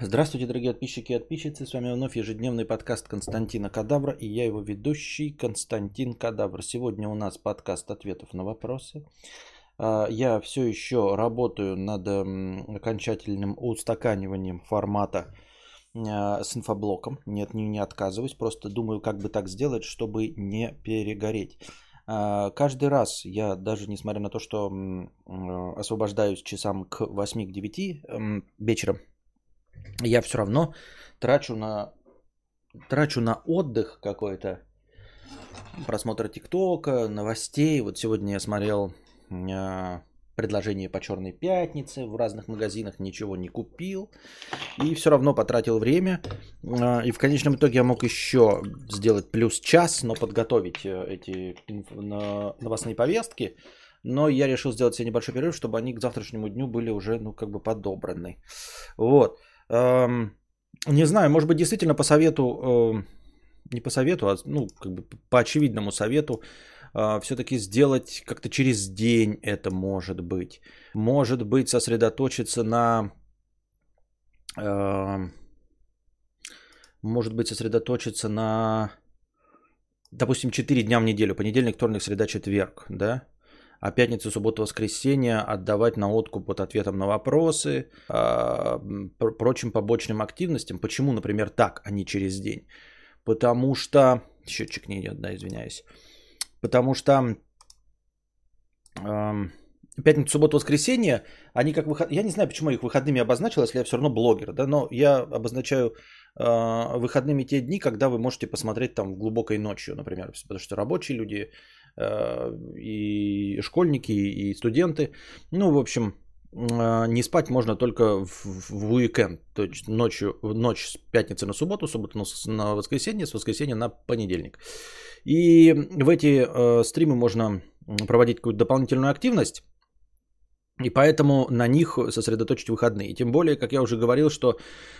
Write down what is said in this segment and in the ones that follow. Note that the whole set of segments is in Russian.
Здравствуйте, дорогие подписчики и подписчицы. С вами вновь ежедневный подкаст Константина Кадавра и я его ведущий Константин Кадавр. Сегодня у нас подкаст ответов на вопросы. А, я все еще работаю над окончательным устаканиванием формата а, с инфоблоком. Нет, не, не отказываюсь, просто думаю, как бы так сделать, чтобы не перегореть. А, каждый раз я даже несмотря на то, что освобождаюсь часам к 8-9 вечера, я все равно трачу на, трачу на отдых какой-то, просмотр ТикТока, новостей. Вот сегодня я смотрел э, предложение по Черной пятнице в разных магазинах, ничего не купил. И все равно потратил время. Э, и в конечном итоге я мог еще сделать плюс час, но подготовить э, эти новостные повестки. Но я решил сделать себе небольшой перерыв, чтобы они к завтрашнему дню были уже, ну, как бы подобраны. Вот. Не знаю, может быть, действительно по совету, не по совету, а ну, как бы по очевидному совету, а, все-таки сделать как-то через день это может быть. Может быть, сосредоточиться на... Может быть, сосредоточиться на, допустим, 4 дня в неделю. Понедельник, вторник, среда, четверг, да? А пятницу, субботу, воскресенье отдавать на откуп под ответом на вопросы, а, прочим побочным активностям. Почему, например, так, а не через день? Потому что... Счетчик не идет, да, извиняюсь. Потому что пятницу, субботу, воскресенье, они как выход... Я не знаю, почему их выходными обозначил, если я все равно блогер, да, но я обозначаю э, выходными те дни, когда вы можете посмотреть там в глубокой ночью, например, потому что рабочие люди, и школьники, и студенты. Ну, в общем, э, не спать можно только в, в уикенд, то есть ночью, ночь с пятницы на субботу, субботу на воскресенье, с воскресенья на понедельник. И в эти э, стримы можно проводить какую-то дополнительную активность, и поэтому на них сосредоточить выходные. Тем более, как я уже говорил, что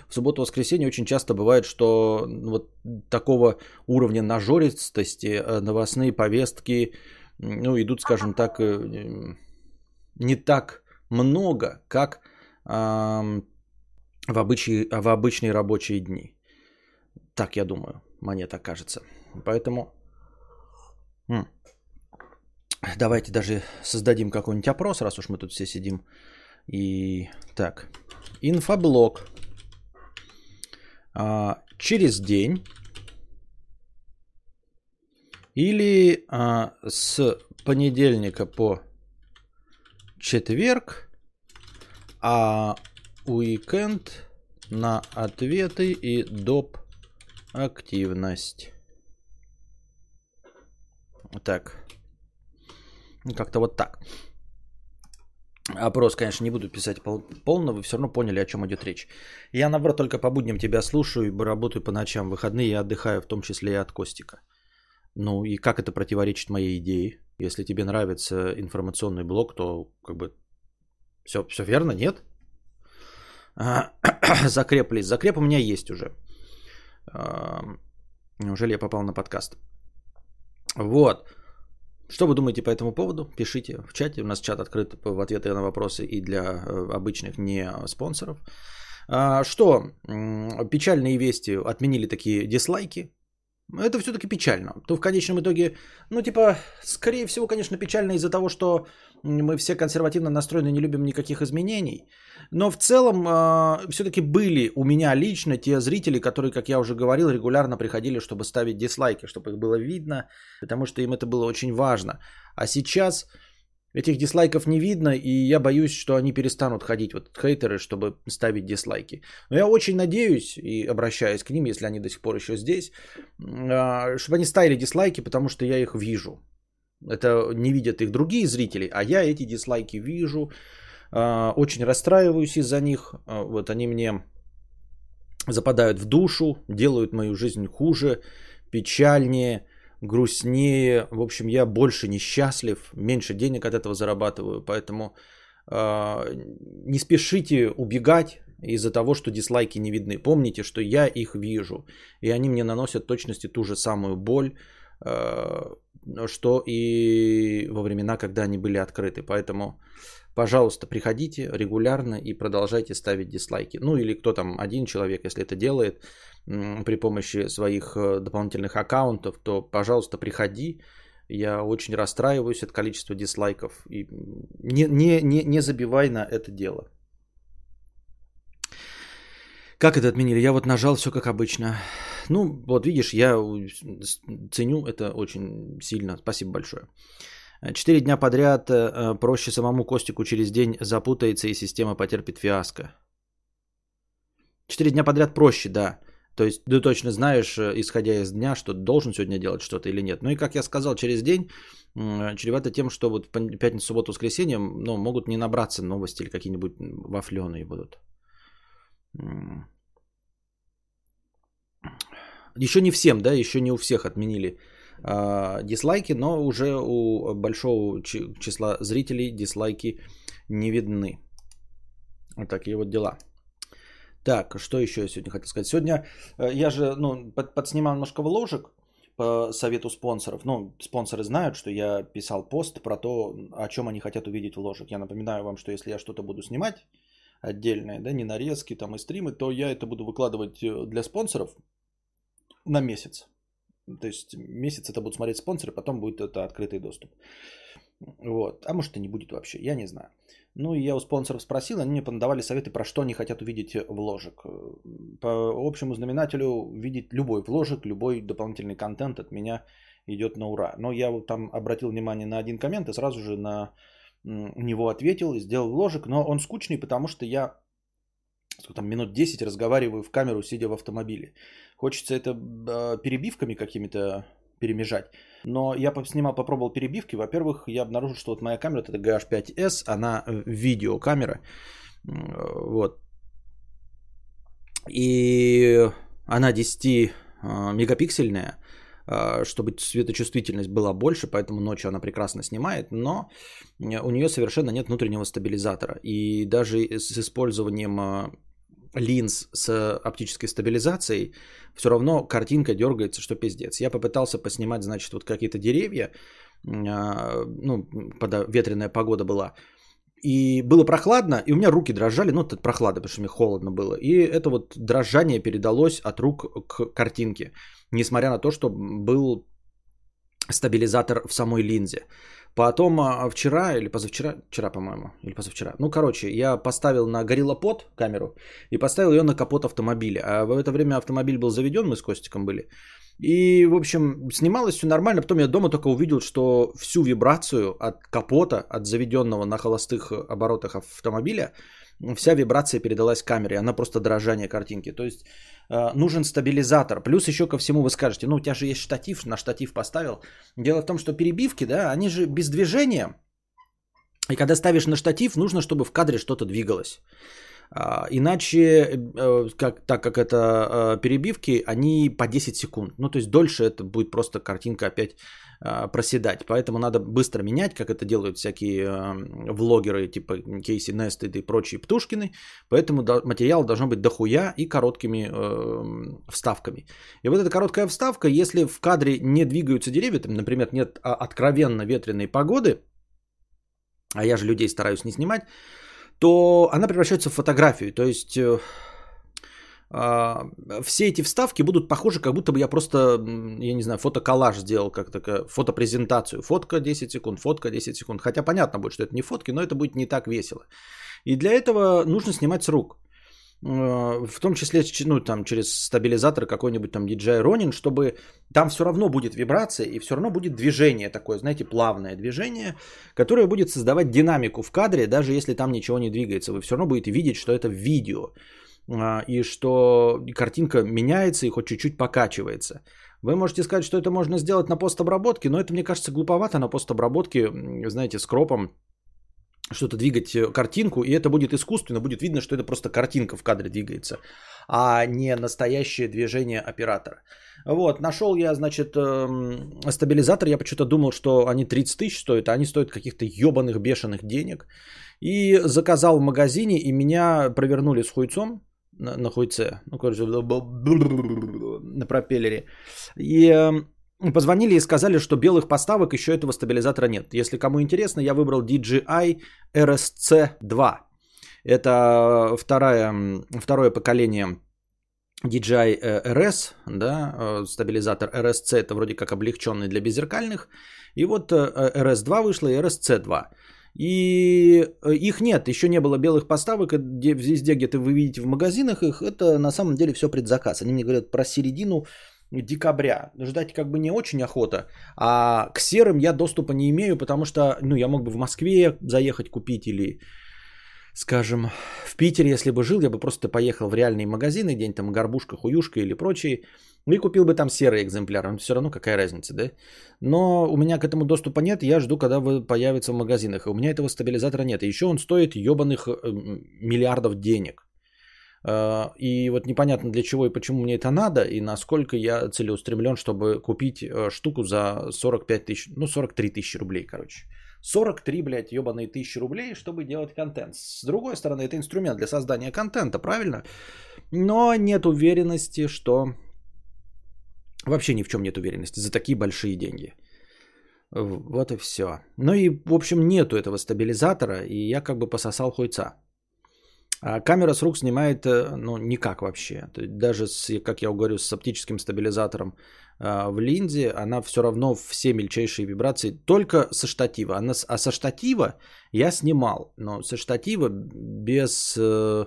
в субботу-воскресенье очень часто бывает, что вот такого уровня нажористости э, новостные повестки ну, идут, скажем так, э, не так много, как э, в, обычай, в обычные рабочие дни. Так я думаю, мне так кажется. Поэтому... Давайте даже создадим какой-нибудь опрос, раз уж мы тут все сидим. И так, инфоблог. А, через день или а, с понедельника по четверг, а уикенд на ответы и доп. активность. Так. Как-то вот так. Опрос, конечно, не буду писать пол- полно, вы все равно поняли, о чем идет речь. Я, наоборот, только по будням тебя слушаю, работаю по ночам, выходные я отдыхаю, в том числе и от Костика. Ну и как это противоречит моей идее? Если тебе нравится информационный блок, то как бы все, все верно, нет? Закреп лист. Закреп у меня есть уже. Неужели я попал на подкаст? Вот. Что вы думаете по этому поводу? Пишите в чате. У нас чат открыт в ответы на вопросы и для э, обычных не спонсоров. А, что? Печальные вести. Отменили такие дизлайки. Это все-таки печально. То в конечном итоге, ну типа, скорее всего, конечно, печально из-за того, что мы все консервативно настроены, не любим никаких изменений. Но в целом э, все-таки были у меня лично те зрители, которые, как я уже говорил, регулярно приходили, чтобы ставить дизлайки, чтобы их было видно, потому что им это было очень важно. А сейчас этих дизлайков не видно, и я боюсь, что они перестанут ходить, вот хейтеры, чтобы ставить дизлайки. Но я очень надеюсь и обращаюсь к ним, если они до сих пор еще здесь, э, чтобы они ставили дизлайки, потому что я их вижу. Это не видят их другие зрители, а я эти дизлайки вижу. А, очень расстраиваюсь из-за них. А, вот они мне западают в душу, делают мою жизнь хуже, печальнее, грустнее. В общем, я больше несчастлив, меньше денег от этого зарабатываю. Поэтому э, не спешите убегать из-за того, что дизлайки не видны. Помните, что я их вижу. И они мне наносят точности ту же самую боль, что и во времена, когда они были открыты. Поэтому пожалуйста, приходите регулярно и продолжайте ставить дизлайки. Ну или кто там, один человек, если это делает при помощи своих э, дополнительных аккаунтов, то, пожалуйста, приходи. Я очень расстраиваюсь от количества дизлайков. И не, не, не, не забивай на это дело. Как это отменили? Я вот нажал все как обычно. Ну, вот видишь, я ценю это очень сильно. Спасибо большое. Четыре дня подряд э, проще самому Костику через день запутается и система потерпит фиаско. Четыре дня подряд проще, да. То есть ты точно знаешь, э, исходя из дня, что должен сегодня делать что-то или нет. Ну и как я сказал, через день чревато тем, что вот в пятницу, субботу, воскресенье ну, могут не набраться новости или какие-нибудь вафленые будут. Еще не всем, да, еще не у всех отменили э, дизлайки, но уже у большого числа зрителей дизлайки не видны. Вот такие вот дела. Так, что еще я сегодня хотел сказать? Сегодня э, я же ну, под, подснимал немножко вложек по совету спонсоров. Ну, спонсоры знают, что я писал пост про то, о чем они хотят увидеть вложек. Я напоминаю вам, что если я что-то буду снимать отдельное, да, не нарезки там и стримы, то я это буду выкладывать э, для спонсоров на месяц. То есть месяц это будут смотреть спонсоры, потом будет это открытый доступ. Вот. А может и не будет вообще, я не знаю. Ну и я у спонсоров спросил, они мне подавали советы, про что они хотят увидеть вложек. По общему знаменателю видеть любой вложек, любой дополнительный контент от меня идет на ура. Но я вот там обратил внимание на один коммент и сразу же на него ответил и сделал вложек, но он скучный, потому что я там, минут 10 разговариваю в камеру, сидя в автомобиле. Хочется это э, перебивками какими-то перемежать. Но я снимал, попробовал перебивки. Во-первых, я обнаружил, что вот моя камера, это GH5S, она э, видеокамера. Вот. И она 10 а, мегапиксельная, а, чтобы светочувствительность была больше, поэтому ночью она прекрасно снимает, но у нее совершенно нет внутреннего стабилизатора. И даже с использованием а, линз с оптической стабилизацией, все равно картинка дергается, что пиздец. Я попытался поснимать, значит, вот какие-то деревья, а, ну, когда ветреная погода была, и было прохладно, и у меня руки дрожали, ну, это прохлада, потому что мне холодно было. И это вот дрожание передалось от рук к картинке, несмотря на то, что был стабилизатор в самой линзе. Потом а, вчера или позавчера, вчера, по-моему, или позавчера, ну, короче, я поставил на гориллопод камеру и поставил ее на капот автомобиля. А в это время автомобиль был заведен, мы с Костиком были. И, в общем, снималось все нормально. Потом я дома только увидел, что всю вибрацию от капота, от заведенного на холостых оборотах автомобиля, вся вибрация передалась камере. Она просто дрожание картинки. То есть э, нужен стабилизатор. Плюс еще ко всему вы скажете, ну у тебя же есть штатив, на штатив поставил. Дело в том, что перебивки, да, они же без движения. И когда ставишь на штатив, нужно, чтобы в кадре что-то двигалось. А, иначе, э, как, так как это э, перебивки, они по 10 секунд. Ну, то есть дольше это будет просто картинка опять проседать. Поэтому надо быстро менять, как это делают всякие э, влогеры типа Кейси Нестед и прочие Птушкины. Поэтому материал должен быть дохуя и короткими вставками. И вот эта короткая вставка, если в кадре не двигаются деревья, там, например, нет а, откровенно ветреной погоды, а я же людей стараюсь не снимать, то она превращается в фотографию. То есть э, а, все эти вставки будут похожи, как будто бы я просто, я не знаю, фотоколлаж сделал, как такая фотопрезентацию. Фотка 10 секунд, фотка 10 секунд. Хотя понятно будет, что это не фотки, но это будет не так весело. И для этого нужно снимать с рук. Э, в том числе ну, там, через стабилизатор какой-нибудь там DJI Ronin, чтобы там все равно будет вибрация и все равно будет движение такое, знаете, плавное движение, которое будет создавать динамику в кадре, даже если там ничего не двигается. Вы все равно будете видеть, что это видео а, и что картинка меняется и хоть чуть-чуть покачивается. Вы можете сказать, что это можно сделать на постобработке, но это, мне кажется, глуповато на постобработке, знаете, с кропом что-то двигать э, картинку, и это будет искусственно, будет видно, что это просто картинка в кадре двигается, а не настоящее движение оператора. Вот, нашел я, значит, эм, стабилизатор, я почему-то думал, что они 30 тысяч стоят, а они стоят каких-то ебаных бешеных денег. И заказал в магазине, и меня провернули с хуйцом, на, на хуйце, ну, короче, на пропеллере. И эм, позвонили и сказали, что белых поставок еще этого стабилизатора нет. Если кому интересно, я выбрал DJI RSC2. Это второе, второе поколение DJI RS, да, э, стабилизатор RSC, это вроде как облегченный для беззеркальных. И вот э, RS2 вышло и RSC2. И э, их нет, еще не было белых поставок, везде где-то вы видите в магазинах их, это на самом деле все предзаказ. Они мне говорят про середину декабря. Ждать как бы не очень охота. А к серым я доступа не имею, потому что ну, я мог бы в Москве заехать купить или, скажем, в Питере, если бы жил, я бы просто поехал в реальные магазины, где-нибудь там горбушка, хуюшка или прочие, и купил бы там серый экземпляр. Но все равно какая разница, да? Но у меня к этому доступа нет, я жду, когда вы появится в магазинах. И у меня этого стабилизатора нет. И еще он стоит ебаных э, миллиардов денег. А, и вот непонятно для чего и почему мне это надо, и насколько я целеустремлен, чтобы купить э, штуку за 45 тысяч, ну 43 тысячи рублей, короче. 43, блядь, ебаные тысячи рублей, чтобы делать контент. С другой стороны, это инструмент для создания контента, правильно? Но нет уверенности, что... Вообще ни в чем нет уверенности за такие большие деньги. Вот и все. Ну и, в общем, нету этого стабилизатора, и я как бы пососал хуйца. А камера с рук снимает, э, ну, никак вообще. То есть даже, с, как я говорю, с оптическим стабилизатором э, в линзе, она все равно все мельчайшие вибрации, только со штатива. Она, а со штатива я снимал, но со штатива без э,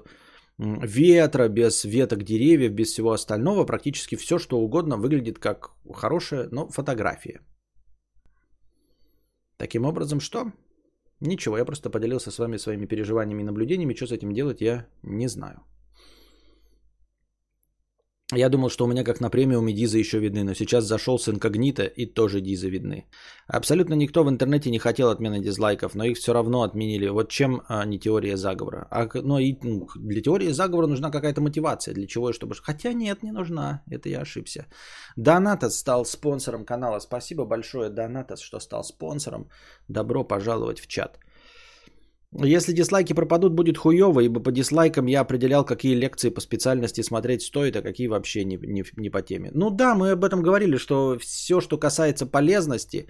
ветра, без веток деревьев, без всего остального, практически все, что угодно выглядит как хорошая, но фотография. Таким образом, что? Ничего, я просто поделился с вами своими переживаниями и наблюдениями. Что с этим делать, я не знаю. Я думал, что у меня как на премиуме дизы еще видны, но сейчас зашел с инкогнито и тоже дизы видны. Абсолютно никто в интернете не хотел отмены дизлайков, но их все равно отменили. Вот чем а, не теория заговора. А, но и, ну, для теории заговора нужна какая-то мотивация. Для чего? Чтобы... Хотя нет, не нужна. Это я ошибся. Донатас стал спонсором канала. Спасибо большое, Донатас, что стал спонсором. Добро пожаловать в чат. Если дизлайки пропадут, будет хуево, ибо по дизлайкам я определял, какие лекции по специальности смотреть стоит, а какие вообще не, не, не по теме. Ну да, мы об этом говорили, что все, что касается полезности,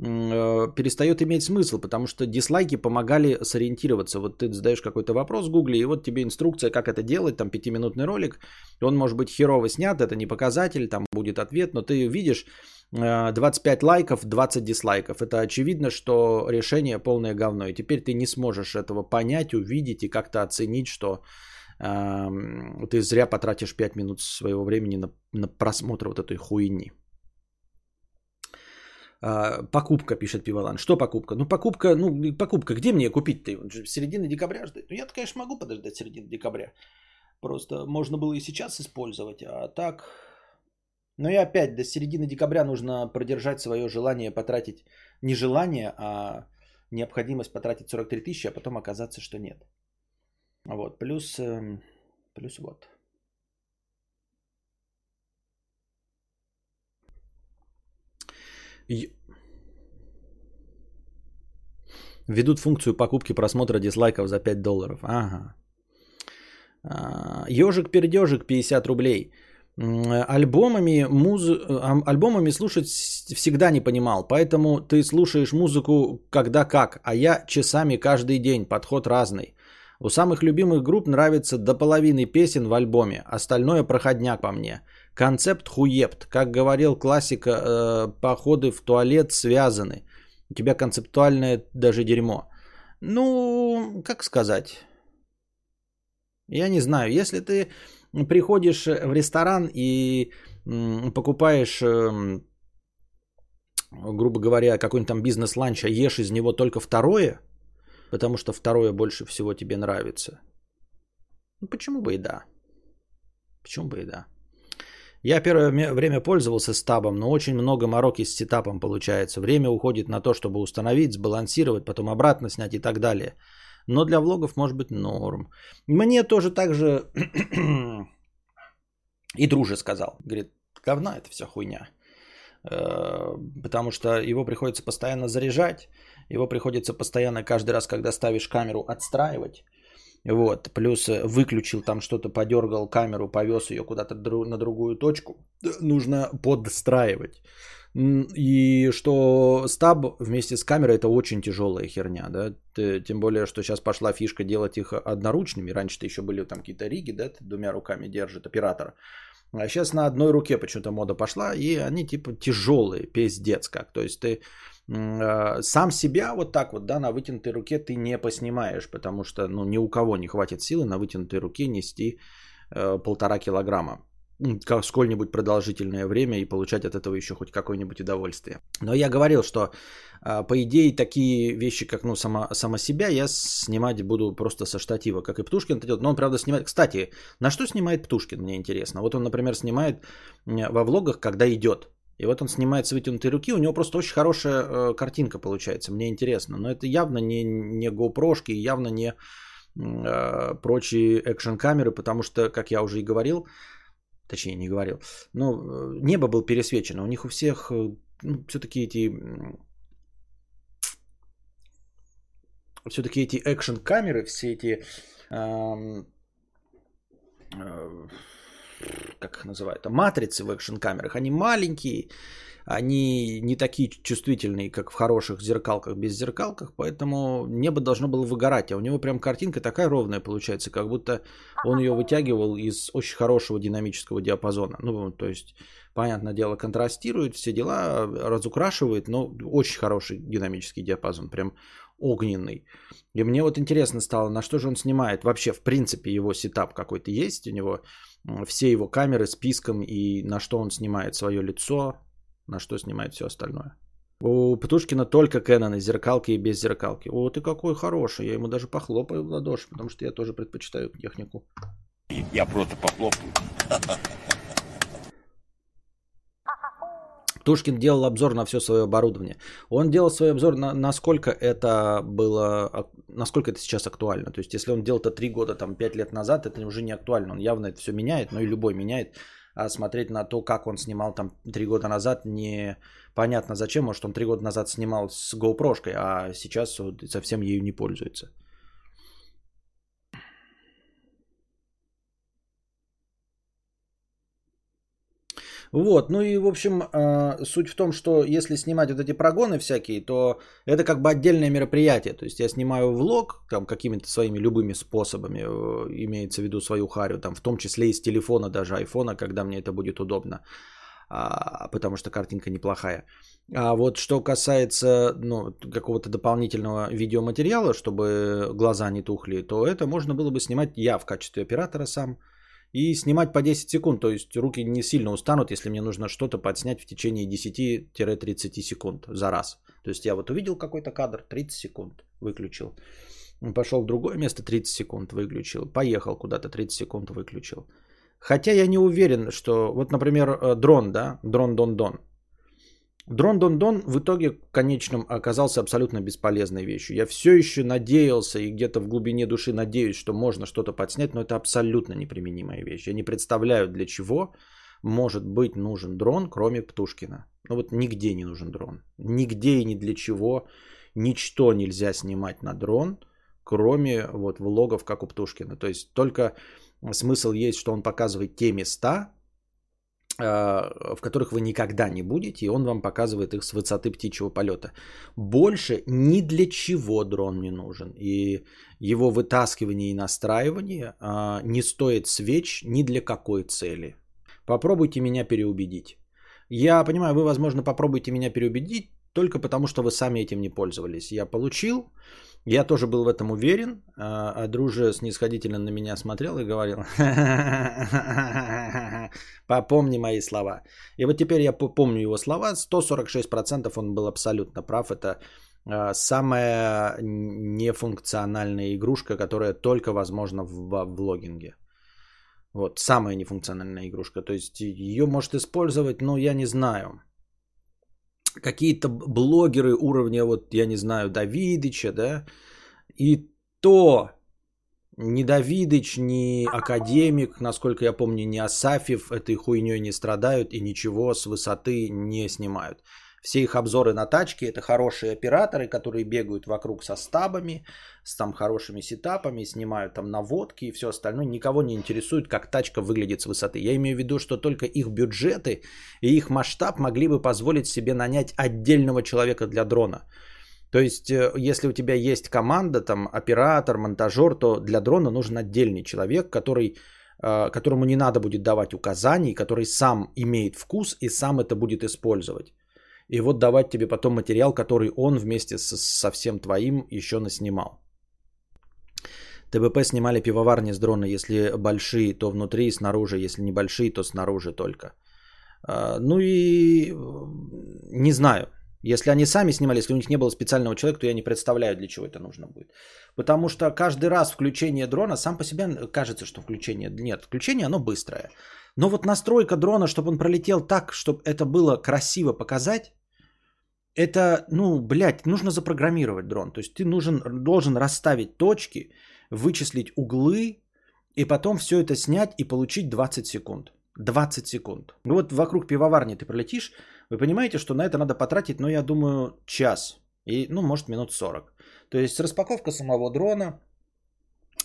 перестает иметь смысл, потому что дизлайки помогали сориентироваться. Вот ты задаешь какой-то вопрос в гугле, и вот тебе инструкция, как это делать, там пятиминутный ролик, он может быть херово снят, это не показатель, там будет ответ, но ты видишь, 25 лайков, 20 дизлайков. Это очевидно, что решение полное говно. И теперь ты не сможешь этого понять, увидеть и как-то оценить, что э, ты зря потратишь 5 минут своего времени на, на просмотр вот этой хуйни. Э, покупка, пишет Пивалан. Что покупка? Ну, покупка, ну, покупка. Где мне купить-то? Середина декабря ждать? Ну, я конечно, могу подождать середину декабря. Просто можно было и сейчас использовать, а так но и опять до середины декабря нужно продержать свое желание потратить, не желание, а необходимость потратить 43 тысячи, а потом оказаться, что нет. Вот, плюс, эм, плюс вот. Ведут функцию покупки просмотра дизлайков за 5 долларов. Ага. Ежик-пердежик 50 рублей альбомами, муз... альбомами слушать всегда не понимал, поэтому ты слушаешь музыку когда как, а я часами каждый день, подход разный. У самых любимых групп нравится до половины песен в альбоме, остальное проходняк по мне. Концепт хуепт, как говорил классика, э, походы в туалет связаны. У тебя концептуальное даже дерьмо. Ну, как сказать? Я не знаю, если ты приходишь в ресторан и покупаешь, эм, грубо говоря, какой-нибудь там бизнес-ланч, а ешь из него только второе, потому что второе больше всего тебе нравится. Ну, почему бы и да? Почему бы и да? Я первое время пользовался стабом, но очень много мороки с сетапом получается. Время уходит на то, чтобы установить, сбалансировать, потом обратно снять и так далее. Но для влогов может быть норм. Мне тоже так же и друже сказал. Говорит, говна это вся хуйня. Э, потому что его приходится постоянно заряжать, его приходится постоянно каждый раз, когда ставишь камеру, отстраивать. Вот, плюс э, выключил там что-то, подергал камеру, повез ее куда-то на другую точку. Нужно подстраивать. И что стаб вместе с камерой это очень тяжелая херня, да, тем более, что сейчас пошла фишка делать их одноручными, раньше-то еще были там какие-то риги, да, двумя руками держит оператор, а сейчас на одной руке почему-то мода пошла, и они типа тяжелые, пиздец как, то есть ты сам себя вот так вот, да, на вытянутой руке ты не поснимаешь, потому что, ну, ни у кого не хватит силы на вытянутой руке нести э, полтора килограмма сколь-нибудь продолжительное время и получать от этого еще хоть какое-нибудь удовольствие. Но я говорил, что а, по идее такие вещи, как ну, само, само себя, я снимать буду просто со штатива, как и Птушкин это делает. Но он, правда, снимает... Кстати, на что снимает Птушкин, мне интересно. Вот он, например, снимает во влогах, когда идет. И вот он снимает с вытянутой руки, у него просто очень хорошая э, картинка получается, мне интересно. Но это явно не, не GoPro, явно не э, прочие экшн-камеры, потому что, как я уже и говорил, Точнее, не говорил. Но э, небо было пересвечено. У них у всех э, ну, все-таки эти... Все-таки эти экшн-камеры, все эти... Эм, э, как их называют? Матрицы в экшн-камерах, они маленькие, они не такие чувствительные, как в хороших зеркалках, без зеркалках, поэтому небо должно было выгорать, а у него прям картинка такая ровная получается, как будто он ее вытягивал из очень хорошего динамического диапазона. Ну, то есть, понятное дело, контрастирует, все дела разукрашивает, но очень хороший динамический диапазон, прям огненный. И мне вот интересно стало, на что же он снимает. Вообще, в принципе, его сетап какой-то есть у него. Все его камеры списком и на что он снимает свое лицо, на что снимает все остальное. У Птушкина только и зеркалки и без зеркалки. О, ты какой хороший. Я ему даже похлопаю в ладоши, потому что я тоже предпочитаю технику. Я просто похлопаю. Птушкин делал обзор на все свое оборудование. Он делал свой обзор на насколько это было, насколько это сейчас актуально. То есть, если он делал это 3 года, там, 5 лет назад, это уже не актуально. Он явно это все меняет, но и любой меняет а смотреть на то, как он снимал там три года назад, не понятно зачем. Может, он три года назад снимал с GoPro, а сейчас совсем ею не пользуется. Вот, ну и, в общем, э, суть в том, что если снимать вот эти прогоны всякие, то это как бы отдельное мероприятие. То есть я снимаю влог там какими-то своими любыми способами, э, имеется в виду свою харю, там в том числе и с телефона, даже айфона, когда мне это будет удобно, а, потому что картинка неплохая. А вот что касается ну, какого-то дополнительного видеоматериала, чтобы глаза не тухли, то это можно было бы снимать я в качестве оператора сам – и снимать по 10 секунд. То есть руки не сильно устанут, если мне нужно что-то подснять в течение 10-30 секунд за раз. То есть я вот увидел какой-то кадр, 30 секунд выключил. Пошел в другое место, 30 секунд выключил. Поехал куда-то, 30 секунд выключил. Хотя я не уверен, что... Вот, например, э, дрон, да? Дрон-дон-дон. Дрон Дон Дон в итоге конечном оказался абсолютно бесполезной вещью. Я все еще надеялся и где-то в глубине души надеюсь, что можно что-то подснять, но это абсолютно неприменимая вещь. Я не представляю, для чего может быть нужен дрон, кроме Птушкина. Ну вот нигде не нужен дрон. Нигде и ни для чего. Ничто нельзя снимать на дрон, кроме вот влогов, как у Птушкина. То есть только смысл есть, что он показывает те места, в которых вы никогда не будете, и он вам показывает их с высоты птичьего полета. Больше ни для чего дрон не нужен. И его вытаскивание и настраивание а, не стоит свеч ни для какой цели. Попробуйте меня переубедить. Я понимаю, вы, возможно, попробуйте меня переубедить только потому, что вы сами этим не пользовались. Я получил, я тоже был в этом уверен, а, а друже снисходительно на меня смотрел и говорил, попомни мои слова. И вот теперь я помню его слова, 146% он был абсолютно прав, это а, самая нефункциональная игрушка, которая только возможна в влогинге. Вот, самая нефункциональная игрушка. То есть ее может использовать, но я не знаю какие-то блогеры уровня, вот я не знаю, Давидыча, да, и то ни Давидыч, ни Академик, насколько я помню, ни Асафьев этой хуйней не страдают и ничего с высоты не снимают. Все их обзоры на тачки это хорошие операторы, которые бегают вокруг со стабами, с там хорошими сетапами, снимают там наводки и все остальное. Никого не интересует, как тачка выглядит с высоты. Я имею в виду, что только их бюджеты и их масштаб могли бы позволить себе нанять отдельного человека для дрона. То есть, э, если у тебя есть команда, там, оператор, монтажер, то для дрона нужен отдельный человек, который, э, которому не надо будет давать указаний, который сам имеет вкус и сам это будет использовать. И вот давать тебе потом материал, который он вместе с, со всем твоим еще наснимал. ТБП снимали пивоварни с дрона, если большие, то внутри и снаружи, если небольшие, то снаружи только. Э, ну и не знаю, если они сами снимали, если у них не было специального человека, то я не представляю, для чего это нужно будет. Потому что каждый раз включение дрона, сам по себе кажется, что включение... Нет, включение оно быстрое. Но вот настройка дрона, чтобы он пролетел так, чтобы это было красиво показать, это, ну, блядь, нужно запрограммировать дрон. То есть ты нужен, должен расставить точки, вычислить углы, и потом все это снять и получить 20 секунд. 20 секунд. Ну вот вокруг пивоварни ты пролетишь, вы понимаете, что на это надо потратить, ну, я думаю, час. И, ну, может, минут 40. То есть распаковка самого дрона,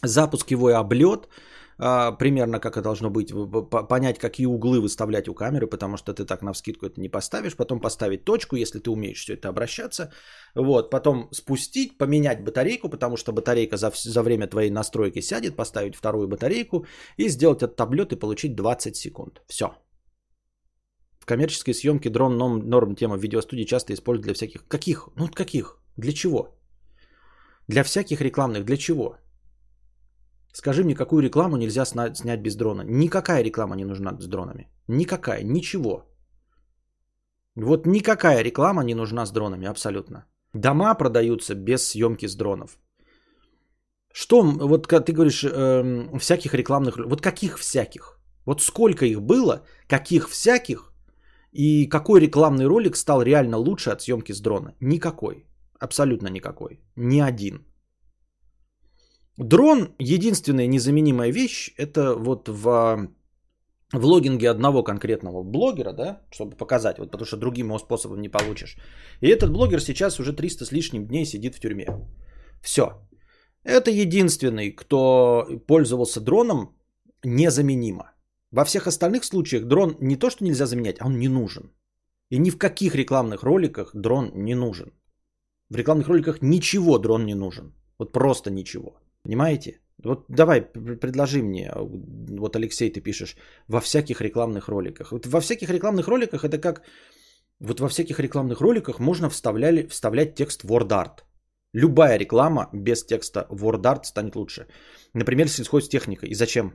запуск его и облет, примерно как это должно быть, понять, какие углы выставлять у камеры, потому что ты так на вскидку это не поставишь, потом поставить точку, если ты умеешь все это обращаться, вот, потом спустить, поменять батарейку, потому что батарейка за, за время твоей настройки сядет, поставить вторую батарейку и сделать этот облет и получить 20 секунд. Все. В коммерческой съемке дрон норм, норм тема в видеостудии часто используют для всяких... Каких? Ну каких? Для чего? Для всяких рекламных. Для чего? Скажи мне, какую рекламу нельзя снять без дрона? Никакая реклама не нужна с дронами. Никакая, ничего. Вот никакая реклама не нужна с дронами, абсолютно. Дома продаются без съемки с дронов. Что, вот ты говоришь, э, всяких рекламных, вот каких всяких? Вот сколько их было, каких всяких, и какой рекламный ролик стал реально лучше от съемки с дрона? Никакой. Абсолютно никакой. Ни один. Дрон, единственная незаменимая вещь, это вот в влогинге одного конкретного блогера, да, чтобы показать, вот потому что другим способом не получишь. И этот блогер сейчас уже 300 с лишним дней сидит в тюрьме. Все. Это единственный, кто пользовался дроном незаменимо. Во всех остальных случаях дрон не то, что нельзя заменять, а он не нужен. И ни в каких рекламных роликах дрон не нужен. В рекламных роликах ничего дрон не нужен. Вот просто ничего. Понимаете? Вот давай, предложи мне, вот Алексей, ты пишешь, во всяких рекламных роликах. Вот во всяких рекламных роликах это как, вот во всяких рекламных роликах можно вставляли, вставлять текст WordArt. Любая реклама без текста WordArt станет лучше. Например, сельхозтехника. И зачем?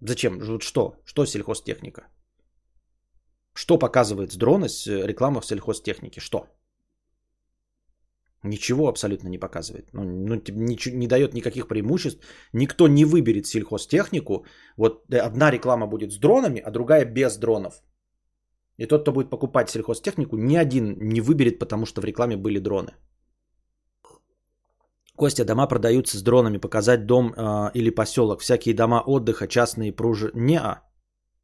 Зачем? Вот что? Что сельхозтехника? Что показывает с дрона э, реклама в сельхозтехнике? Что? Ничего абсолютно не показывает. Ну, ну не, не дает никаких преимуществ. Никто не выберет сельхозтехнику. Вот э, одна реклама будет с дронами, а другая без дронов. И тот, кто будет покупать сельхозтехнику, ни один не выберет, потому что в рекламе были дроны. Костя, дома продаются с дронами, показать дом э, или поселок, всякие дома отдыха, частные пружи. Не, а.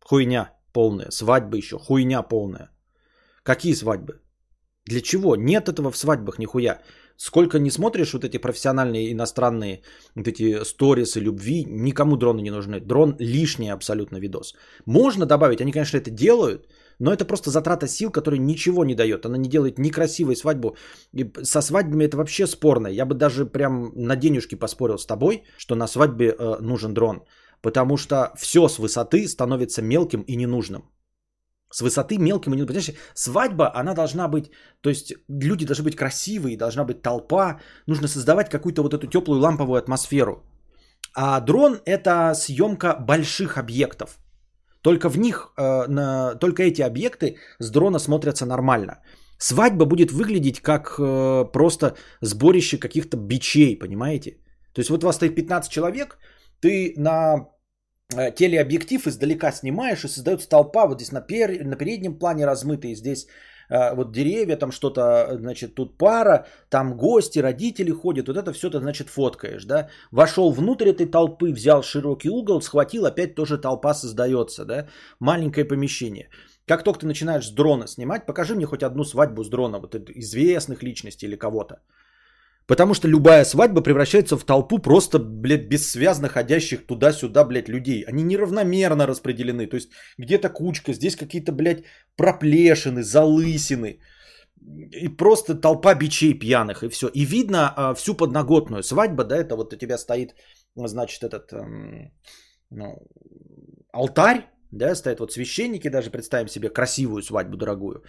Хуйня полная. Свадьбы еще. Хуйня полная. Какие свадьбы? Для чего? Нет этого в свадьбах нихуя. Сколько не смотришь вот эти профессиональные иностранные вот эти сторисы любви, никому дроны не нужны. Дрон лишний абсолютно видос. Можно добавить, они, конечно, это делают, но это просто затрата сил, которая ничего не дает. Она не делает ни красивой свадьбу. И со свадьбами это вообще спорно. Я бы даже прям на денежки поспорил с тобой, что на свадьбе э, нужен дрон. Потому что все с высоты становится мелким и ненужным. С высоты мелким и ненужным. Понимаешь, свадьба, она должна быть, то есть люди должны быть красивые, должна быть толпа. Нужно создавать какую-то вот эту теплую ламповую атмосферу. А дрон это съемка больших объектов. Только в них, э, на, только эти объекты с дрона смотрятся нормально. Свадьба будет выглядеть как э, просто сборище каких-то бичей, понимаете? То есть вот у вас стоит 15 человек, ты на телеобъектив издалека снимаешь и создается толпа вот здесь на, пер, на переднем плане размытые, здесь Э, вот деревья, там что-то, значит, тут пара, там гости, родители ходят, вот это все ты, значит, фоткаешь, да. Вошел внутрь этой толпы, взял широкий угол, схватил, опять тоже толпа создается, да. Маленькое помещение. Как только ты начинаешь с дрона снимать, покажи мне хоть одну свадьбу с дрона, вот известных личностей или кого-то. Потому что любая свадьба превращается в толпу просто, блядь, бессвязно ходящих туда-сюда, блядь, людей. Они неравномерно распределены. То есть где-то кучка, здесь какие-то, блядь, проплешины, залысины. И просто толпа бичей пьяных, и все. И видно а, всю подноготную. Свадьба, да, это вот у тебя стоит, значит, этот эм, ну, алтарь, да, стоят вот священники, даже представим себе красивую свадьбу дорогую.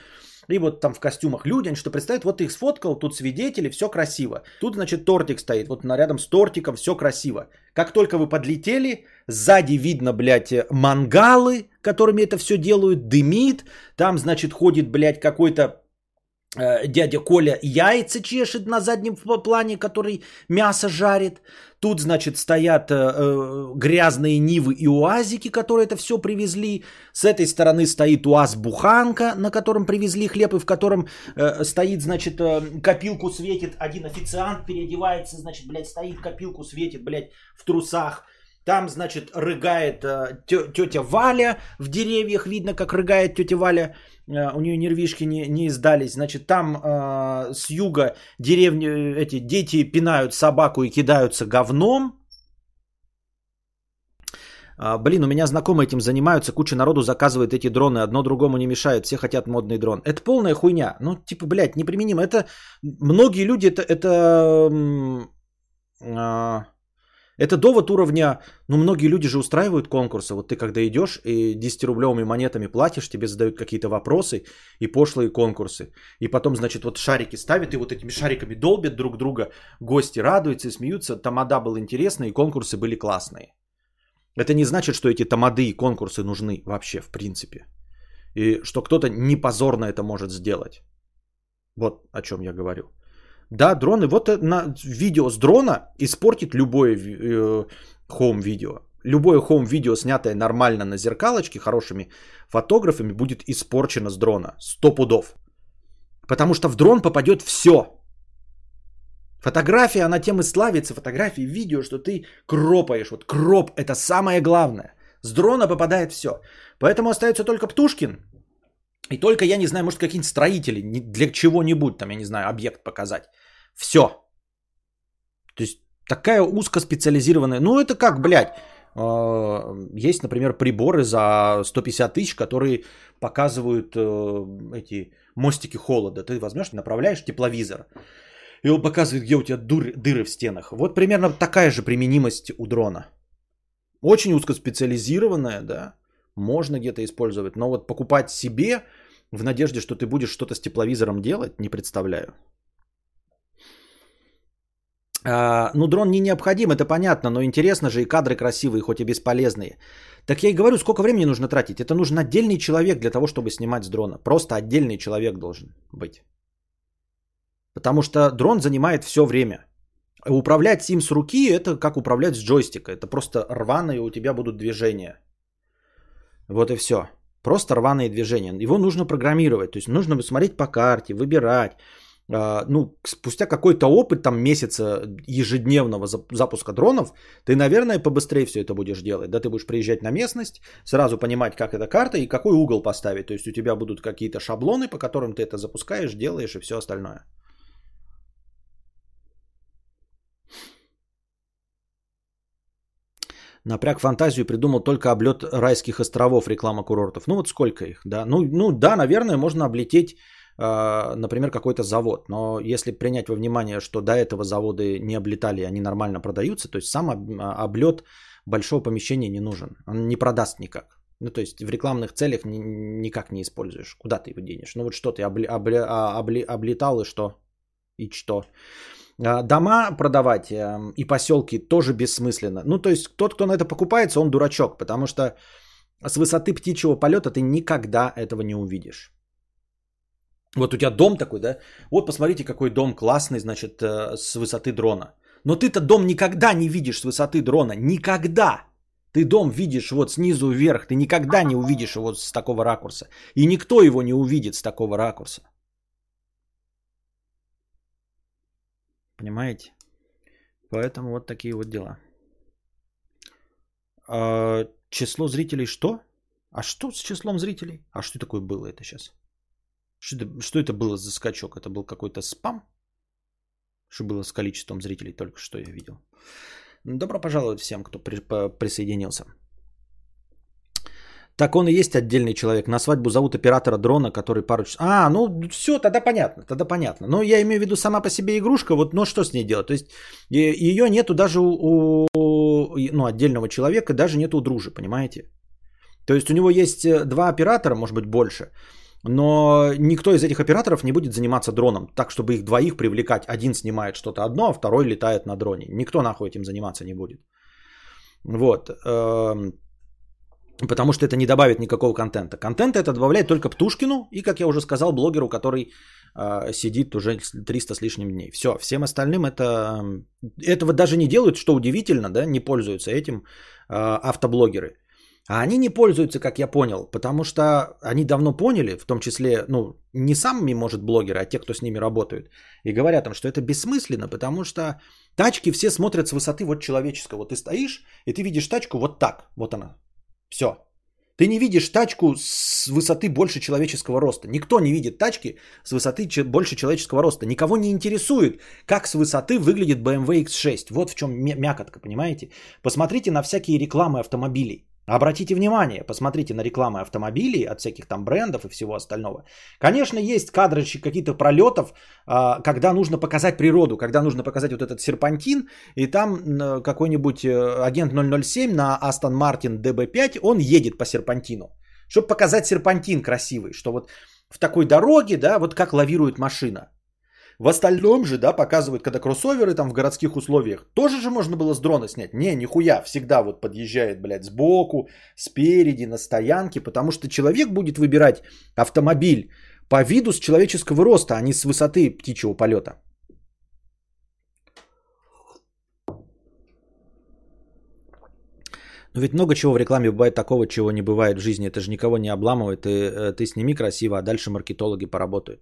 И вот там в костюмах люди, они что представят, вот ты их сфоткал, тут свидетели, все красиво. Тут, значит, тортик стоит, вот рядом с тортиком все красиво. Как только вы подлетели, сзади видно, блядь, мангалы, которыми это все делают, дымит. Там, значит, ходит, блядь, какой-то Э, дядя Коля яйца чешет на заднем плане, который мясо жарит. Тут, значит, стоят э, э, грязные Нивы и УАЗики, которые это все привезли. С этой стороны стоит УАЗ-буханка, на котором привезли хлеб, и в котором э, стоит, значит, э, копилку светит. Один официант переодевается, значит, блядь, стоит, копилку светит, блядь, в трусах. Там, значит, рыгает э, тетя Валя в деревьях. Видно, как рыгает тетя Валя. Э, у нее нервишки не, не издались. Значит, там э, с юга деревни, эти дети пинают собаку и кидаются говном. А, блин, у меня знакомые этим занимаются, куча народу заказывает эти дроны, одно другому не мешает, все хотят модный дрон. Это полная хуйня. Ну, типа, блядь, неприменимо. Это многие люди, это, это э, это довод уровня, ну многие люди же устраивают конкурсы. Вот ты когда идешь и 10-рублевыми монетами платишь, тебе задают какие-то вопросы и пошлые конкурсы. И потом, значит, вот шарики ставят и вот этими шариками долбят друг друга. Гости радуются и смеются. Тамада был интересный и конкурсы были классные. Это не значит, что эти тамады и конкурсы нужны вообще в принципе. И что кто-то не позорно это может сделать. Вот о чем я говорю. Да, дроны. Вот на видео с дрона испортит любое э, home-видео. Любое home-видео, снятое нормально на зеркалочке, хорошими фотографами, будет испорчено с дрона. Сто пудов. Потому что в дрон попадет все. Фотография, она тем и славится, фотографии, видео, что ты кропаешь. Вот кроп – это самое главное. С дрона попадает все. Поэтому остается только Птушкин. И только, я не знаю, может, какие-нибудь строители для чего-нибудь, там, я не знаю, объект показать. Все. То есть такая узкоспециализированная. Ну это как, блядь, а, есть, например, приборы за 150 тысяч, которые показывают э, эти мостики холода. Ты возьмешь, направляешь тепловизор, и он показывает, где у тебя дыр, дыры в стенах. Вот примерно такая же применимость у дрона. Очень узкоспециализированная, да, можно где-то использовать, но вот покупать себе в надежде, что ты будешь что-то с тепловизором делать, не представляю. А, ну, дрон не необходим, это понятно, но интересно же и кадры красивые, хоть и бесполезные. Так я и говорю, сколько времени нужно тратить? Это нужен отдельный человек для того, чтобы снимать с дрона. Просто отдельный человек должен быть. Потому что дрон занимает все время. Управлять им с руки это как управлять с джойстика. Это просто рваные у тебя будут движения. Вот и все. Просто рваные движения. Его нужно программировать. То есть нужно смотреть по карте, выбирать. А, ну, спустя какой-то опыт, там месяца ежедневного запуска дронов, ты, наверное, побыстрее все это будешь делать. Да, ты будешь приезжать на местность, сразу понимать, как эта карта и какой угол поставить. То есть у тебя будут какие-то шаблоны, по которым ты это запускаешь, делаешь и все остальное. Напряг фантазию придумал только облет райских островов, реклама курортов. Ну вот сколько их, да? Ну, ну да, наверное, можно облететь например, какой-то завод. Но если принять во внимание, что до этого заводы не облетали, они нормально продаются, то есть сам а, облет большого помещения не нужен. Он не продаст никак. Ну, то есть в рекламных целях ни, никак не используешь. Куда ты его денешь? Ну, вот что ты обли, обли, а, обли, облетал и что? И что? Дома продавать эм, и поселки тоже бессмысленно. Ну, то есть тот, кто на это покупается, он дурачок, потому что с высоты птичьего полета ты никогда этого не увидишь. Вот у тебя дом такой, да? Вот посмотрите, какой дом классный, значит, э, с высоты дрона. Но ты-то дом никогда не видишь с высоты дрона. Никогда. Ты дом видишь вот снизу вверх. Ты никогда не увидишь его с такого ракурса. И никто его не увидит с такого ракурса. Понимаете? Поэтому вот такие вот дела. А, число зрителей что? А что с числом зрителей? А что такое было это сейчас? Что это, что это было за скачок? Это был какой-то спам? Что было с количеством зрителей только что я видел. Добро пожаловать всем, кто при, по, присоединился. Так он и есть отдельный человек. На свадьбу зовут оператора дрона, который пару часов... А, ну все, тогда понятно, тогда понятно. Но я имею в виду сама по себе игрушка, вот, но что с ней делать? То есть ее нету даже у, у ну, отдельного человека, даже нету у дружи, понимаете? То есть у него есть э, два оператора, может быть больше, но никто из этих операторов не будет заниматься дроном, так чтобы их двоих привлекать. Один снимает что-то одно, а второй летает на дроне. Никто нахуй этим заниматься не будет. Вот. Эм, потому что это не добавит никакого контента. Контента это добавляет только Птушкину и, как я уже сказал, блогеру, который э, сидит уже 300 с лишним дней. Все, всем остальным это... Этого даже не делают, что удивительно, да, не пользуются этим э, автоблогеры. А они не пользуются, как я понял, потому что они давно поняли, в том числе, ну, не самыми, может, блогеры, а те, кто с ними работают, и говорят им, что это бессмысленно, потому что тачки все смотрят с высоты вот человеческого. Ты стоишь, и ты видишь тачку вот так, вот она. Все. Ты не видишь тачку с высоты больше человеческого роста. Никто не видит тачки с высоты больше человеческого роста. Никого не интересует, как с высоты выглядит BMW X6. Вот в чем мякотка, понимаете? Посмотрите на всякие рекламы автомобилей. Обратите внимание, посмотрите на рекламы автомобилей от всяких там брендов и всего остального. Конечно, есть кадры каких-то пролетов, а, когда нужно показать природу, когда нужно показать вот этот серпантин, и там какой-нибудь э, агент 007 на Aston Martin DB5, он едет по серпантину, чтобы показать серпантин красивый, что вот в такой дороге, да, вот как лавирует машина. В остальном же, да, показывают, когда кроссоверы там в городских условиях, тоже же можно было с дрона снять. Не, нихуя, всегда вот подъезжает, блядь, сбоку, спереди, на стоянке, потому что человек будет выбирать автомобиль по виду с человеческого роста, а не с высоты птичьего полета. Но ведь много чего в рекламе бывает такого, чего не бывает в жизни. Это же никого не обламывает. Ты, э, ты сними красиво, а дальше маркетологи поработают.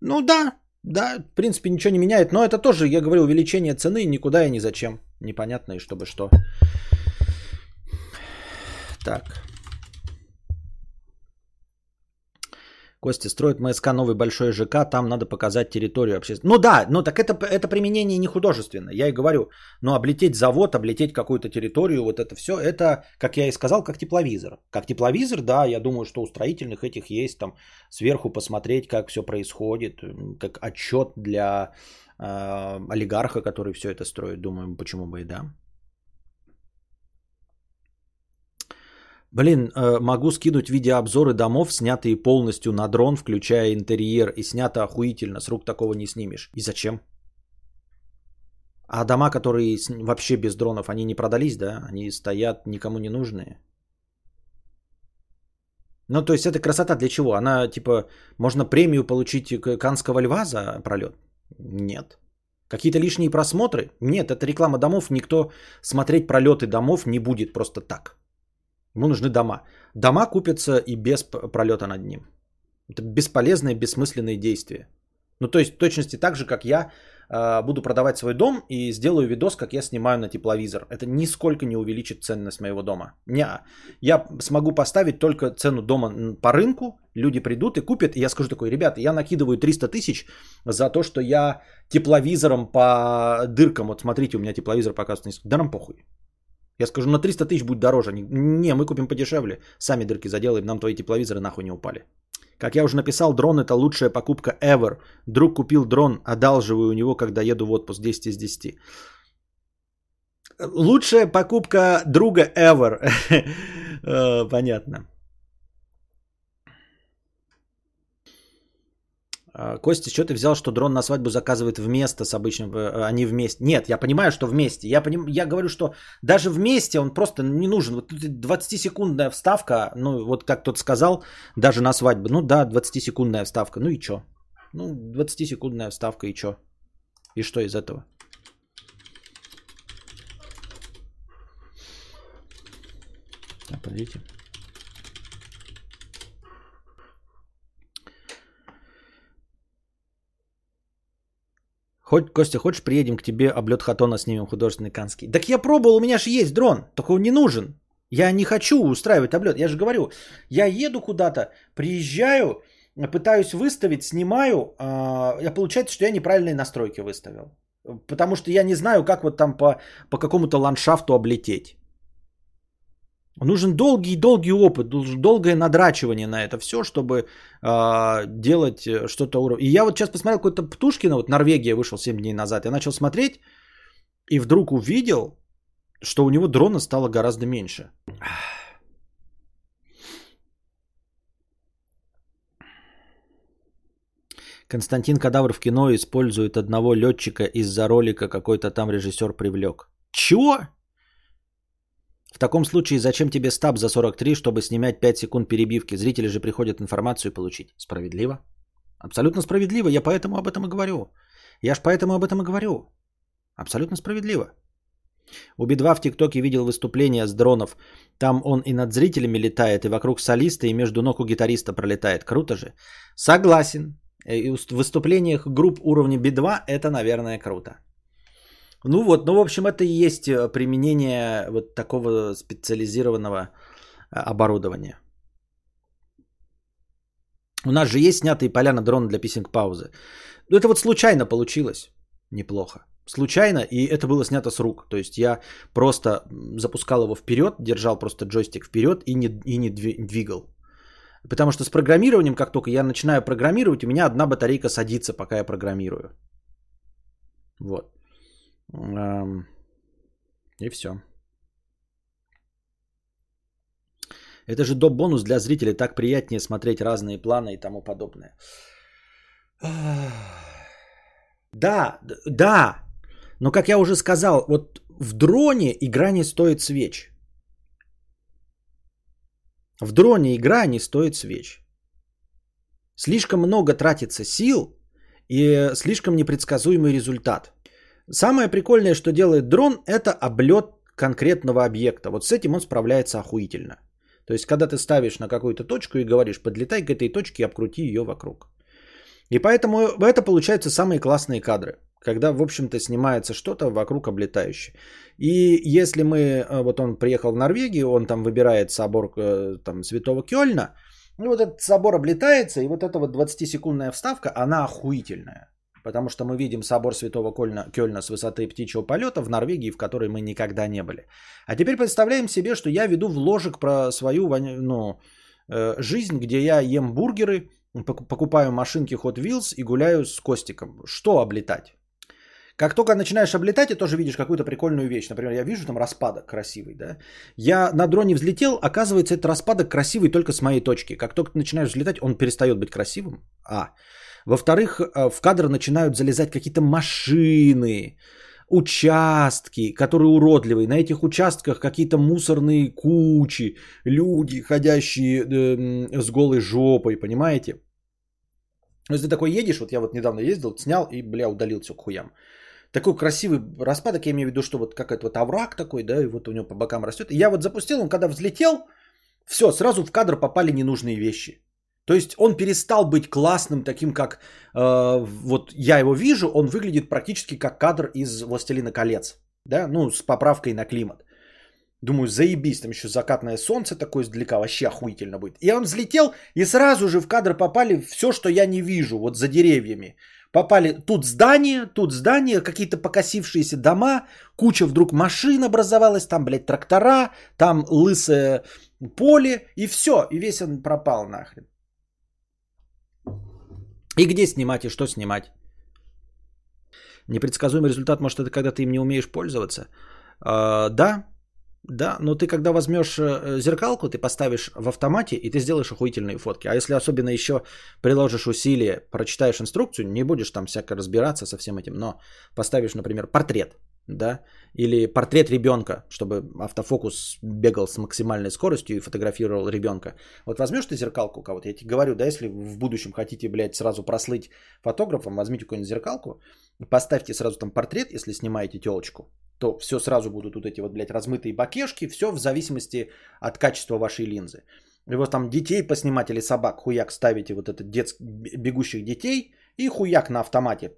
Ну да, да, в принципе, ничего не меняет, но это тоже, я говорю, увеличение цены никуда и ни зачем. Непонятно и чтобы что. Так. Костя строит МСК новый большой ЖК, там надо показать территорию общественную. Ну да, ну так это, это применение не художественное, я и говорю. Но облететь завод, облететь какую-то территорию, вот это все, это, как я и сказал, как тепловизор. Как тепловизор, да, я думаю, что у строительных этих есть там сверху посмотреть, как все происходит, как отчет для э, олигарха, который все это строит. Думаю, почему бы и да. Блин, э, могу скинуть видеообзоры домов, снятые полностью на дрон, включая интерьер, и снято охуительно, с рук такого не снимешь. И зачем? А дома, которые вообще без дронов, они не продались, да? Они стоят никому не нужные. Ну, то есть это красота для чего? Она, типа, можно премию получить Канского льва за пролет? Нет. Какие-то лишние просмотры? Нет, это реклама домов. Никто смотреть пролеты домов не будет просто так. Ему нужны дома. Дома купятся и без пролета над ним. Это бесполезные, бессмысленные действия. Ну, то есть, в точности так же, как я э, буду продавать свой дом и сделаю видос, как я снимаю на тепловизор. Это нисколько не увеличит ценность моего дома. Не, я смогу поставить только цену дома по рынку, люди придут и купят, и я скажу такой, ребята, я накидываю 300 тысяч за то, что я тепловизором по дыркам, вот смотрите, у меня тепловизор показывает, да нам похуй. Я скажу, на 300 тысяч будет дороже. Не, мы купим подешевле. Сами дырки заделаем, нам твои тепловизоры нахуй не упали. Как я уже написал, дрон это лучшая покупка ever. Друг купил дрон, одалживаю у него, когда еду в отпуск 10 из 10. Лучшая покупка друга ever. Э, понятно. Костя, что ты взял, что дрон на свадьбу заказывает вместо с обычным, э, а не вместе? Нет, я понимаю, что вместе. Я, поним, я говорю, что даже вместе он просто не нужен. Вот 20-секундная вставка, ну вот как тот сказал, даже на свадьбу. Ну да, 20-секундная вставка. Ну и что? Ну, 20-секундная вставка и что? И что из этого? А, подождите. Хоть, Костя, хочешь, приедем к тебе, облет Хатона снимем художественный канский? Так я пробовал, у меня же есть дрон, только он не нужен. Я не хочу устраивать облет. Я же говорю, я еду куда-то, приезжаю, пытаюсь выставить, снимаю, а получается, что я неправильные настройки выставил. Потому что я не знаю, как вот там по, по какому-то ландшафту облететь. Нужен долгий-долгий опыт, долгое надрачивание на это все, чтобы э, делать что-то уровня. И я вот сейчас посмотрел какой-то Птушкина, вот Норвегия вышел 7 дней назад, я начал смотреть и вдруг увидел, что у него дрона стало гораздо меньше. Константин Кадавр в кино использует одного летчика из-за ролика какой-то там режиссер привлек. Чего? В таком случае зачем тебе стаб за 43, чтобы снимать 5 секунд перебивки? Зрители же приходят информацию получить. Справедливо. Абсолютно справедливо. Я поэтому об этом и говорю. Я ж поэтому об этом и говорю. Абсолютно справедливо. У Би-2 в ТикТоке видел выступление с дронов. Там он и над зрителями летает, и вокруг солиста, и между ног у гитариста пролетает. Круто же. Согласен. Э, и в выступлениях групп уровня Би-2 это, наверное, круто. Ну вот, ну в общем, это и есть э, применение вот такого специализированного э, оборудования. У нас же есть снятые поля на дрон для писинг-паузы. Ну это вот случайно получилось. Неплохо. Случайно, и это было снято с рук. То есть я просто запускал его вперед, держал просто джойстик вперед и не, и не двигал. Потому что с программированием, как только я начинаю программировать, у меня одна батарейка садится, пока я программирую. Вот. И все. Это же доп. бонус для зрителей. Так приятнее смотреть разные планы и тому подобное. Да, да. Но как я уже сказал, вот в дроне игра не стоит свеч. В дроне игра не стоит свеч. Слишком много тратится сил и слишком непредсказуемый результат. Самое прикольное, что делает дрон, это облет конкретного объекта. Вот с этим он справляется охуительно. То есть, когда ты ставишь на какую-то точку и говоришь, подлетай к этой точке и обкрути ее вокруг. И поэтому это получаются самые классные кадры, когда, в общем-то, снимается что-то вокруг облетающее. И если мы, э, вот он приехал в Норвегию, он там выбирает собор э, там, Святого Кёльна, и вот этот собор облетается, и вот эта вот 20-секундная вставка, она охуительная. Потому что мы видим собор Святого Кольна, Кёльна с высоты птичьего полета в Норвегии, в которой мы никогда не были. А теперь представляем себе, что я веду вложек про свою ну, э, жизнь, где я ем бургеры, покупаю машинки Hot Wheels и гуляю с Костиком. Что облетать? Как только начинаешь облетать, ты тоже видишь какую-то прикольную вещь. Например, я вижу там распадок красивый, да. Я на дроне взлетел, оказывается, этот распадок красивый только с моей точки. Как только ты начинаешь взлетать, он перестает быть красивым. А. Во-вторых, э, в кадр начинают залезать какие-то машины, участки, которые уродливые. На этих участках какие-то мусорные кучи, люди, ходящие э, с голой жопой, понимаете? Ну, если ты такой едешь, вот я вот недавно ездил, снял и, бля, удалил все к хуям. Такой красивый распадок, я имею в виду, что вот какой-то вот овраг такой, да, и вот у него по бокам растет. И я вот запустил, он когда взлетел, все, сразу в кадр попали ненужные вещи. То есть он перестал быть классным, таким как э, вот я его вижу, он выглядит практически как кадр из «Властелина колец», да, ну с поправкой на климат. Думаю, заебись, там еще закатное солнце такое издалека, вообще охуительно будет. И он взлетел, и сразу же в кадр попали все, что я не вижу, вот за деревьями. Попали тут здание, тут здание, какие-то покосившиеся дома, куча вдруг машин образовалась, там, блядь, трактора, там лысое поле, и все, и весь он пропал нахрен. И где снимать, и что снимать. Непредсказуемый результат, может, это когда ты им не умеешь пользоваться. А, да, да, но ты когда возьмешь э, зеркалку, ты поставишь в автомате, и ты сделаешь охуительные фотки. А если особенно еще приложишь усилия, прочитаешь инструкцию, не будешь там всяко разбираться со всем этим, но поставишь, например, портрет, да, или портрет ребенка, чтобы автофокус бегал с максимальной скоростью и фотографировал ребенка. Вот возьмешь ты зеркалку у кого-то, я тебе говорю, да, если в будущем хотите, блядь, сразу прослыть фотографом, возьмите какую-нибудь зеркалку, поставьте сразу там портрет, если снимаете телочку, то все сразу будут вот эти вот, блядь, размытые бакешки, все в зависимости от качества вашей линзы. И вот там детей поснимать или собак, хуяк ставите вот этот дет... бегущих детей и хуяк на автомате.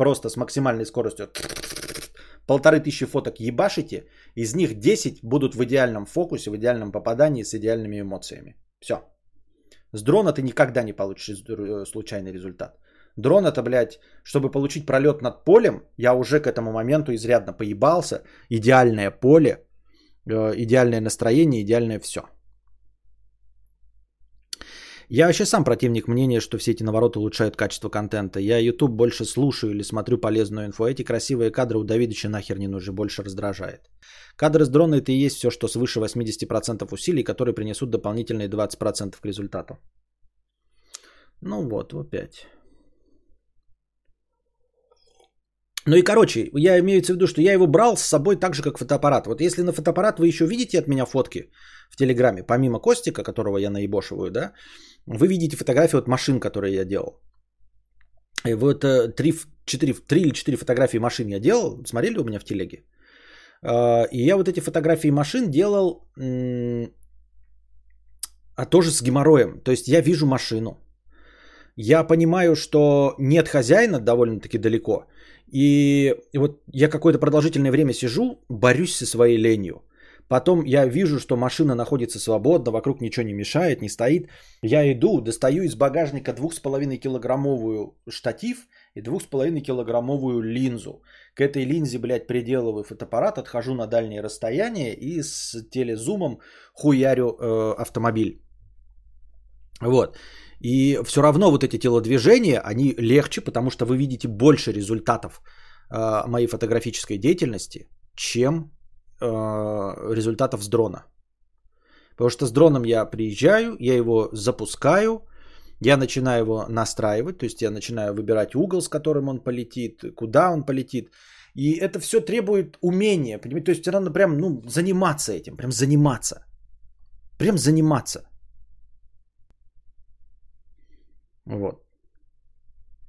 Просто с максимальной скоростью полторы тысячи фоток ебашите, из них 10 будут в идеальном фокусе, в идеальном попадании с идеальными эмоциями. Все. С дрона ты никогда не получишь э, случайный результат. Дрон это, блядь, чтобы получить пролет над полем, я уже к этому моменту изрядно поебался. Идеальное поле, э, идеальное настроение, идеальное все. Я вообще сам противник мнения, что все эти навороты улучшают качество контента. Я YouTube больше слушаю или смотрю полезную инфу. Эти красивые кадры у Давидыча нахер не нужны, больше раздражает. Кадры с дрона это и есть все, что свыше 80% усилий, которые принесут дополнительные 20% к результату. Ну вот, опять. Ну и короче, я имею в виду, что я его брал с собой так же, как фотоаппарат. Вот если на фотоаппарат вы еще видите от меня фотки в Телеграме, помимо Костика, которого я наебошиваю, да, вы видите фотографии от машин, которые я делал. И вот 3, 4, 3 или 4 фотографии машин я делал, смотрели у меня в телеге. А, и я вот эти фотографии машин делал, а тоже с геморроем. То есть я вижу машину. Я понимаю, что нет хозяина довольно-таки далеко. И вот я какое-то продолжительное время сижу, борюсь со своей ленью. Потом я вижу, что машина находится свободно, вокруг ничего не мешает, не стоит. Я иду, достаю из багажника 2,5 килограммовую штатив и 2,5 килограммовую линзу. К этой линзе, блядь, приделываю фотоаппарат, отхожу на дальние расстояния и с телезумом хуярю э, автомобиль. Вот. И все равно вот эти телодвижения, они легче, потому что вы видите больше результатов э, моей фотографической деятельности, чем э, результатов с дрона. Потому что с дроном я приезжаю, я его запускаю, я начинаю его настраивать, то есть я начинаю выбирать угол, с которым он полетит, куда он полетит. И это все требует умения, понимаете? То есть надо прям ну, заниматься этим, прям заниматься. Прям заниматься. Вот.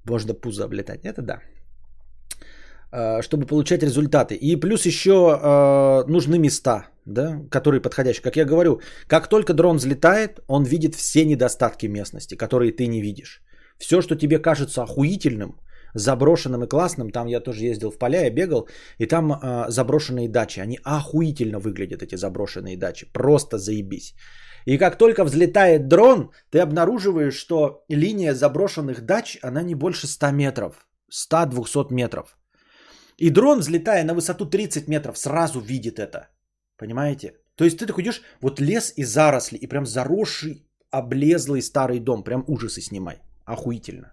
Можно пузо облетать. Это да. А, чтобы получать результаты. И плюс еще э, нужны места, да, которые подходящие. Как я говорю, как только дрон взлетает, он видит все недостатки местности, которые ты не видишь. Все, что тебе кажется охуительным, заброшенным и классным, там я тоже ездил в поля, я бегал, и там э, заброшенные дачи. Они охуительно выглядят, эти заброшенные дачи. Просто заебись. И как только взлетает дрон, ты обнаруживаешь, что линия заброшенных дач, она не больше 100 метров. 100-200 метров. И дрон, взлетая на высоту 30 метров, сразу видит это. Понимаете? То есть ты так идешь, вот лес и заросли, и прям заросший, облезлый старый дом. Прям ужасы снимай. Охуительно.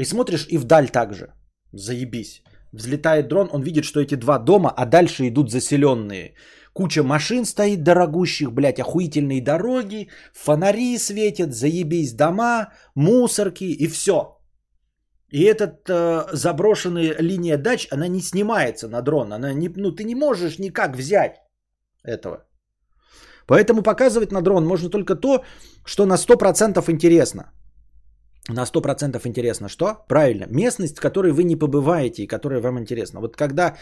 И смотришь и вдаль также. Заебись. Взлетает дрон, он видит, что эти два дома, а дальше идут заселенные. Куча машин стоит дорогущих, блядь, охуительные дороги, фонари светят, заебись дома, мусорки и все. И эта э, заброшенная линия дач, она не снимается на дрон. Она не, ну, ты не можешь никак взять этого. Поэтому показывать на дрон можно только то, что на 100% интересно. На 100% интересно что? Правильно, местность, в которой вы не побываете и которая вам интересна. Вот когда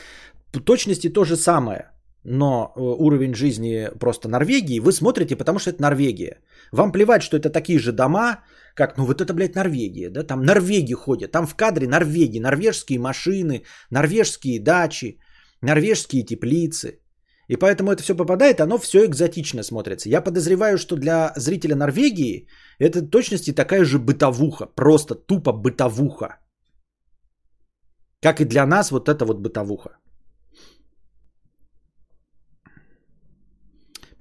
в точности то же самое, но э, уровень жизни просто Норвегии, вы смотрите, потому что это Норвегия. Вам плевать, что это такие же дома, как, ну вот это, блядь, Норвегия, да, там норвеги ходят, там в кадре норвеги, норвежские машины, норвежские дачи, норвежские теплицы. И поэтому это все попадает, оно все экзотично смотрится. Я подозреваю, что для зрителя Норвегии это точности такая же бытовуха, просто тупо бытовуха. Как и для нас вот это вот бытовуха.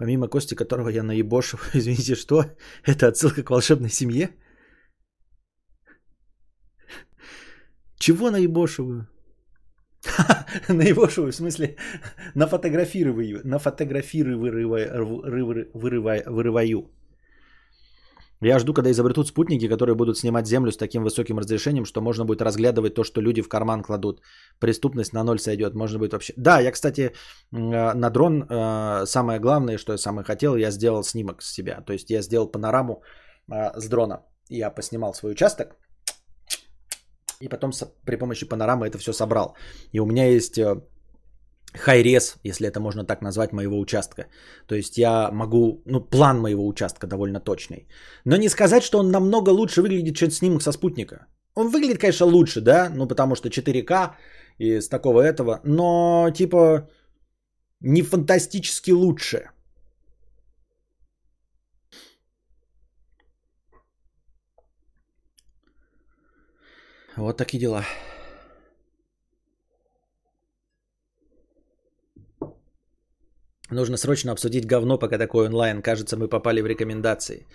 Помимо Кости, которого я наебошил, извините, что? Это отсылка к волшебной семье? Чего наебошиваю? наебошиваю, в смысле, нафотографирую, нафотографирую, вырываю. Я жду, когда изобретут спутники, которые будут снимать Землю с таким высоким разрешением, что можно будет разглядывать то, что люди в карман кладут. Преступность на ноль сойдет. Можно будет вообще... Да, я, кстати, э, на дрон э, самое главное, что я самое хотел, я сделал снимок с себя. То есть я сделал панораму э, с дрона. Я поснимал свой участок. И потом при помощи панорамы это все собрал. И у меня есть хайрес, если это можно так назвать, моего участка. То есть я могу, ну, план моего участка довольно точный. Но не сказать, что он намного лучше выглядит, чем снимок со спутника. Он выглядит, конечно, лучше, да, ну, потому что 4К из такого этого, но типа не фантастически лучше. Вот такие дела. Нужно срочно обсудить говно, пока такой онлайн. Кажется, мы попали в рекомендации.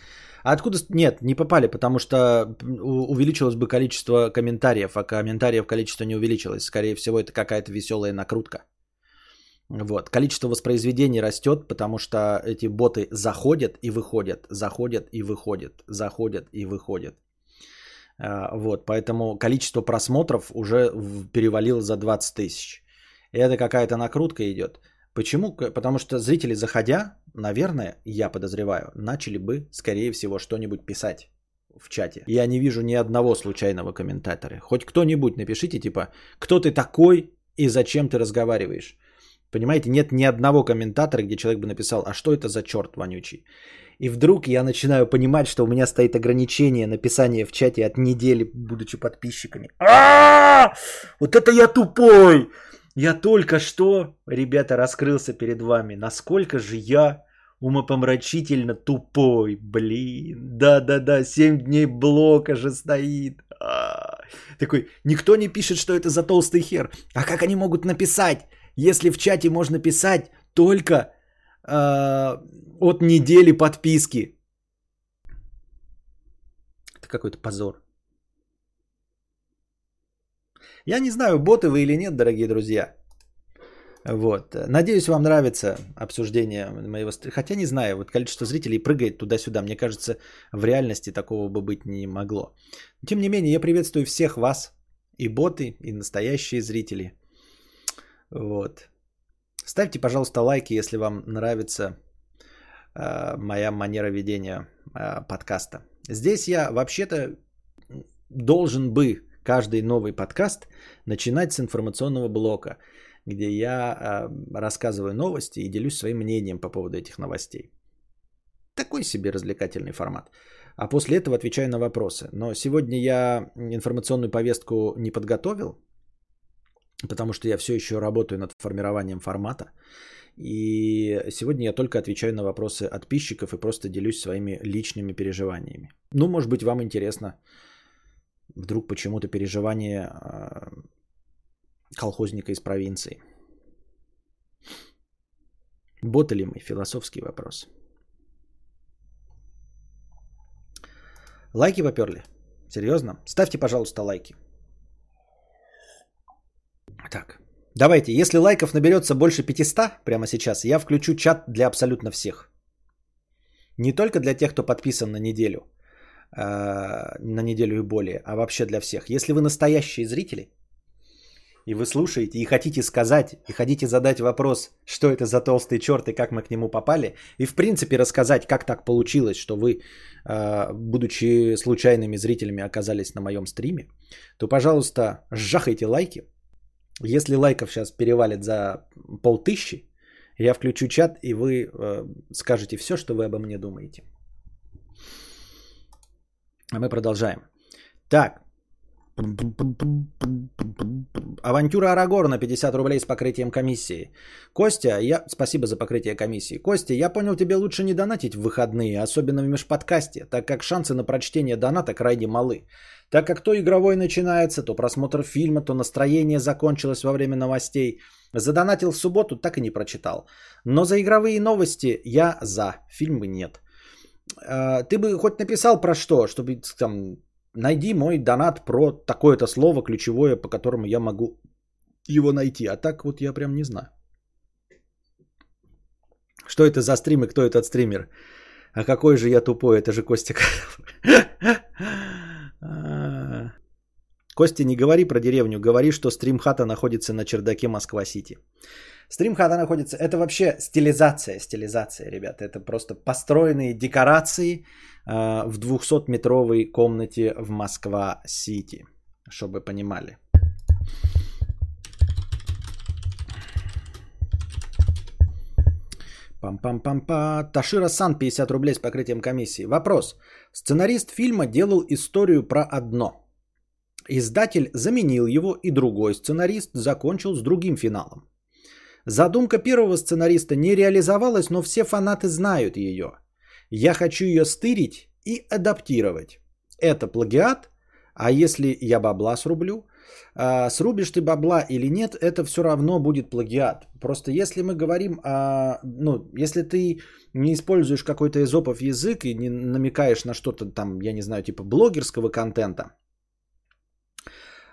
А откуда... Нет, не попали, потому что увеличилось бы количество комментариев, а комментариев количество не увеличилось. Скорее всего, это какая-то веселая накрутка. Вот. Количество воспроизведений растет, потому что эти боты заходят и выходят, заходят и выходят, заходят и выходят. А, вот, поэтому количество просмотров уже перевалило за 20 тысяч. Это какая-то накрутка идет. Почему? Потому что зрители, заходя, наверное, я подозреваю, начали бы, скорее всего, что-нибудь писать в чате. Я не вижу ни одного случайного комментатора. Хоть кто-нибудь напишите, типа, кто ты такой и зачем ты разговариваешь. Понимаете, нет ни одного комментатора, где человек бы написал, а что это за черт вонючий. И вдруг я начинаю понимать, что у меня стоит ограничение написания в чате от недели, будучи подписчиками. А! Вот это я тупой! Я только что, ребята, раскрылся перед вами. Насколько же я умопомрачительно тупой, блин. Да-да-да, 7 дней блока же стоит. А, такой, никто не пишет, что это за толстый хер. А как они могут написать, если в чате можно писать только э, от недели подписки? Это какой-то позор. Я не знаю, боты вы или нет, дорогие друзья. Вот. Надеюсь, вам нравится обсуждение моего... Хотя не знаю, вот количество зрителей прыгает туда-сюда. Мне кажется, в реальности такого бы быть не могло. Тем не менее, я приветствую всех вас, и боты, и настоящие зрители. Вот. Ставьте, пожалуйста, лайки, если вам нравится э, моя манера ведения э, подкаста. Здесь я вообще-то должен бы каждый новый подкаст начинать с информационного блока, где я э, рассказываю новости и делюсь своим мнением по поводу этих новостей. Такой себе развлекательный формат. А после этого отвечаю на вопросы. Но сегодня я информационную повестку не подготовил, потому что я все еще работаю над формированием формата. И сегодня я только отвечаю на вопросы подписчиков и просто делюсь своими личными переживаниями. Ну, может быть, вам интересно вдруг почему-то переживание а, колхозника из провинции. Боты ли мы? Философский вопрос. Лайки поперли? Серьезно? Ставьте, пожалуйста, лайки. Так, давайте, если лайков наберется больше 500 прямо сейчас, я включу чат для абсолютно всех. Не только для тех, кто подписан на неделю, на неделю и более, а вообще для всех. Если вы настоящие зрители, и вы слушаете, и хотите сказать, и хотите задать вопрос, что это за толстый черт и как мы к нему попали, и в принципе рассказать, как так получилось, что вы, э, будучи случайными зрителями, оказались на моем стриме, то, пожалуйста, сжахайте лайки. Если лайков сейчас перевалит за полтыщи, я включу чат, и вы э, скажете все, что вы обо мне думаете. А мы продолжаем. Так. Авантюра Арагор на 50 рублей с покрытием комиссии. Костя, я... Спасибо за покрытие комиссии. Костя, я понял, тебе лучше не донатить в выходные, особенно в межподкасте, так как шансы на прочтение доната крайне малы. Так как то игровой начинается, то просмотр фильма, то настроение закончилось во время новостей. Задонатил в субботу, так и не прочитал. Но за игровые новости я за, фильмы нет. А, ты бы хоть написал про что, чтобы там найди мой донат про такое-то слово ключевое, по которому я могу его найти. А так вот я прям не знаю. Что это за стрим и кто этот стример? А какой же я тупой, это же Костя а. Костя, не говори про деревню, говори, что стримхата находится на чердаке Москва-Сити. Стримхата находится... Это вообще стилизация, стилизация, ребята. Это просто построенные декорации э, в 200-метровой комнате в Москва-Сити. Чтобы понимали. Пам-пам-пам-па. Ташира Сан 50 рублей с покрытием комиссии. Вопрос. Сценарист фильма делал историю про одно. Издатель заменил его, и другой сценарист закончил с другим финалом. Задумка первого сценариста не реализовалась, но все фанаты знают ее. Я хочу ее стырить и адаптировать. Это плагиат, а если я бабла срублю, а, срубишь ты бабла или нет, это все равно будет плагиат. Просто если мы говорим о... Ну, если ты не используешь какой-то изопов язык и не намекаешь на что-то там, я не знаю, типа блогерского контента,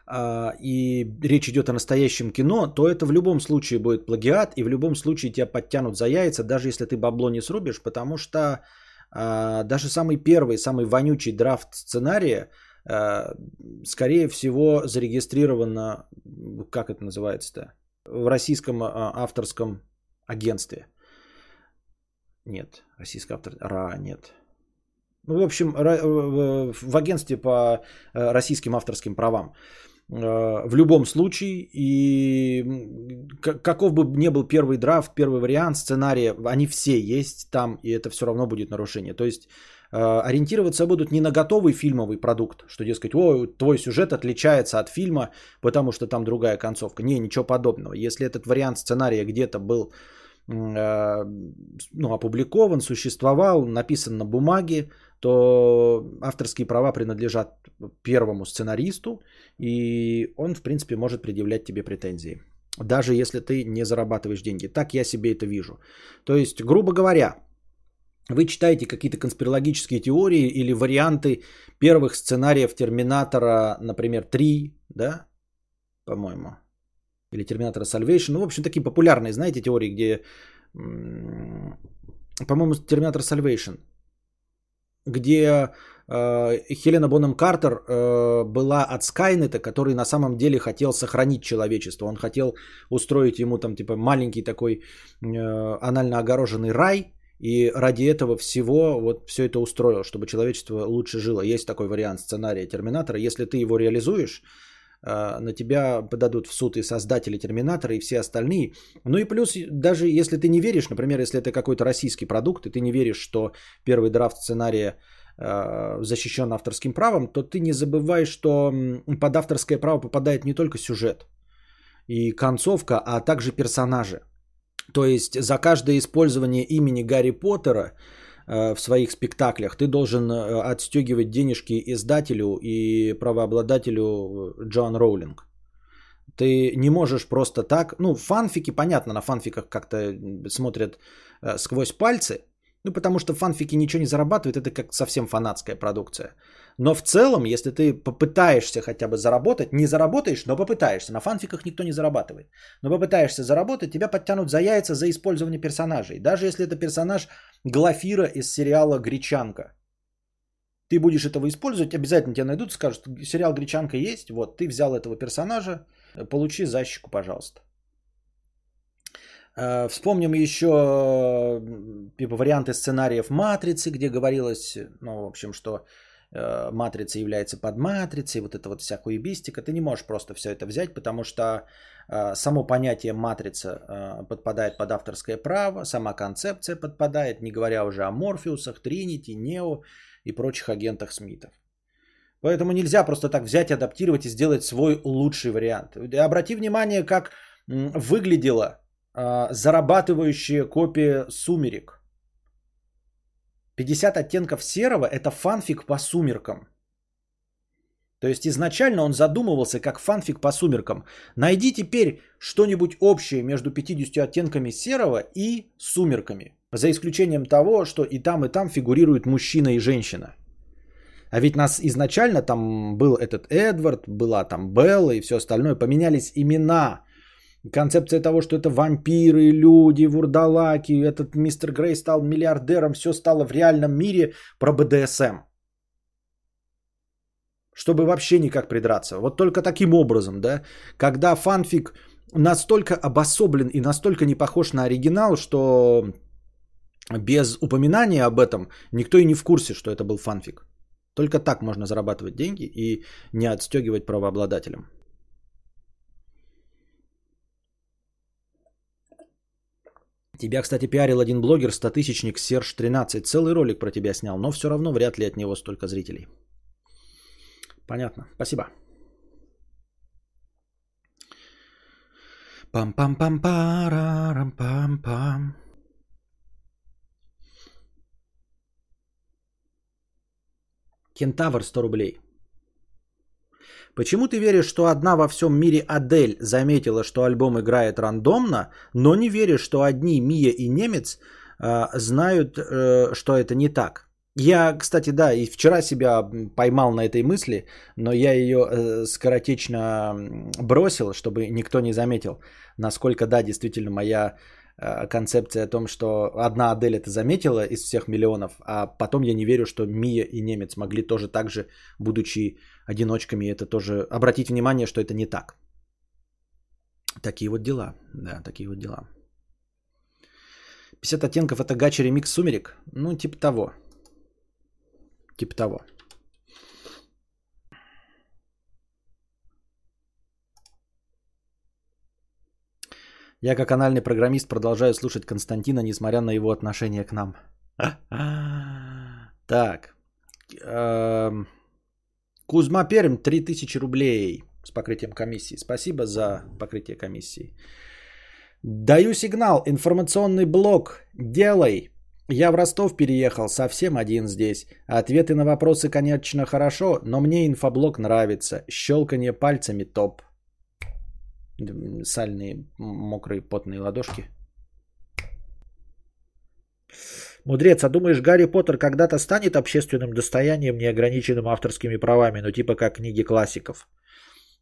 и речь идет о настоящем кино, то это в любом случае будет плагиат, и в любом случае тебя подтянут за яйца, даже если ты бабло не срубишь, потому что а, даже самый первый, самый вонючий драфт сценария, а, скорее всего, зарегистрировано, как это называется-то, в российском авторском агентстве. Нет, российское автор... РА, нет. Ну, в общем, в агентстве по российским авторским правам. Э, в любом случае. И каков бы ни был первый драфт, первый вариант сценария, они все есть там, и это все равно будет нарушение. То есть э, ориентироваться будут не на готовый фильмовый продукт, что, дескать, о, твой сюжет отличается от фильма, потому что там другая концовка. Не, ничего подобного. Если этот вариант сценария где-то был ну, опубликован, существовал, написан на бумаге, то авторские права принадлежат первому сценаристу, и он, в принципе, может предъявлять тебе претензии. Даже если ты не зарабатываешь деньги. Так я себе это вижу. То есть, грубо говоря, вы читаете какие-то конспирологические теории или варианты первых сценариев Терминатора, например, 3, да, по-моему, или Терминатора Salvation. Ну, в общем, такие популярные, знаете, теории, где, по-моему, Терминатор Salvation – где э, Хелена Бонем Картер э, была от Скайнета, который на самом деле хотел сохранить человечество. Он хотел устроить ему там типа маленький такой э, анально огороженный рай, и ради этого всего вот все это устроил, чтобы человечество лучше жило. Есть такой вариант сценария Терминатора. Если ты его реализуешь, на тебя подадут в суд и создатели Терминатора, и все остальные. Ну и плюс, даже если ты не веришь, например, если это какой-то российский продукт, и ты не веришь, что первый драфт сценария э, защищен авторским правом, то ты не забывай, что под авторское право попадает не только сюжет и концовка, а также персонажи. То есть за каждое использование имени Гарри Поттера в своих спектаклях, ты должен э, отстегивать денежки издателю и правообладателю э, Джоан Роулинг. Ты не можешь просто так, ну, фанфики, понятно, на фанфиках как-то смотрят сквозь пальцы, ну, потому что фанфики ничего не зарабатывают, это как совсем фанатская продукция. Но в целом, если ты попытаешься хотя бы заработать, не заработаешь, но попытаешься, на фанфиках никто не зарабатывает, но попытаешься заработать, тебя подтянут за яйца за использование персонажей. Даже если это персонаж Глафира из сериала «Гречанка». Ты будешь этого использовать, обязательно тебя найдут, скажут, сериал «Гречанка» есть, вот, ты взял этого персонажа, получи защику, пожалуйста. Э, вспомним еще типа, варианты сценариев «Матрицы», где говорилось, ну, в общем, что э, матрица является под матрицей, вот это вот вся хуебистика. Ты не можешь просто все это взять, потому что э, само понятие матрица подпадает под авторское право, сама концепция подпадает, не говоря уже о Морфеусах, Тринити, Нео и прочих агентах Смитов. Поэтому нельзя просто так взять, адаптировать и сделать свой лучший вариант. Обрати внимание, как выглядела зарабатывающая копия «Сумерек». 50 оттенков серого – это фанфик по сумеркам. То есть изначально он задумывался как фанфик по сумеркам. Найди теперь что-нибудь общее между 50 оттенками серого и сумерками. За исключением того, что и там, и там фигурируют мужчина и женщина. А ведь нас изначально там был этот Эдвард, была там Белла и все остальное. Поменялись имена Концепция того, что это вампиры, люди, вурдалаки, этот мистер Грей стал миллиардером, все стало в реальном мире про БДСМ. Чтобы вообще никак придраться. Вот только таким образом, да, когда фанфик настолько обособлен и настолько не похож на оригинал, что без упоминания об этом никто и не в курсе, что это был фанфик. Только так можно зарабатывать деньги и не отстегивать правообладателям. Тебя, кстати, пиарил один блогер, стотысячник Серж 13. Целый ролик про тебя снял, но все равно вряд ли от него столько зрителей. Понятно. Спасибо. Пам-пам-пам-парам-пам-пам. Кентавр 100 рублей. Почему ты веришь, что одна во всем мире Адель заметила, что альбом играет рандомно, но не веришь, что одни Мия и Немец э, знают, э, что это не так? Я, кстати, да, и вчера себя поймал на этой мысли, но я ее э, скоротечно бросил, чтобы никто не заметил, насколько, да, действительно моя концепция о том, что одна Адель это заметила из всех миллионов, а потом я не верю, что Мия и немец могли тоже так же, будучи одиночками, это тоже обратить внимание, что это не так. Такие вот дела, да, такие вот дела. 50 оттенков это гача ремикс «Сумерек»? Ну, типа того. Типа того. Я как анальный программист продолжаю слушать Константина, несмотря на его отношение к нам. Так. Эм, Кузьма Перм, 3000 рублей с покрытием комиссии. Спасибо за покрытие комиссии. Даю сигнал. Информационный блок. Делай. Я в Ростов переехал, совсем один здесь. Ответы на вопросы, конечно, хорошо, но мне инфоблок нравится. Щелканье пальцами топ. Сальные, мокрые, потные ладошки. Мудрец, а думаешь, Гарри Поттер когда-то станет общественным достоянием, неограниченным авторскими правами, ну типа как книги классиков?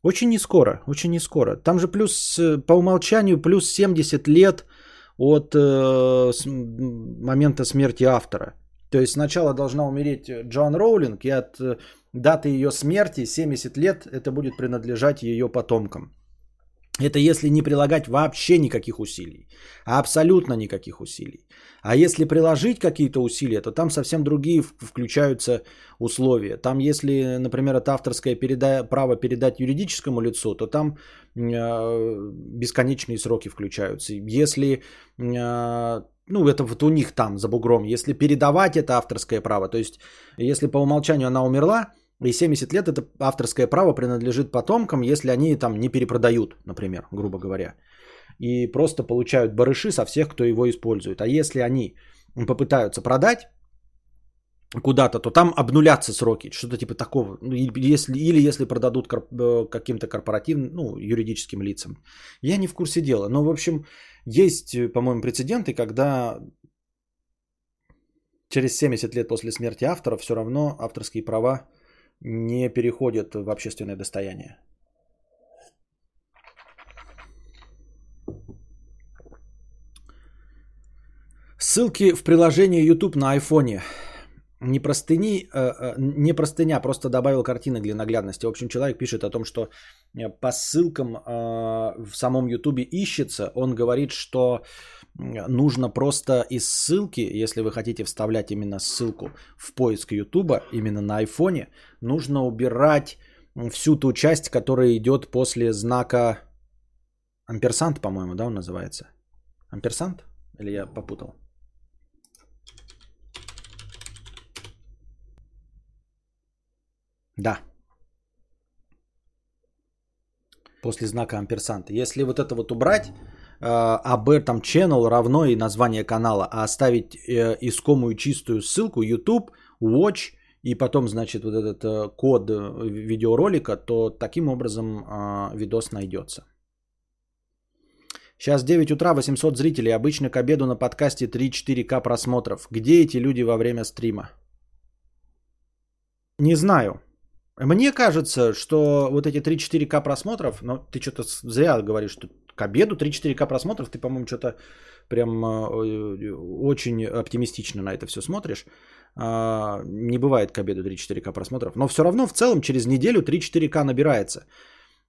Очень не скоро, очень не скоро. Там же плюс, э, по умолчанию, плюс 70 лет от э, с, момента смерти автора. То есть сначала должна умереть Джоан Роулинг, и от э, даты ее смерти 70 лет это будет принадлежать ее потомкам. Это если не прилагать вообще никаких усилий. Абсолютно никаких усилий. А если приложить какие-то усилия, то там совсем другие включаются условия. Там, если, например, это авторское переда... право передать юридическому лицу, то там э, бесконечные сроки включаются. Если, э, ну, это вот у них там за бугром, если передавать это авторское право, то есть если по умолчанию она умерла, и 70 лет это авторское право принадлежит потомкам, если они там не перепродают, например, грубо говоря. И просто получают барыши со всех, кто его использует. А если они попытаются продать куда-то, то там обнулятся сроки, что-то типа такого. Ну, если, или если продадут э, каким-то корпоративным, ну, юридическим лицам. Я не в курсе дела. Но, в общем, есть, э, по-моему, прецеденты, когда через 70 лет после смерти автора все равно авторские права не переходят в общественное достояние. Ссылки в приложении YouTube на айфоне. Не, простыни, э, э, не простыня, просто добавил картины для наглядности. В общем, человек пишет о том, что э, по ссылкам в самом YouTube ищется. Он говорит, что нужно просто из ссылки, если вы хотите вставлять именно ссылку в поиск YouTube, именно на айфоне, нужно убирать всю ту часть, которая идет после знака амперсант, по-моему, да, он называется? Амперсант? Или я попутал? Да. После знака амперсанта. Если вот это вот убрать, об э, этом channel равно и название канала, а оставить э, искомую чистую ссылку YouTube, Watch и потом, значит, вот этот э, код видеоролика, то таким образом видос найдется. Сейчас 9 утра, 800 зрителей. Обычно к обеду на подкасте 3-4К просмотров. Где эти люди во время стрима? Не знаю. Мне кажется, что вот эти 3-4К просмотров, но ты что-то зря говоришь, что к обеду 3-4К просмотров, ты, по-моему, что-то прям э, очень оптимистично на это все смотришь. А, не бывает к обеду 3-4К просмотров, но все равно в целом через неделю 3-4К набирается.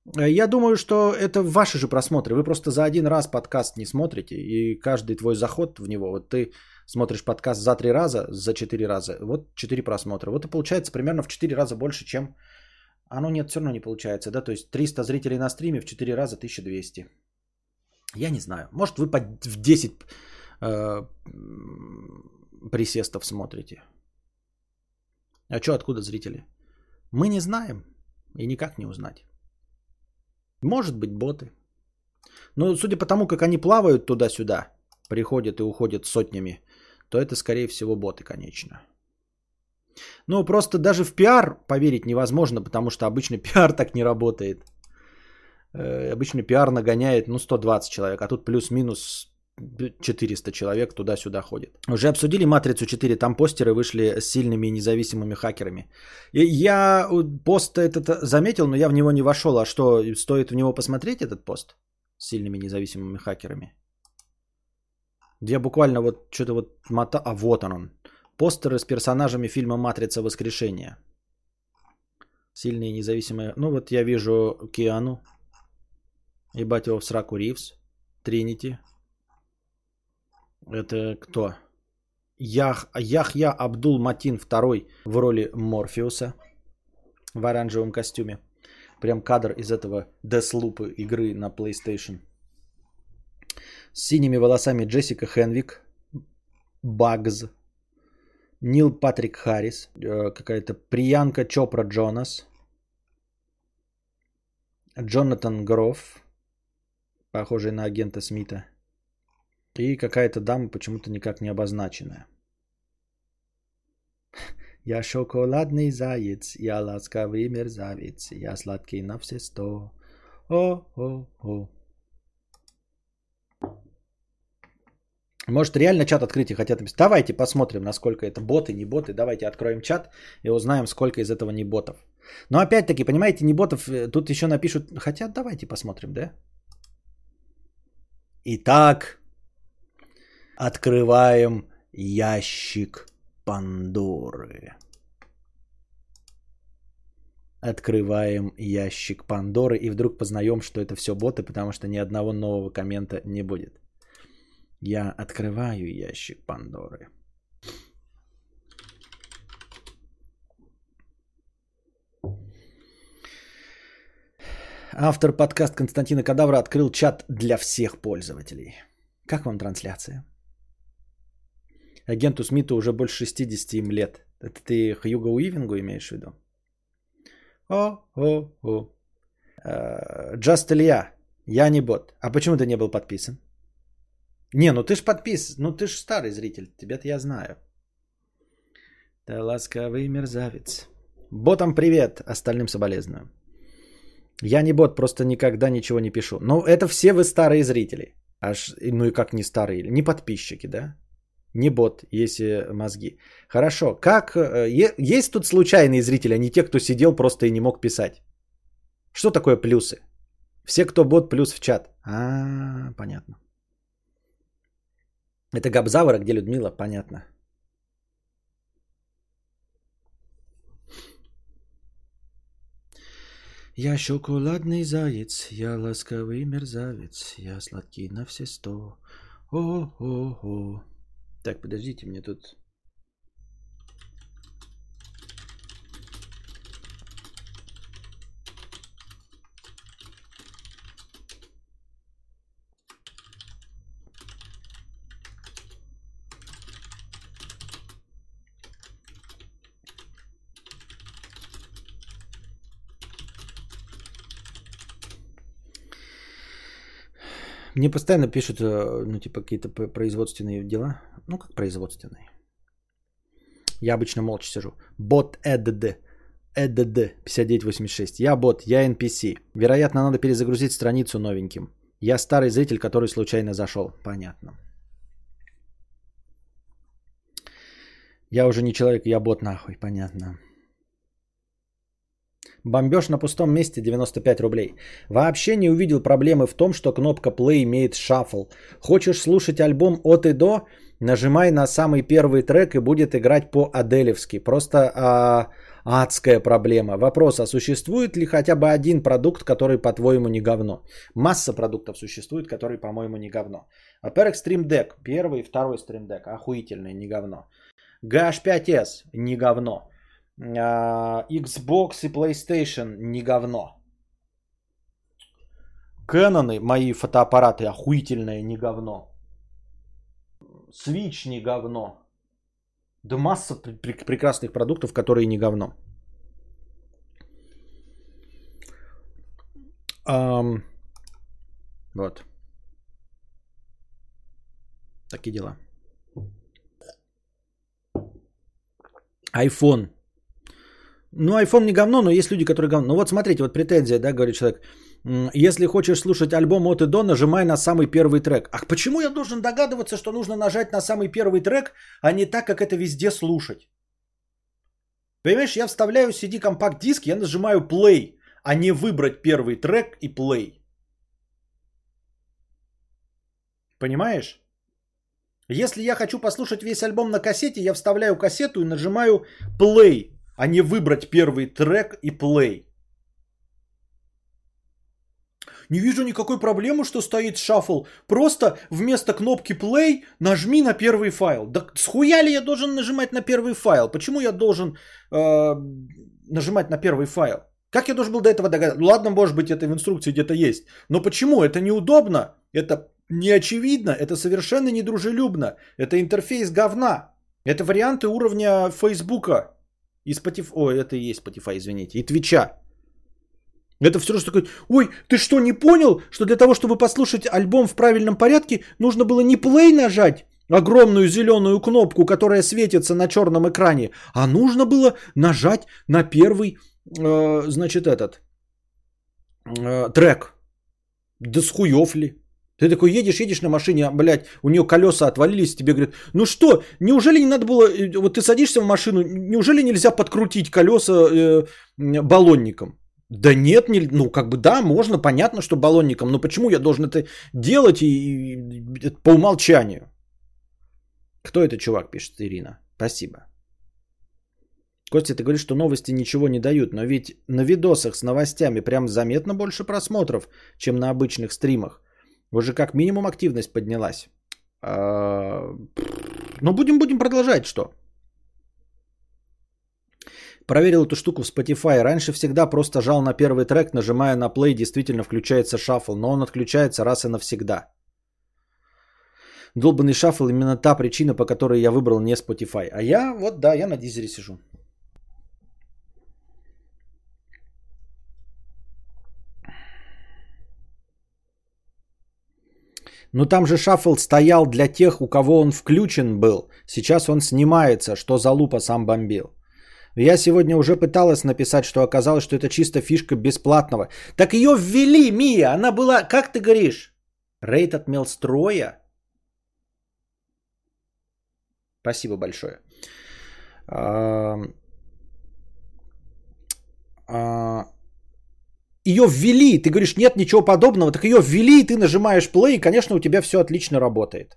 Я думаю, что это ваши же просмотры. Вы просто за один раз подкаст не смотрите, и каждый твой заход в него, вот ты смотришь подкаст за три раза, за четыре раза, вот четыре просмотра. Вот и получается примерно в четыре раза больше, чем... Оно нет, все равно не получается, да? То есть 300 зрителей на стриме в 4 раза 1200. Я не знаю. Может, вы в 10 э, присестов смотрите. А что, откуда зрители? Мы не знаем и никак не узнать. Может быть, боты. Ну, судя по тому, как они плавают туда-сюда, приходят и уходят сотнями, то это, скорее всего, боты, конечно. Ну, просто даже в пиар поверить невозможно, потому что обычно пиар так не работает. Э, обычно пиар нагоняет, ну, 120 человек, а тут плюс-минус 400 человек туда-сюда ходит. Уже обсудили «Матрицу 4», там постеры вышли с сильными и независимыми хакерами. И я пост этот заметил, но я в него не вошел. А что, стоит в него посмотреть этот пост с сильными независимыми хакерами? Я буквально вот что-то вот мота... А вот он он. Постеры с персонажами фильма «Матрица. Воскрешение». Сильные независимые... Ну вот я вижу Киану. Ебать его в сраку Ривз. Тринити. Это кто? Ях, Яхья Абдул Матин II в роли Морфеуса в оранжевом костюме. Прям кадр из этого Deathloop игры на PlayStation. С синими волосами Джессика Хенвик, Багз, Нил Патрик Харрис, э, какая-то Приянка Чопра Джонас, Джонатан Гроф, похожий на агента Смита, и какая-то дама почему-то никак не обозначенная. Я шоколадный заяц, я ласковый мерзавец, я сладкий на все сто. О-о-о. Может, реально чат открыть и хотят написать. Давайте посмотрим, насколько это боты, не боты. Давайте откроем чат и узнаем, сколько из этого не ботов. Но опять-таки, понимаете, не ботов, э, тут еще напишут. Хотя давайте посмотрим, да? Итак, открываем ящик Пандоры. Открываем ящик Пандоры и вдруг познаем, что это все боты, потому что ни одного нового коммента не будет. Я открываю ящик Пандоры. Автор подкаст Константина Кадавра открыл чат для всех пользователей. Как вам трансляция? Агенту Смиту уже больше 60 им лет. Это ты Хьюго Уивингу имеешь в виду? О, о, о. Джаст Илья. Я не бот. А почему ты не был подписан? Не, ну ты ж подпис, ну ты ж старый зритель, тебя-то я знаю. Ты ласковый мерзавец. Ботам привет, остальным соболезную. Я не бот, просто никогда ничего не пишу. Ну, это все вы старые зрители. Аж, ну и как не старые, не подписчики, да? Не бот, если мозги. Хорошо, как... Э, есть тут случайные зрители, а не те, кто сидел просто и не мог писать? Что такое плюсы? Все, кто бот, плюс в чат. А, понятно. Это Габзавра, где Людмила, понятно. Я шоколадный заяц, я ласковый мерзавец, я сладкий на все сто. О-о-о. Так, подождите, мне тут Мне постоянно пишут, э, ну, типа, какие-то производственные дела. Ну, как производственные. Я обычно молча сижу. Бот EDD. EDD 5986. Я бот, я NPC. Вероятно, надо перезагрузить страницу новеньким. Я старый зритель, который случайно зашел. Понятно. Я уже не человек, я бот нахуй. Понятно. Бомбеж на пустом месте 95 рублей. Вообще не увидел проблемы в том, что кнопка play имеет шаффл. Хочешь слушать альбом от и до? Нажимай на самый первый трек и будет играть по-аделевски. Просто а, адская проблема. Вопрос, а существует ли хотя бы один продукт, который, по-твоему, не говно? Масса продуктов существует, которые, по-моему, не говно. Во-первых, Stream Deck. Первый и второй Stream Deck. Охуительный, не говно. GH5S. Не говно. А, Xbox и PlayStation не говно. Кэноны, мои фотоаппараты охуительные, не говно. Switch не говно. Да масса пр- прекрасных продуктов, которые не говно. Um, Вот. Такие дела. iPhone. Ну, iPhone не говно, но есть люди, которые говно. Ну вот смотрите, вот претензия, да, говорит человек. Если хочешь слушать альбом от и до, нажимай на самый первый трек. А почему я должен догадываться, что нужно нажать на самый первый трек, а не так, как это везде слушать? Понимаешь, я вставляю CD компакт диск, я нажимаю play, а не выбрать первый трек и play. Понимаешь? Если я хочу послушать весь альбом на кассете, я вставляю кассету и нажимаю play, а не выбрать первый трек и play. Не вижу никакой проблемы, что стоит шаффл. Просто вместо кнопки play нажми на первый файл. Да схуя ли я должен нажимать на первый файл? Почему я должен э, нажимать на первый файл? Как я должен был до этого догадаться? Ладно, может быть, это в инструкции где-то есть. Но почему? Это неудобно. Это не очевидно. Это совершенно недружелюбно. Это интерфейс говна. Это варианты уровня Фейсбука. И Spotify. Ой, это и есть Spotify, извините. И Твича. Это все равно такой, ой, ты что, не понял, что для того, чтобы послушать альбом в правильном порядке, нужно было не play нажать, огромную зеленую кнопку, которая светится на черном экране, а нужно было нажать на первый, э, значит, этот э, трек. Да с хуев ли? Ты такой едешь, едешь на машине, блядь, у нее колеса отвалились, тебе говорят, ну что, неужели не надо было, э, вот ты садишься в машину, неужели нельзя подкрутить колеса э, баллонником? Да нет, не, ну как бы да, можно, понятно, что баллонником, но почему я должен это делать и, и, и по умолчанию? Кто это чувак, пишет Ирина. Спасибо. Костя, ты говоришь, что новости ничего не дают, но ведь на видосах с новостями прям заметно больше просмотров, чем на обычных стримах. Уже как минимум активность поднялась. А, ну, будем, будем продолжать, что? Проверил эту штуку в Spotify. Раньше всегда просто жал на первый трек, нажимая на play, действительно включается шаффл, но он отключается раз и навсегда. Долбанный шаффл именно та причина, по которой я выбрал не Spotify. А я, вот да, я на дизере сижу. Но там же шаффл стоял для тех, у кого он включен был. Сейчас он снимается, что за лупа сам бомбил. Я сегодня уже пыталась написать, что оказалось, что это чисто фишка бесплатного. Так ее ввели, Мия. Она была, как ты говоришь, рейд от Мелстроя. Спасибо большое. А, а, ее ввели, ты говоришь, нет ничего подобного, так ее ввели, ты нажимаешь play, и, конечно, у тебя все отлично работает.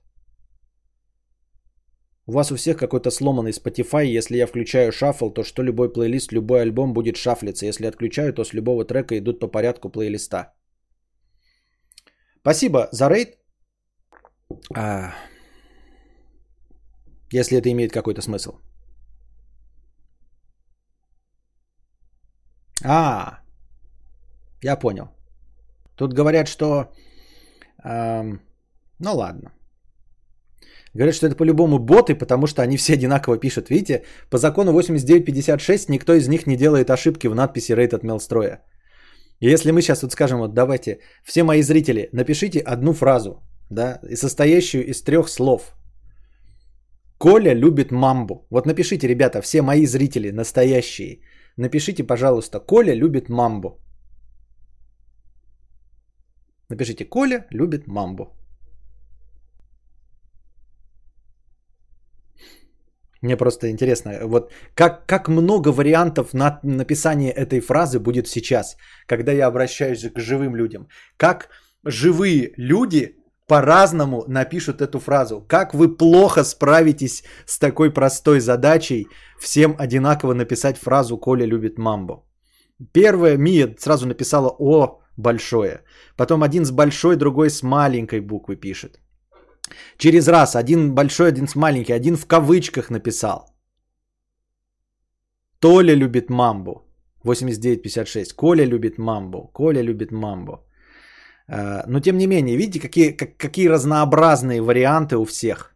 У вас у всех какой-то сломанный Spotify. Если я включаю шаффл, то что любой плейлист, любой альбом будет шафлиться. Если отключаю, то с любого трека идут по порядку плейлиста. Спасибо за рейд. А, если это имеет какой-то смысл. А, я понял. Тут говорят, что... Эм, ну ладно. Говорят, что это по-любому боты, потому что они все одинаково пишут. Видите, по закону 8956 никто из них не делает ошибки в надписи Rated Mail И если мы сейчас вот скажем, вот давайте, все мои зрители, напишите одну фразу, да, состоящую из трех слов. Коля любит мамбу. Вот напишите, ребята, все мои зрители настоящие, напишите, пожалуйста, Коля любит мамбу. Напишите, Коля любит мамбу. Мне просто интересно, вот как, как много вариантов на написание этой фразы будет сейчас, когда я обращаюсь к живым людям. Как живые люди по-разному напишут эту фразу. Как вы плохо справитесь с такой простой задачей всем одинаково написать фразу «Коля любит мамбу». Первая Мия сразу написала «О» большое. Потом один с большой, другой с маленькой буквы пишет. Через раз. Один большой, один с маленький. Один в кавычках написал. Толя любит мамбу. 8956. Коля любит мамбу. Коля любит мамбу. А, но тем не менее, видите, какие, как, какие разнообразные варианты у всех.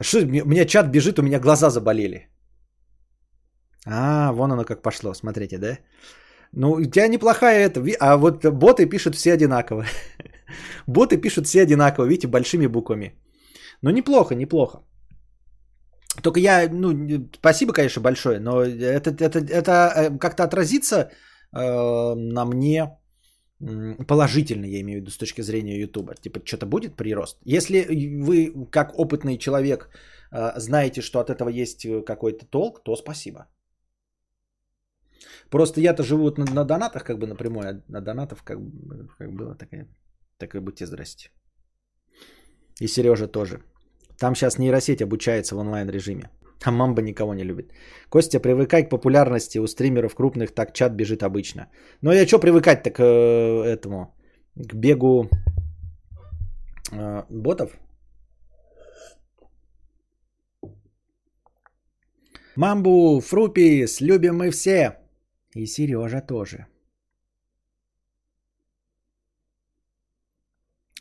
Что, у меня чат бежит, у меня глаза заболели. А, вон оно как пошло, смотрите, да? Ну, у тебя неплохая это. А вот боты пишут все одинаково. Боты пишут все одинаково, видите, большими буквами. Ну, неплохо, неплохо. Только я, ну, спасибо, конечно, большое, но это, это, это э, как-то отразится э, на мне положительно, я имею в виду, с точки зрения Ютуба. Типа, что-то будет прирост. Если вы, как опытный человек, э, знаете, что от этого есть какой-то толк, то спасибо. Просто я-то живу на, на донатах, как бы напрямую, а на донатов как, как было, такая, так и будьте здрасте. И Сережа тоже. Там сейчас нейросеть обучается в онлайн режиме. А мамба никого не любит. Костя, привыкай к популярности у стримеров крупных, так чат бежит обычно. Но я что привыкать-то к э, этому? К бегу э, ботов? Мамбу, Фрупис, любим мы все. И Сережа тоже.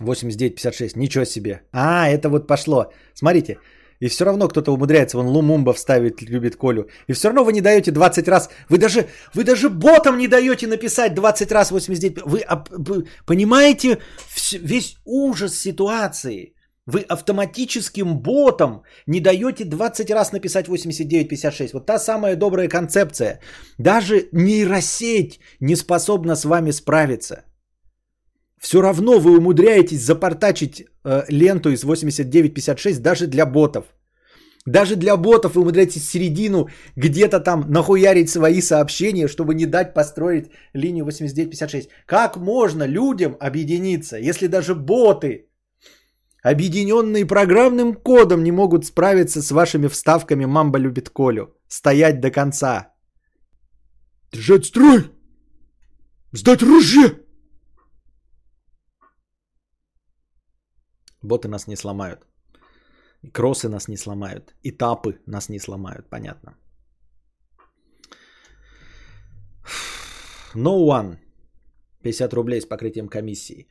89-56, ничего себе. А, это вот пошло. Смотрите, и все равно кто-то умудряется, вон Лумумба вставить, любит Колю. И все равно вы не даете 20 раз, вы даже, вы даже ботом не даете написать 20 раз 89. Вы, вы понимаете весь ужас ситуации. Вы автоматическим ботом не даете 20 раз написать 89-56. Вот та самая добрая концепция. Даже нейросеть не способна с вами справиться. Все равно вы умудряетесь запортачить э, ленту из 89-56 даже для ботов. Даже для ботов вы умудряетесь середину где-то там нахуярить свои сообщения, чтобы не дать построить линию 89-56. Как можно людям объединиться, если даже боты объединенные программным кодом, не могут справиться с вашими вставками «Мамба любит Колю». Стоять до конца. Держать строй! Сдать ружье! Боты нас не сломают. Кроссы нас не сломают. Этапы нас не сломают, понятно. No one. 50 рублей с покрытием комиссии.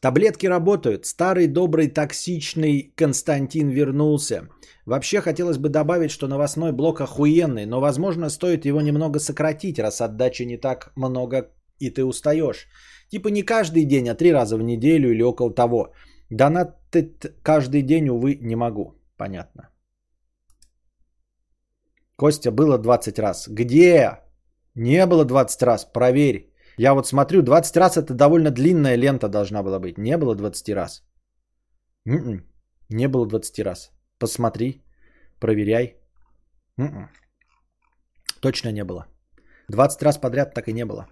Таблетки работают. Старый добрый токсичный Константин вернулся. Вообще хотелось бы добавить, что новостной блок охуенный, но возможно стоит его немного сократить, раз отдачи не так много и ты устаешь. Типа не каждый день, а три раза в неделю или около того. Донатить каждый день, увы, не могу. Понятно. Костя, было 20 раз. Где? Не было 20 раз, проверь. Я вот смотрю, 20 раз это довольно длинная лента должна была быть. Не было 20 раз. М-м. Не было 20 раз. Посмотри, проверяй. М-м. Точно не было. 20 раз подряд так и не было.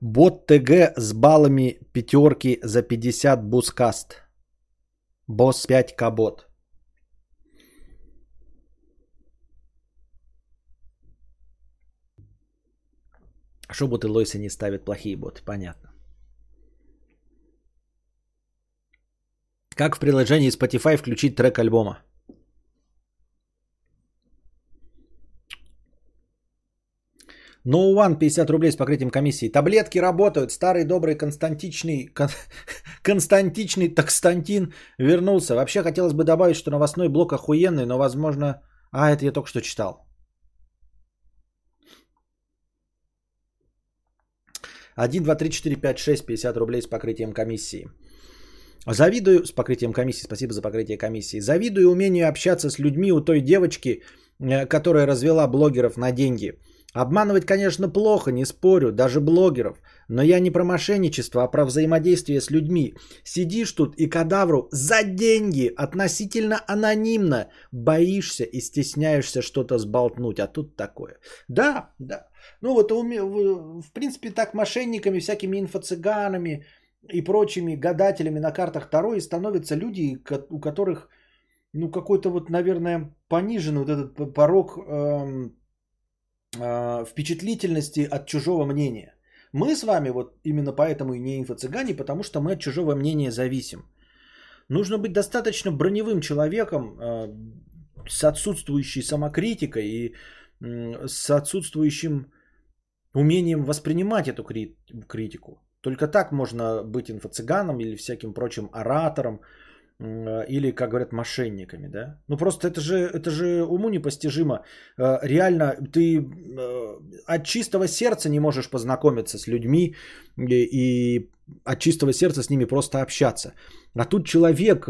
Бот ТГ с баллами пятерки за 50 бускаст. Босс 5 кабот. Что боты Лойса не ставят плохие боты, понятно. Как в приложении Spotify включить трек альбома? No One 50 рублей с покрытием комиссии. Таблетки работают. Старый добрый Константичный, Кон, Константичный Такстантин вернулся. Вообще хотелось бы добавить, что новостной блок охуенный, но возможно... А, это я только что читал. 1, 2, 3, 4, 5, 6, 50 рублей с покрытием комиссии. Завидую, с покрытием комиссии, спасибо за покрытие комиссии. Завидую умению общаться с людьми у той девочки, э, которая развела блогеров на деньги. Обманывать, конечно, плохо, не спорю, даже блогеров. Но я не про мошенничество, а про взаимодействие с людьми. Сидишь тут и кадавру за деньги, относительно анонимно, боишься и стесняешься что-то сболтнуть. А тут такое. Да, да. Ну вот в принципе так мошенниками, всякими инфо-цыганами и прочими гадателями на картах Таро и становятся люди, у которых ну какой-то вот, наверное, понижен вот этот порог эм, э, впечатлительности от чужого мнения. Мы с вами вот именно поэтому и не инфо-цыгане, потому что мы от чужого мнения зависим. Нужно быть достаточно броневым человеком э, с отсутствующей самокритикой и э, с отсутствующим умением воспринимать эту критику. Только так можно быть инфо-цыганом или всяким прочим оратором, э, или, как говорят, мошенниками, да? Ну просто это же, это же уму непостижимо. Э, реально, ты э, от чистого сердца не можешь познакомиться с людьми и, от чистого сердца с ними просто общаться. А тут человек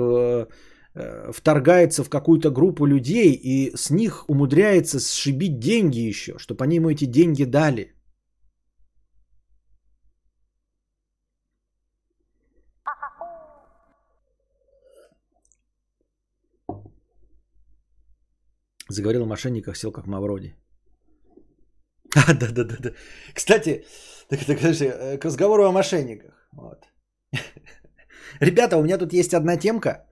вторгается в какую-то группу людей и с них умудряется сшибить деньги еще, чтобы они ему эти деньги дали. Заговорил о мошенниках, сел как Мавроди. А, да, да, да, да. Кстати, так, так, э, к разговору о мошенниках. Вот. Ребята, у меня тут есть одна темка.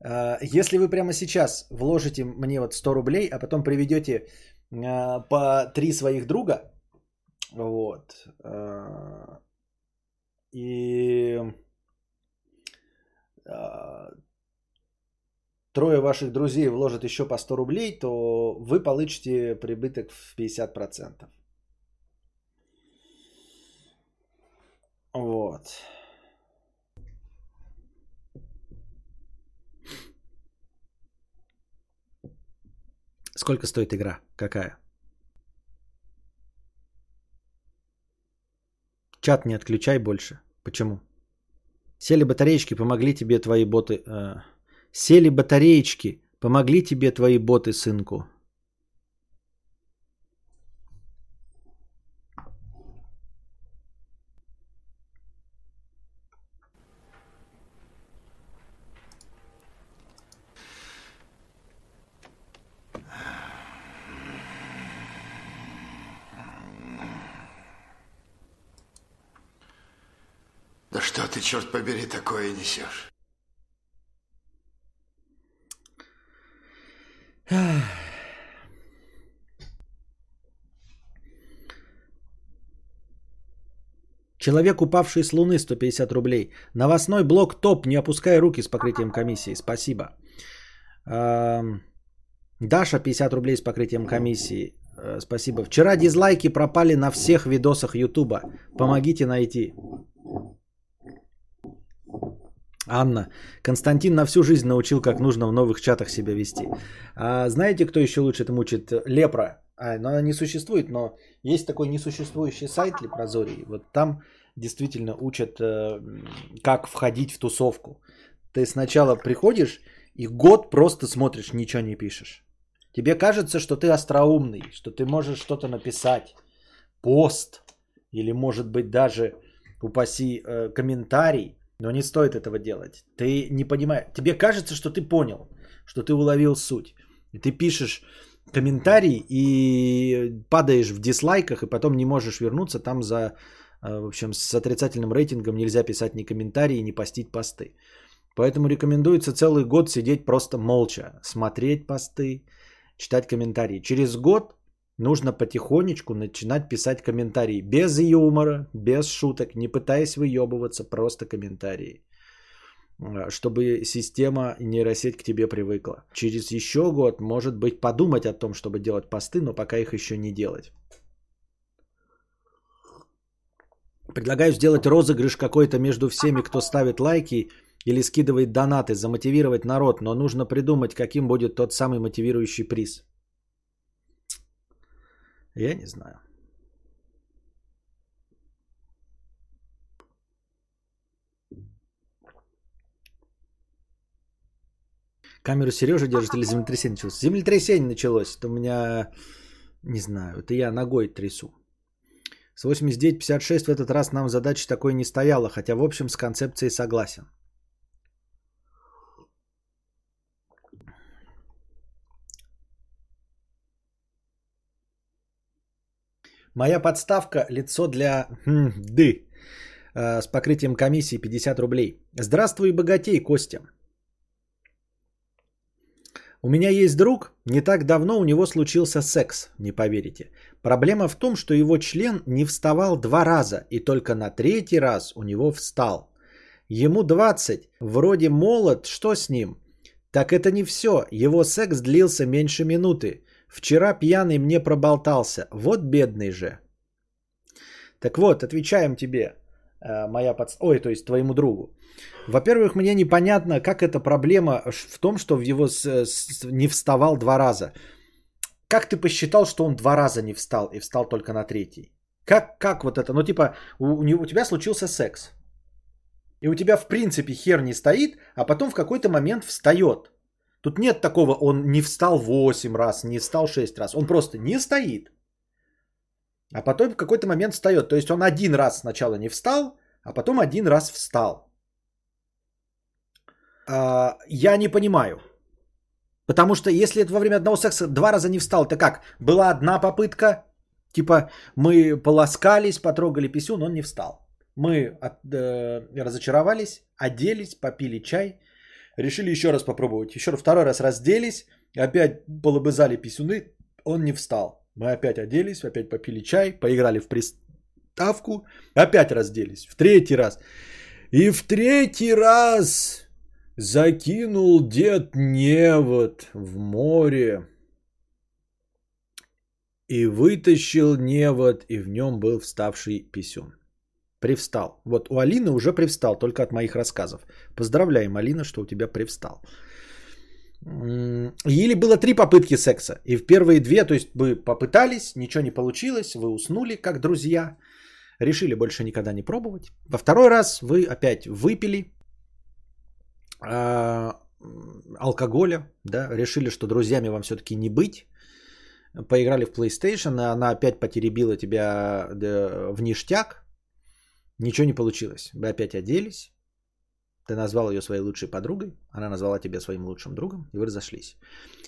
А, если вы прямо сейчас вложите мне вот 100 рублей, а потом приведете а, по три своих друга, вот, и трое ваших друзей вложат еще по 100 рублей, то вы получите прибыток в 50%. Вот. Сколько стоит игра? Какая? Чат не отключай больше. Почему? Сели батареечки, помогли тебе твои боты. Э, Сели батареечки, помогли тебе твои боты, сынку. Да что ты, черт побери, такое несешь? Человек, упавший с Луны, 150 рублей. Новостной блок ТОП, не опускай руки с покрытием комиссии. Спасибо. Даша, 50 рублей с покрытием комиссии. Э, спасибо. Вчера дизлайки пропали на всех видосах Ютуба. Помогите найти. Анна. Константин на всю жизнь научил, как нужно в новых чатах себя вести. А знаете, кто еще лучше этому учит? Лепра. А, но она не существует, но есть такой несуществующий сайт Лепрозорий. Вот там действительно учат, э, как входить в тусовку. Ты сначала приходишь и год просто смотришь, ничего не пишешь. Тебе кажется, что ты остроумный, что ты можешь что-то написать, пост или может быть даже, упаси, э, комментарий, но не стоит этого делать. Ты не понимаешь, тебе кажется, что ты понял, что ты уловил суть. И ты пишешь комментарий и падаешь в дизлайках, и потом не можешь вернуться там за, э, в общем, с отрицательным рейтингом нельзя писать ни комментарии, ни постить посты. Поэтому рекомендуется целый год сидеть просто молча, смотреть посты, читать комментарии. Через год нужно потихонечку начинать писать комментарии. Без юмора, без шуток, не пытаясь выебываться, просто комментарии. Э, чтобы система нейросеть к тебе привыкла. Через еще год, может быть, подумать о том, чтобы делать посты, но пока их еще не делать. Предлагаю сделать розыгрыш какой-то между всеми, кто ставит лайки или скидывает донаты, замотивировать народ, но нужно придумать, каким будет тот самый мотивирующий приз. Я не знаю. Камеру Сережа держит или землетрясение началось? Землетрясение началось. Это у меня, не знаю, это я ногой трясу. С 89-56 в этот раз нам задачи такой не стояла, хотя в общем с концепцией согласен. Моя подставка – лицо для хм, ды э, с покрытием комиссии 50 рублей. Здравствуй, богатей, Костя. У меня есть друг, не так давно у него случился секс, не поверите. Проблема в том, что его член не вставал два раза, и только на третий раз у него встал. Ему 20, вроде молод, что с ним? Так это не все, его секс длился меньше минуты. Вчера пьяный мне проболтался, вот бедный же. Так вот, отвечаем тебе. Э, моя подс... Ой, то есть твоему другу. Во-первых, мне непонятно, как эта проблема в том, что в его с... С... не вставал два раза. Как ты посчитал, что он два раза не встал и встал только на третий? Как, как вот это? Ну, типа, у, у тебя случился секс. И у тебя, в принципе, хер не стоит, а потом в какой-то момент встает. Тут нет такого, он не встал 8 раз, не встал 6 раз. Он просто не стоит. А потом в какой-то момент встает. То есть он один раз сначала не встал, а потом один раз встал. А, я не понимаю. Потому что если это во время одного секса два раза не встал, то как? Была одна попытка, типа мы полоскались, потрогали писюн, он не встал. Мы от, э, разочаровались, оделись, попили чай, решили еще раз попробовать. Еще второй раз разделись, опять полобызали писюны, он не встал. Мы опять оделись, опять попили чай, поиграли в приставку, опять разделись. В третий раз. И в третий раз закинул дед невод в море. И вытащил невод, и в нем был вставший писюн. Привстал. Вот у Алины уже привстал, только от моих рассказов. Поздравляем, Алина, что у тебя привстал. Или было три попытки секса. И в первые две, то есть вы попытались, ничего не получилось, вы уснули как друзья, решили больше никогда не пробовать. Во второй раз вы опять выпили э, алкоголя, да, решили, что друзьями вам все-таки не быть. Поиграли в PlayStation, она опять потеребила тебя в ништяк. Ничего не получилось. Вы опять оделись, ты назвал ее своей лучшей подругой, она назвала тебя своим лучшим другом, и вы разошлись.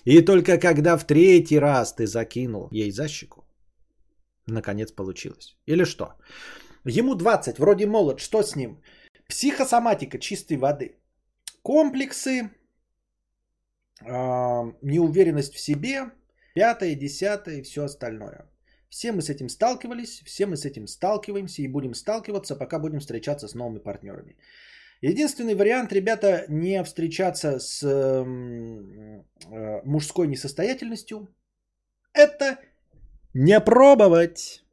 И только когда в третий раз ты закинул ей за щеку, наконец получилось. Или что? Ему 20, вроде молод, что с ним? Психосоматика чистой воды. Комплексы, э, неуверенность в себе, пятое, десятое и все остальное. Все мы с этим сталкивались, все мы с этим сталкиваемся и будем сталкиваться, пока будем встречаться с новыми партнерами. Единственный вариант, ребята, не встречаться с э, мужской несостоятельностью, это не пробовать.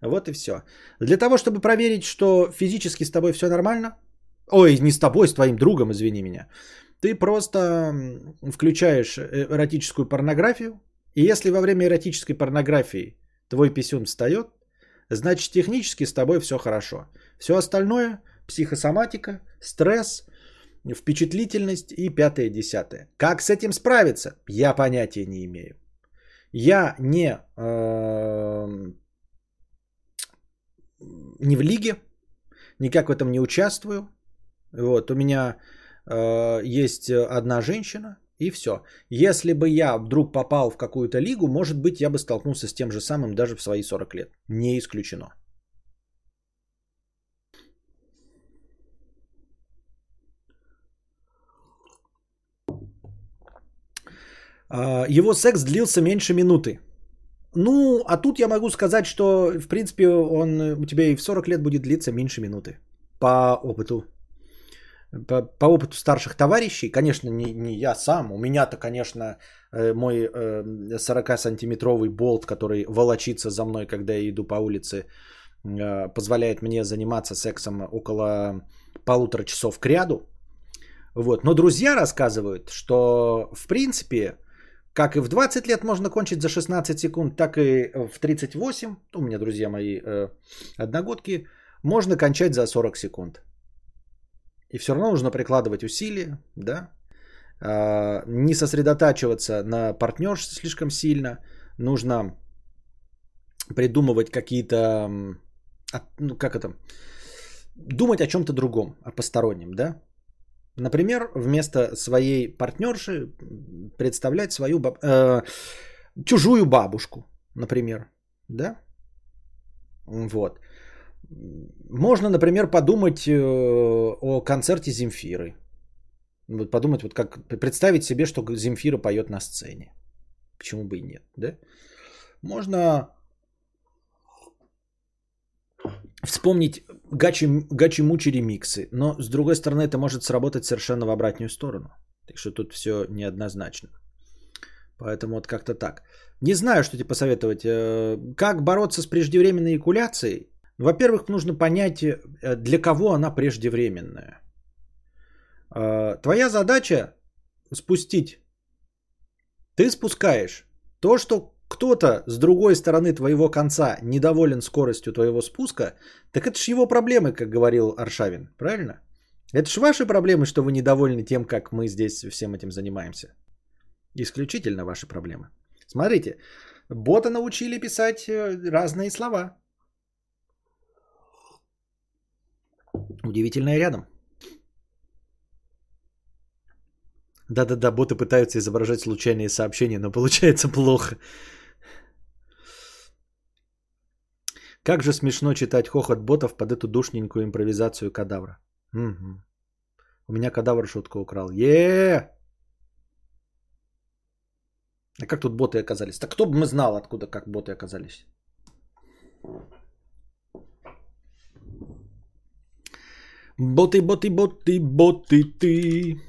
Вот и все. Для того, чтобы проверить, что физически с тобой все нормально, ой, не с тобой, с твоим другом, извини меня, ты просто включаешь э, эротическую порнографию, и если во время эротической порнографии твой писюн встает, значит технически с тобой все хорошо. Все остальное психосоматика, стресс, впечатлительность и пятое, десятое. Как с этим справиться? Я понятия не имею. Я не, э, не в лиге, никак в этом не участвую. Вот, у меня э, есть одна женщина, и все. Если бы я вдруг попал в какую-то лигу, может быть, я бы столкнулся с тем же самым даже в свои 40 лет. Не исключено. Его секс длился меньше минуты. Ну, а тут я могу сказать, что, в принципе, он у тебя и в 40 лет будет длиться меньше минуты. По опыту. По, по опыту старших товарищей, конечно, не, не я сам. У меня-то, конечно, э, мой 40-сантиметровый болт, который волочится за мной, когда я иду по улице, э, позволяет мне заниматься сексом около полутора часов к ряду. Вот. Но друзья рассказывают, что, в принципе, как и в 20 лет можно кончить за 16 секунд, так и в 38, у меня друзья мои э, одногодки, можно кончать за 40 секунд. И все равно нужно прикладывать усилия, да, э, не сосредотачиваться на партнерстве слишком сильно, нужно придумывать какие-то, ну как это, думать о чем-то другом, о постороннем, да, Например, вместо своей партнерши представлять свою баб... э, чужую бабушку, например, да? Вот. Можно, например, подумать э, о концерте Земфиры. Вот подумать, вот как представить себе, что Земфира поет на сцене. Почему бы и нет, да? Можно вспомнить гачи, гачи-мучи ремиксы, но с другой стороны это может сработать совершенно в обратную сторону. Так что тут все неоднозначно. Поэтому вот как-то так. Не знаю, что тебе посоветовать. Э, как бороться с преждевременной экуляцией? Во-первых, нужно понять, э, для кого она преждевременная. Э, твоя задача спустить. Ты спускаешь то, что кто-то с другой стороны твоего конца недоволен скоростью твоего спуска, так это ж его проблемы, как говорил Аршавин, правильно? Это ж ваши проблемы, что вы недовольны тем, как мы здесь всем этим занимаемся. Исключительно ваши проблемы. Смотрите, бота научили писать э, разные слова. Удивительное рядом. Да-да-да, боты пытаются изображать случайные сообщения, но получается плохо. Как же смешно читать хохот ботов под эту душненькую импровизацию кадавра. Угу. У меня кадавр шутку украл. е А как тут боты оказались? Так кто бы мы знал, откуда как боты оказались? Боты, боты, боты, боты, ты.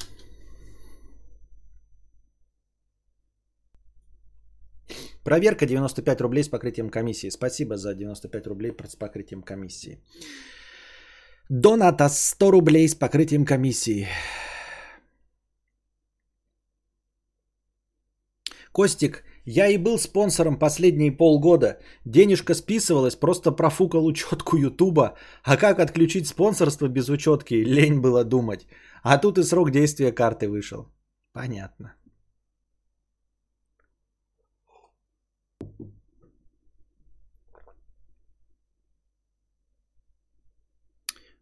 Проверка 95 рублей с покрытием комиссии. Спасибо за 95 рублей с покрытием комиссии. Доната 100 рублей с покрытием комиссии. Костик, я и был спонсором последние полгода. Денежка списывалась, просто профукал учетку Ютуба. А как отключить спонсорство без учетки? Лень было думать. А тут и срок действия карты вышел. Понятно.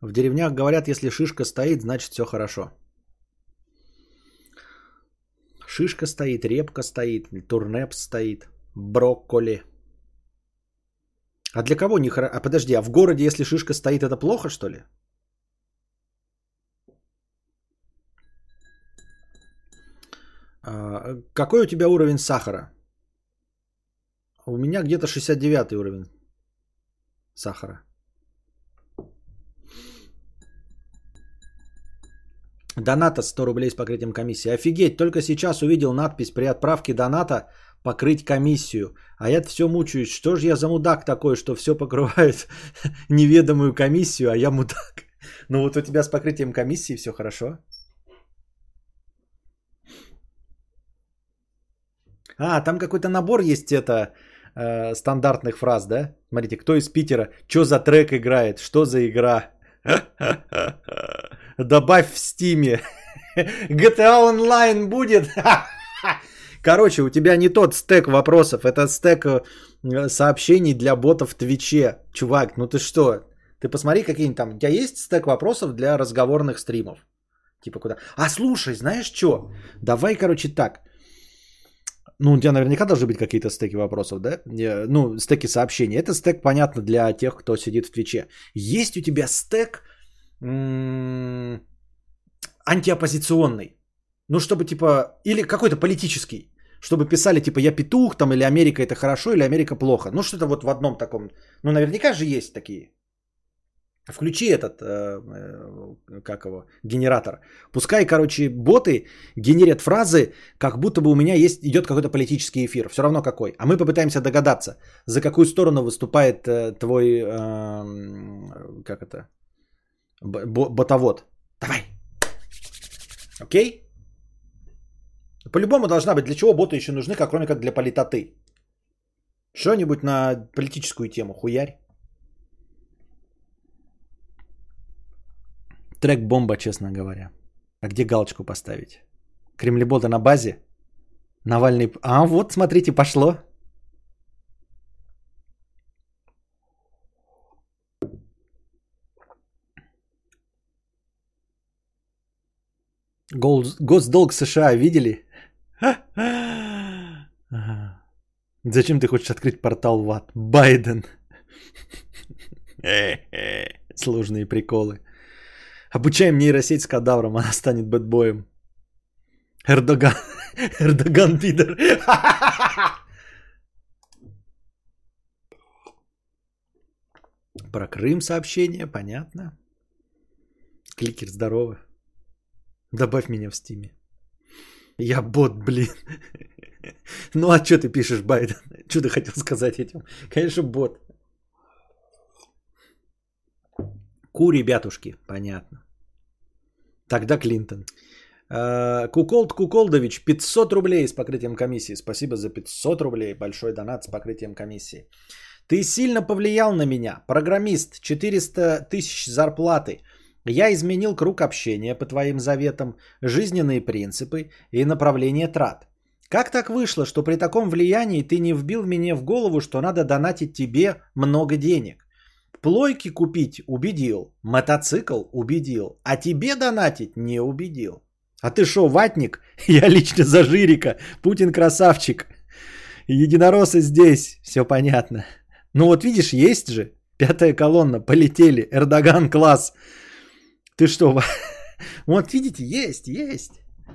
В деревнях говорят, если шишка стоит, значит все хорошо. Шишка стоит, репка стоит, турнеп стоит, брокколи. А для кого не хорошо? А подожди, а в городе, если шишка стоит, это плохо, что ли? А, какой у тебя уровень сахара? У меня где-то 69 уровень сахара. Доната 100 рублей с покрытием комиссии. Офигеть, только сейчас увидел надпись при отправке доната покрыть комиссию. А я все мучаюсь. Что же я за мудак такой, что все покрывает неведомую комиссию, а я мудак. Ну вот у тебя с покрытием комиссии все хорошо. А, там какой-то набор есть это э, стандартных фраз, да? Смотрите, кто из Питера, что за трек играет, что за игра. Добавь в Steam е. GTA Online будет. Короче, у тебя не тот стек вопросов, это стек э, сообщений для ботов в Twitch е. Чувак, ну ты что? Ты посмотри, какие-нибудь там... У тебя есть стек вопросов для разговорных стримов? Типа куда? А слушай, знаешь что? Давай, короче, так. Ну, у тебя наверняка должны быть какие-то стеки вопросов, да? Ну, стеки сообщений. Это стек, понятно, для тех, кто сидит в Твиче. Есть у тебя стек антиоппозиционный? Ну, чтобы типа... Или какой-то политический. Чтобы писали типа «я петух», там, или «Америка это хорошо», или «Америка плохо». Ну, что-то вот в одном таком... Ну, наверняка же есть такие. Включи этот, э, э, как его, генератор. Пускай, короче, боты генерят фразы, как будто бы у меня есть, идет какой-то политический эфир. Все равно какой. А мы попытаемся догадаться, за какую сторону выступает э, твой, э, как это, ботовод. Давай. Окей? По-любому должна быть. Для чего боты еще нужны, как кроме как для политоты? Что-нибудь на политическую тему. Хуярь. Трек бомба, честно говоря. А где галочку поставить? Кремлебота на базе? Навальный... А, вот, смотрите, пошло. Госдолг США видели? Зачем ты хочешь открыть портал в ад? Байден. Сложные приколы. Обучаем нейросеть с кадавром, она станет бэтбоем. Эрдоган. Эрдоган пидор. Про Крым сообщение, понятно. Кликер, здорово. Добавь меня в стиме. Я бот, блин. Ну а что ты пишешь, Байден? Что ты хотел сказать этим? Конечно, бот. Ку, ребятушки, понятно. Тогда Клинтон. Э, Куколд Куколдович, 500 рублей с покрытием комиссии. Спасибо за 500 рублей. Большой донат с покрытием комиссии. Ты сильно повлиял на меня. Программист, 400 тысяч зарплаты. Я изменил круг общения по твоим заветам, жизненные принципы и направление трат. Как так вышло, что при таком влиянии ты не вбил мне в голову, что надо донатить тебе много денег? Плойки купить убедил, мотоцикл убедил, а тебе донатить не убедил. А ты шо, ватник? Я лично за Жирика. Путин красавчик. Единороссы здесь. Все понятно. Ну вот видишь, есть же. Пятая колонна. Полетели. Эрдоган класс. Ты что? Вот видите, есть, есть.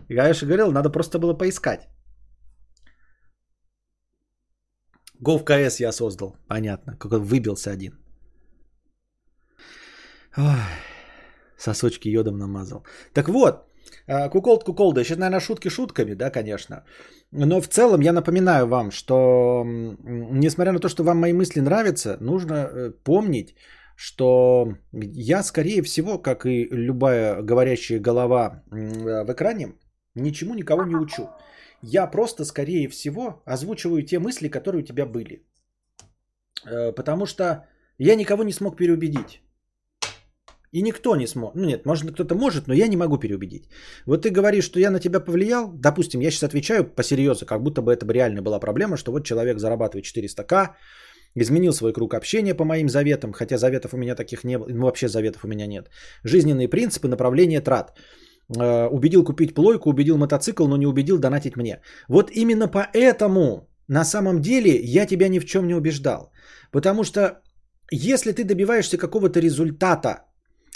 Я, конечно, говорил, надо просто было поискать. КС я создал. Понятно. Как выбился один. Ой, сосочки йодом намазал. Так вот, а, Куколд Куколда. Сейчас, наверное, шутки шутками, да, конечно. Но в целом я напоминаю вам, что несмотря на то, что вам мои мысли нравятся, нужно э, помнить, что я, скорее всего, как и любая говорящая голова в экране, ничему никого не учу. Я просто, скорее всего, озвучиваю те мысли, которые у тебя были. Э, потому что я никого не смог переубедить. И никто не смог. Ну нет, может кто-то может, но я не могу переубедить. Вот ты говоришь, что я на тебя повлиял. Допустим, я сейчас отвечаю по-серьезно, как будто бы это бы реально была проблема, что вот человек зарабатывает 400к, изменил свой круг общения по моим заветам, хотя заветов у меня таких не было, ну вообще заветов у меня нет. Жизненные принципы, направление трат. Э, убедил купить плойку, убедил мотоцикл, но не убедил донатить мне. Вот именно поэтому на самом деле я тебя ни в чем не убеждал. Потому что если ты добиваешься какого-то результата,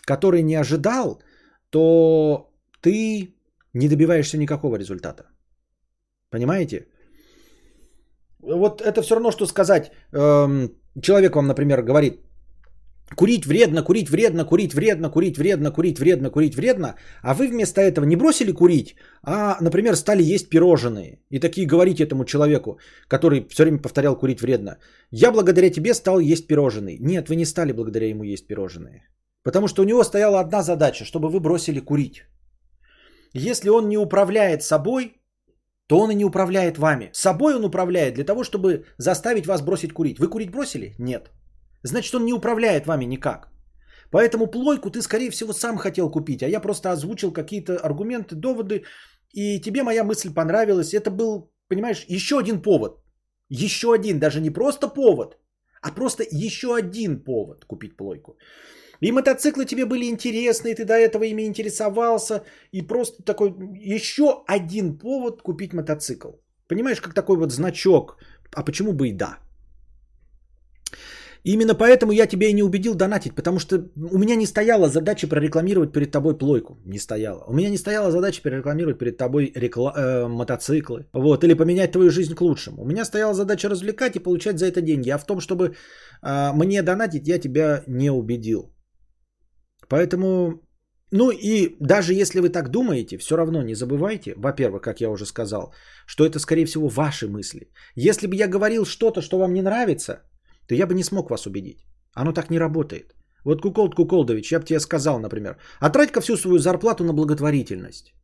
который не ожидал, то ты не добиваешься никакого результата. Понимаете? Вот это все равно, что сказать, эм, человек вам, например, говорит, курить вредно, курить вредно, курить вредно, курить вредно, курить вредно, курить вредно, а вы вместо этого не бросили курить, а, например, стали есть пирожные. И такие говорите этому человеку, который все время повторял курить вредно, я благодаря тебе стал есть пирожные. Нет, вы не стали благодаря ему есть пирожные. Потому что у него стояла одна задача, чтобы вы бросили курить. Если он не управляет собой, то он и не управляет вами. Собой он управляет для того, чтобы заставить вас бросить курить. Вы курить бросили? Нет. Значит, он не управляет вами никак. Поэтому плойку ты, скорее всего, сам хотел купить, а я просто озвучил какие-то аргументы, доводы, и тебе моя мысль понравилась. Это был, понимаешь, еще один повод. Еще один, даже не просто повод, а просто еще один повод купить плойку. И мотоциклы тебе были интересны, и ты до этого ими интересовался, и просто такой еще один повод купить мотоцикл. Понимаешь, как такой вот значок, а почему бы и да. Именно поэтому я тебя и не убедил донатить, потому что у меня не стояла задача прорекламировать перед тобой плойку. Не стояла. У меня не стояла задача прорекламировать перед тобой рекла... э, мотоциклы. Вот, или поменять твою жизнь к лучшему. У меня стояла задача развлекать и получать за это деньги. А в том, чтобы э, мне донатить, я тебя не убедил. Поэтому, ну и даже если вы так думаете, все равно не забывайте, во-первых, как я уже сказал, что это, скорее всего, ваши мысли. Если бы я говорил что-то, что вам не нравится, то я бы не смог вас убедить. Оно так не работает. Вот Куколд Куколдович, я бы тебе сказал, например, а трать-ка всю свою зарплату на благотворительность.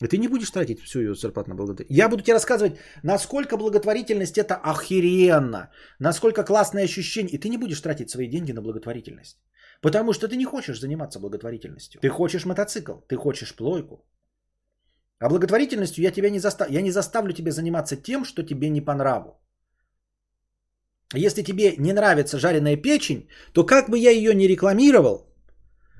И ты не будешь тратить всю ее зарплату на благотворительность. Я буду тебе рассказывать, насколько благотворительность это охеренно, насколько классное ощущение. И ты не будешь тратить свои деньги на благотворительность. Потому что ты не хочешь заниматься благотворительностью. Ты хочешь мотоцикл, ты хочешь плойку. А благотворительностью я тебя не заставлю. Я не заставлю тебя заниматься тем, что тебе не по нраву. Если тебе не нравится жареная печень, то как бы я ее не рекламировал,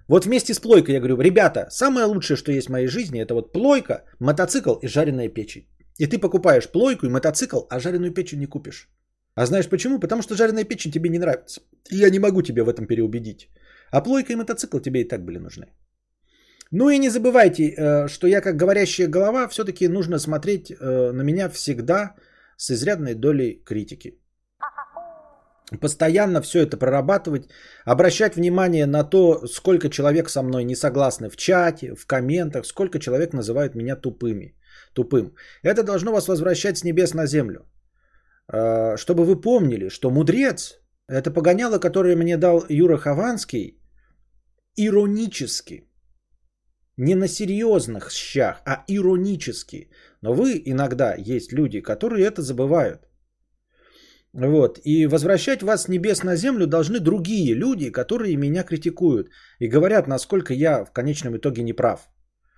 вот вместе с плойкой я говорю, ребята, самое лучшее, что есть в моей жизни, это вот плойка, мотоцикл и жареная печень. И ты покупаешь плойку и мотоцикл, а жареную печень не купишь. А знаешь почему? Потому что жареная печень тебе не нравится. И я не могу тебя в этом переубедить. А плойка и мотоцикл тебе и так были нужны. Ну и не забывайте, э, что я как говорящая голова, все-таки нужно смотреть э, на меня всегда с изрядной долей критики. Постоянно все это прорабатывать, обращать внимание на то, сколько человек со мной не согласны в чате, в комментах, сколько человек называют меня тупыми, тупым. Это должно вас возвращать с небес на землю. Э, чтобы вы помнили, что мудрец – это погоняло, которое мне дал Юра Хованский, иронически. Не на серьезных щах, а иронически. Но вы иногда есть люди, которые это забывают. Вот. И возвращать вас с небес на землю должны другие люди, которые меня критикуют и говорят, насколько я в конечном итоге не прав.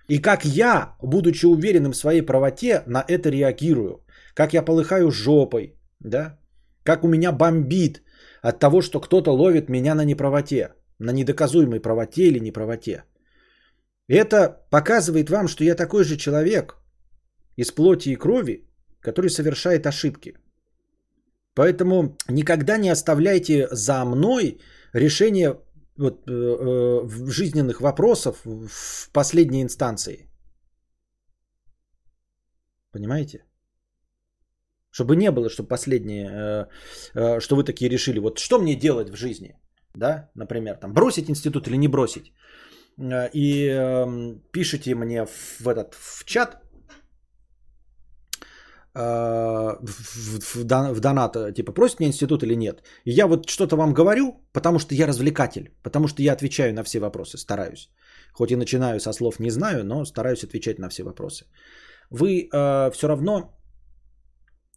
И как я, будучи уверенным в своей правоте, на это реагирую. Как я полыхаю жопой, да? Как у меня бомбит от того, что кто-то ловит меня на неправоте, на недоказуемой правоте или неправоте. Это показывает вам, что я такой же человек из плоти и крови, который совершает ошибки. Поэтому никогда не оставляйте за мной решение вот, э, э, жизненных вопросов в последней инстанции. Понимаете? Чтобы не было, чтобы последнее, э, э, что вы такие решили, вот что мне делать в жизни, да, например, там бросить институт или не бросить. Э, и э, пишите мне в этот в чат, в, в донат, типа, просит мне институт или нет. И я вот что-то вам говорю, потому что я развлекатель, потому что я отвечаю на все вопросы, стараюсь. Хоть и начинаю со слов не знаю, но стараюсь отвечать на все вопросы. Вы э, все равно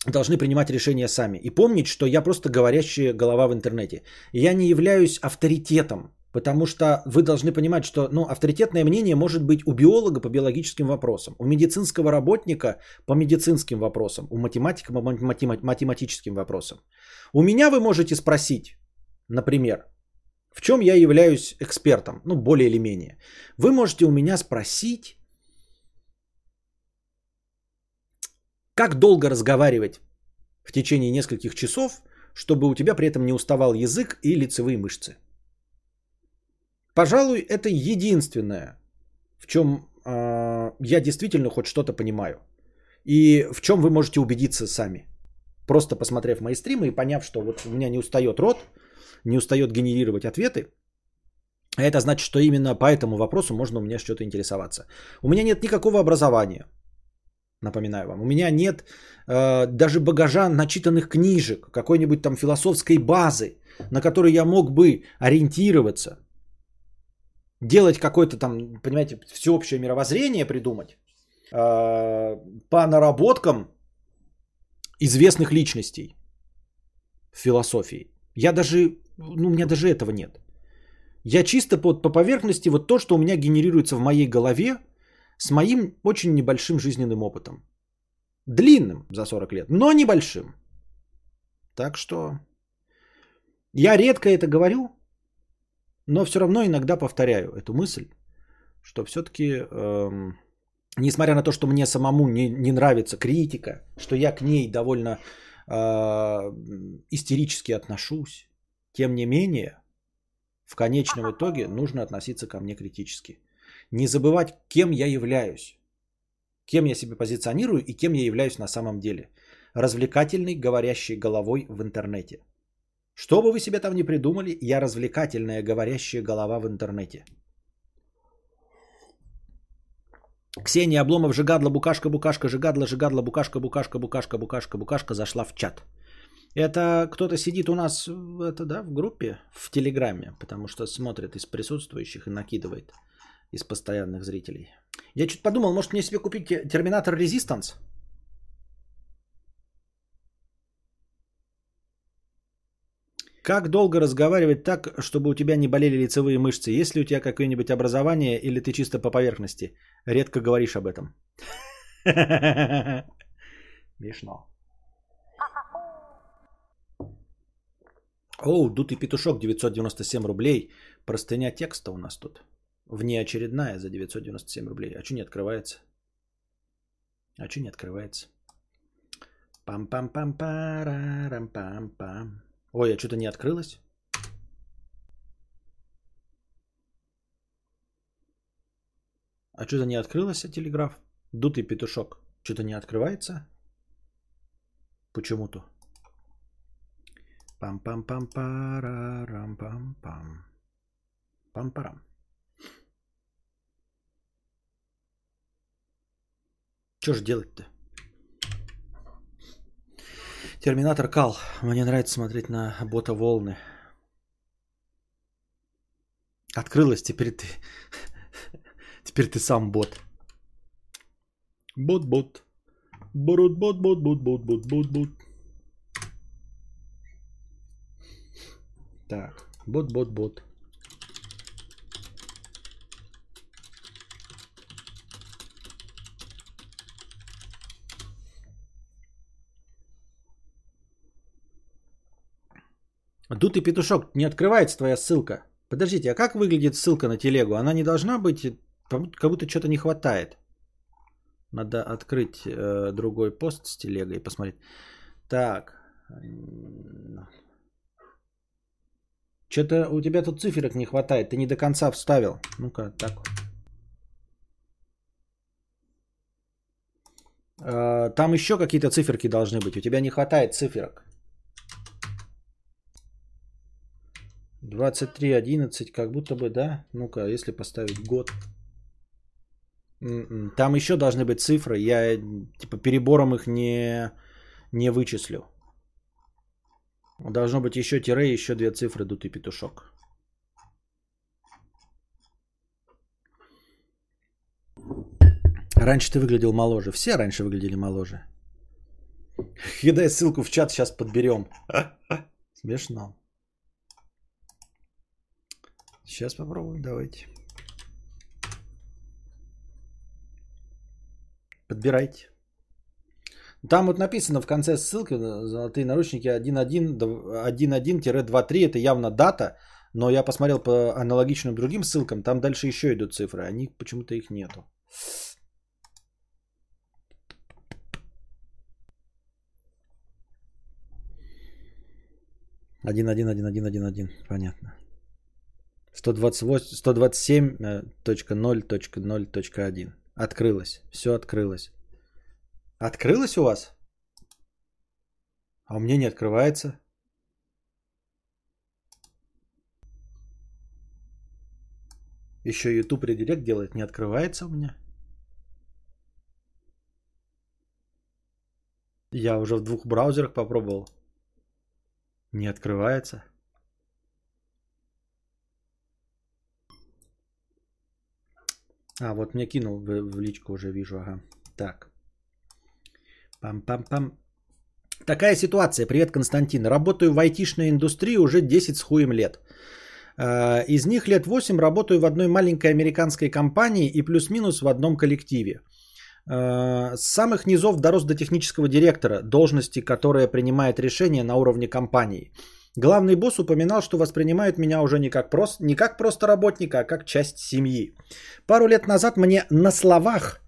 должны принимать решения сами. И помнить, что я просто говорящая голова в интернете. Я не являюсь авторитетом, потому что вы должны понимать, что ну, авторитетное мнение может быть у биолога по биологическим вопросам, у медицинского работника по медицинским вопросам, у математика по математическим вопросам. У меня вы можете спросить, например, в чем я являюсь экспертом, ну, более или менее. Вы можете у меня спросить, Как долго разговаривать в течение нескольких часов, чтобы у тебя при этом не уставал язык и лицевые мышцы? Пожалуй, это единственное, в чем э, я действительно хоть что-то понимаю. И в чем вы можете убедиться сами. Просто посмотрев мои стримы и поняв, что вот у меня не устает рот, не устает генерировать ответы, это значит, что именно по этому вопросу можно у меня что-то интересоваться. У меня нет никакого образования напоминаю вам. У меня нет э, даже багажа начитанных книжек, какой-нибудь там философской базы, на которой я мог бы ориентироваться, делать какое-то там, понимаете, всеобщее мировоззрение придумать э, по наработкам известных личностей в философии. Я даже, ну, у меня даже этого нет. Я чисто по, по поверхности, вот то, что у меня генерируется в моей голове, с моим очень небольшим жизненным опытом. Длинным за 40 лет, но небольшим. Так что я редко это говорю, но все равно иногда повторяю эту мысль, что все-таки, эм, несмотря на то, что мне самому не, не нравится критика, что я к ней довольно э, истерически отношусь, тем не менее, в конечном итоге нужно относиться ко мне критически не забывать, кем я являюсь. Кем я себя позиционирую и кем я являюсь на самом деле. Развлекательный, говорящий головой в интернете. Что бы вы себе там не придумали, я развлекательная, говорящая голова в интернете. Ксения Обломов, Жигадла, Букашка, Букашка, Жигадла, Жигадла, Букашка, Букашка, Букашка, Букашка, Букашка зашла в чат. Это кто-то сидит у нас это, да, в группе, в Телеграме, потому что смотрит из присутствующих и накидывает из постоянных зрителей. Я чуть подумал, может мне себе купить Терминатор Резистанс? Как долго разговаривать так, чтобы у тебя не болели лицевые мышцы? Есть ли у тебя какое-нибудь образование или ты чисто по поверхности? Редко говоришь об этом. Смешно. Оу, дутый петушок, 997 рублей. Простыня текста у нас тут. Внеочередная за 997 рублей. А что не открывается? А что не открывается? Пам-пам-пам-парам-пам-пам. Ой, а что-то не открылось? А что-то не открылось, а телеграф? Дутый петушок. Что-то не открывается? Почему-то. Пам-пам-пам-парам-пам-пам. Пам-парам. Что же делать-то? Терминатор Кал. Мне нравится смотреть на бота волны. Открылось, теперь ты... Теперь ты сам бот. Бот-бот. Бот-бот-бот-бот-бот-бот-бот. Так, бот-бот-бот. Дутый петушок, не открывается твоя ссылка. Подождите, а как выглядит ссылка на телегу? Она не должна быть, как будто что-то не хватает. Надо открыть э, другой пост с телегой и посмотреть. Так. Что-то у тебя тут циферок не хватает. Ты не до конца вставил. Ну-ка, так. Э, там еще какие-то циферки должны быть. У тебя не хватает циферок. 23.11, как будто бы, да? Ну-ка, если поставить год. М-м, там еще должны быть цифры. Я типа перебором их не, не вычислю. Должно быть еще тире, еще две цифры, дутый петушок. Раньше ты выглядел моложе. Все раньше выглядели моложе. Кидай ссылку в чат, сейчас подберем. Смешно. Сейчас попробуем, давайте. Подбирайте. Там вот написано в конце ссылки «Золотые наручники 1.1-23» это явно дата, но я посмотрел по аналогичным другим ссылкам, там дальше еще идут цифры, они почему-то их нету. Один, один, один, один, один, один. Понятно. 127.0.0.1. Открылось. Все открылось. Открылось у вас? А у меня не открывается. Еще YouTube редирект делает, не открывается у меня. Я уже в двух браузерах попробовал. Не открывается. А, вот мне кинул в, в личку уже вижу, ага. Так. Пам-пам-пам. Такая ситуация. Привет, Константин. Работаю в айтишной индустрии уже 10 с хуем лет. А, из них лет 8 работаю в одной маленькой американской компании и плюс-минус в одном коллективе. А, с самых низов дорос до технического директора, должности, которая принимает решения на уровне компании. Главный босс упоминал, что воспринимают меня уже не как, просто, не как просто работника, а как часть семьи. Пару лет назад мне на словах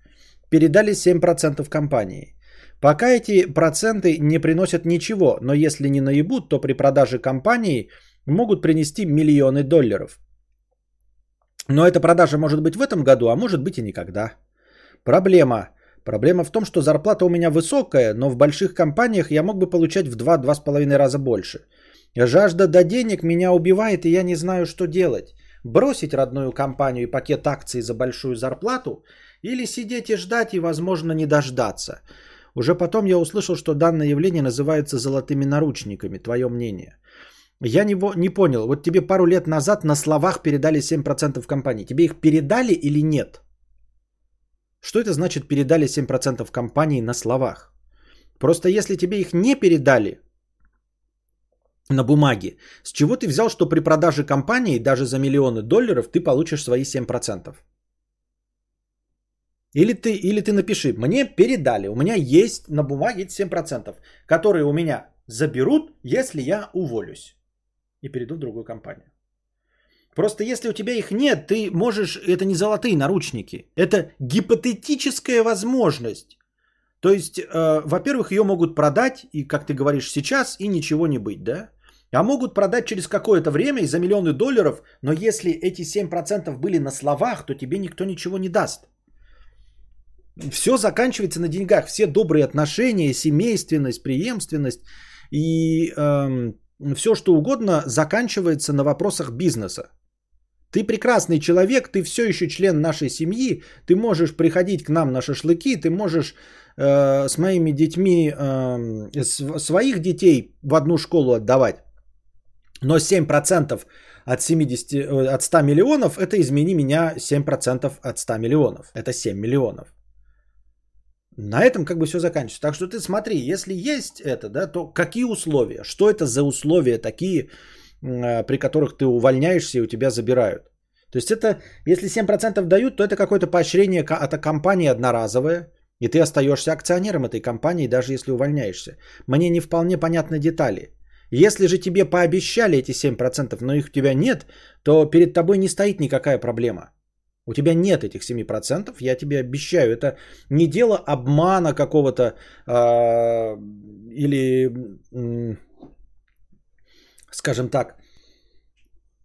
передали 7% компании. Пока эти проценты не приносят ничего, но если не наебут, то при продаже компании могут принести миллионы долларов. Но эта продажа может быть в этом году, а может быть и никогда. Проблема. Проблема в том, что зарплата у меня высокая, но в больших компаниях я мог бы получать в 2-2,5 раза больше – Жажда до денег меня убивает, и я не знаю, что делать. Бросить родную компанию и пакет акций за большую зарплату или сидеть и ждать и, возможно, не дождаться. Уже потом я услышал, что данное явление называется золотыми наручниками. Твое мнение? Я не, не понял. Вот тебе пару лет назад на словах передали 7% в компании. Тебе их передали или нет? Что это значит передали 7% в компании на словах? Просто если тебе их не передали, на бумаге. С чего ты взял, что при продаже компании даже за миллионы долларов ты получишь свои 7%? Или ты, или ты напиши, мне передали, у меня есть на бумаге 7%, которые у меня заберут, если я уволюсь и перейду в другую компанию. Просто если у тебя их нет, ты можешь, это не золотые наручники, это гипотетическая возможность. То есть, э, во-первых, ее могут продать, и, как ты говоришь, сейчас, и ничего не быть, да? А могут продать через какое-то время и за миллионы долларов, но если эти 7% были на словах, то тебе никто ничего не даст. Все заканчивается на деньгах. Все добрые отношения, семейственность, преемственность и эм, все что угодно заканчивается на вопросах бизнеса. Ты прекрасный человек, ты все еще член нашей семьи, ты можешь приходить к нам на шашлыки, ты можешь э, с моими детьми, э, своих детей в одну школу отдавать. Но 7% от, 70, э, от 100 миллионов, это измени меня 7% от 100 миллионов. Это 7 миллионов. На этом как бы все заканчивается. Так что ты смотри, если есть это, да, то какие условия? Что это за условия такие, э, при которых ты увольняешься и у тебя забирают? То есть это, если 7% дают, то это какое-то поощрение от компании одноразовое, и ты остаешься акционером этой компании, даже если увольняешься. Мне не вполне понятны детали. Если же тебе пообещали эти 7%, но их у тебя нет, то перед тобой не стоит никакая проблема. У тебя нет этих 7%, я тебе обещаю. Это не дело обмана какого-то э, или, э, скажем так,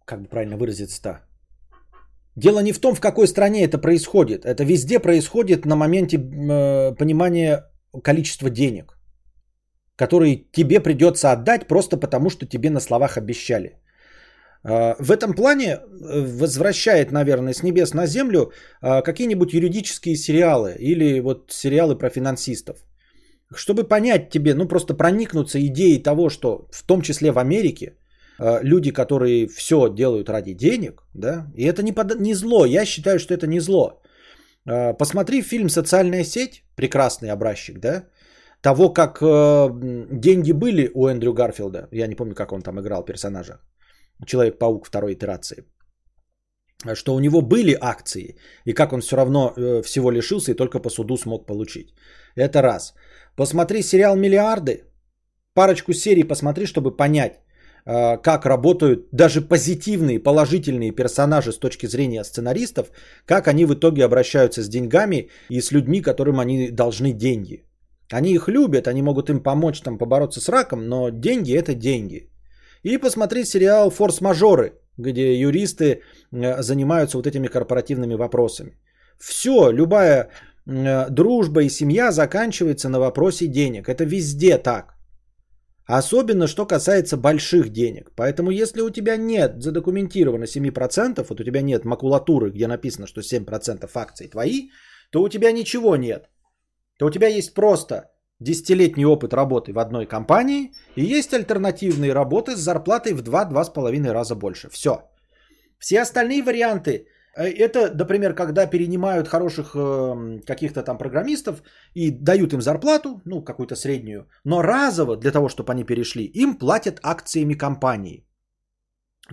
как бы правильно выразиться-то, Дело не в том, в какой стране это происходит. Это везде происходит на моменте э, понимания количества денег, которые тебе придется отдать просто потому, что тебе на словах обещали. Э, в этом плане э, возвращает, наверное, с небес на землю э, какие-нибудь юридические сериалы или вот сериалы про финансистов. Чтобы понять тебе, ну просто проникнуться идеей того, что в том числе в Америке Э, люди, которые все делают ради денег, да, и это не, под, не зло, я считаю, что это не зло. Посмотри фильм «Социальная сеть», прекрасный образчик, да, того, как э, деньги были у Эндрю Гарфилда, я не помню, как он там играл персонажа, Человек-паук второй итерации, что у него были акции, и как он все равно всего лишился и только по суду смог получить. Это раз. Посмотри сериал «Миллиарды», парочку серий посмотри, чтобы понять, а, как работают даже позитивные, положительные персонажи с точки зрения сценаристов, как они в итоге обращаются с деньгами и с людьми, которым они должны деньги. Они их любят, они могут им помочь там побороться с раком, но деньги это деньги. И посмотреть сериал «Форс-мажоры», где юристы э, занимаются вот этими корпоративными вопросами. Все, любая э, дружба и семья заканчивается на вопросе денег. Это везде так. Особенно, что касается больших денег. Поэтому, если у тебя нет задокументировано 7%, вот у тебя нет макулатуры, где написано, что 7% акций твои, то у тебя ничего нет. То у тебя есть просто десятилетний опыт работы в одной компании и есть альтернативные работы с зарплатой в 2-2,5 раза больше. Все. Все остальные варианты Э, это, например, когда перенимают хороших э, каких-то там программистов и дают им зарплату, ну, какую-то среднюю, но разово для того, чтобы они перешли, им платят акциями компании.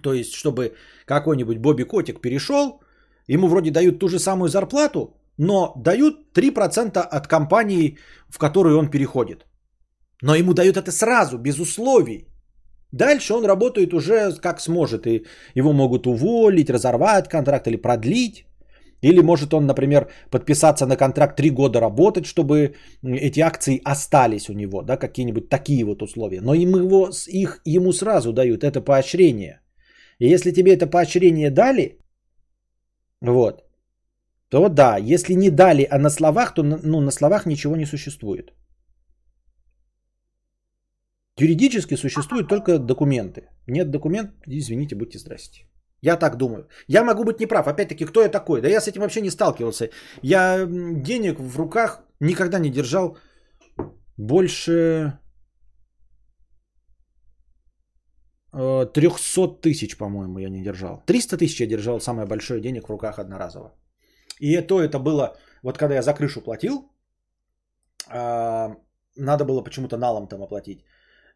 То есть, чтобы какой-нибудь Бобби Котик перешел, ему вроде дают ту же самую зарплату, но дают 3% от компании, в которую он переходит. Но ему дают это сразу, без условий. Дальше он работает уже как сможет. И его могут уволить, разорвать контракт или продлить. Или может он, например, подписаться на контракт 3 года работать, чтобы эти акции остались у него, да, какие-нибудь такие вот условия. Но им его, их ему сразу дают, это поощрение. И если тебе это поощрение дали, вот, то да, если не дали, а на словах, то ну, на словах ничего не существует. Юридически существуют только документы. Нет документ, извините, будьте здрасте. Я так думаю. Я могу быть неправ. Опять-таки, кто я такой? Да я с этим вообще не сталкивался. Я денег в руках никогда не держал больше 300 э, тысяч, по-моему, я не держал. 300 тысяч я держал самое большое денег в руках одноразово. И это, это было, вот когда я за крышу платил, а, надо было почему-то налом там оплатить.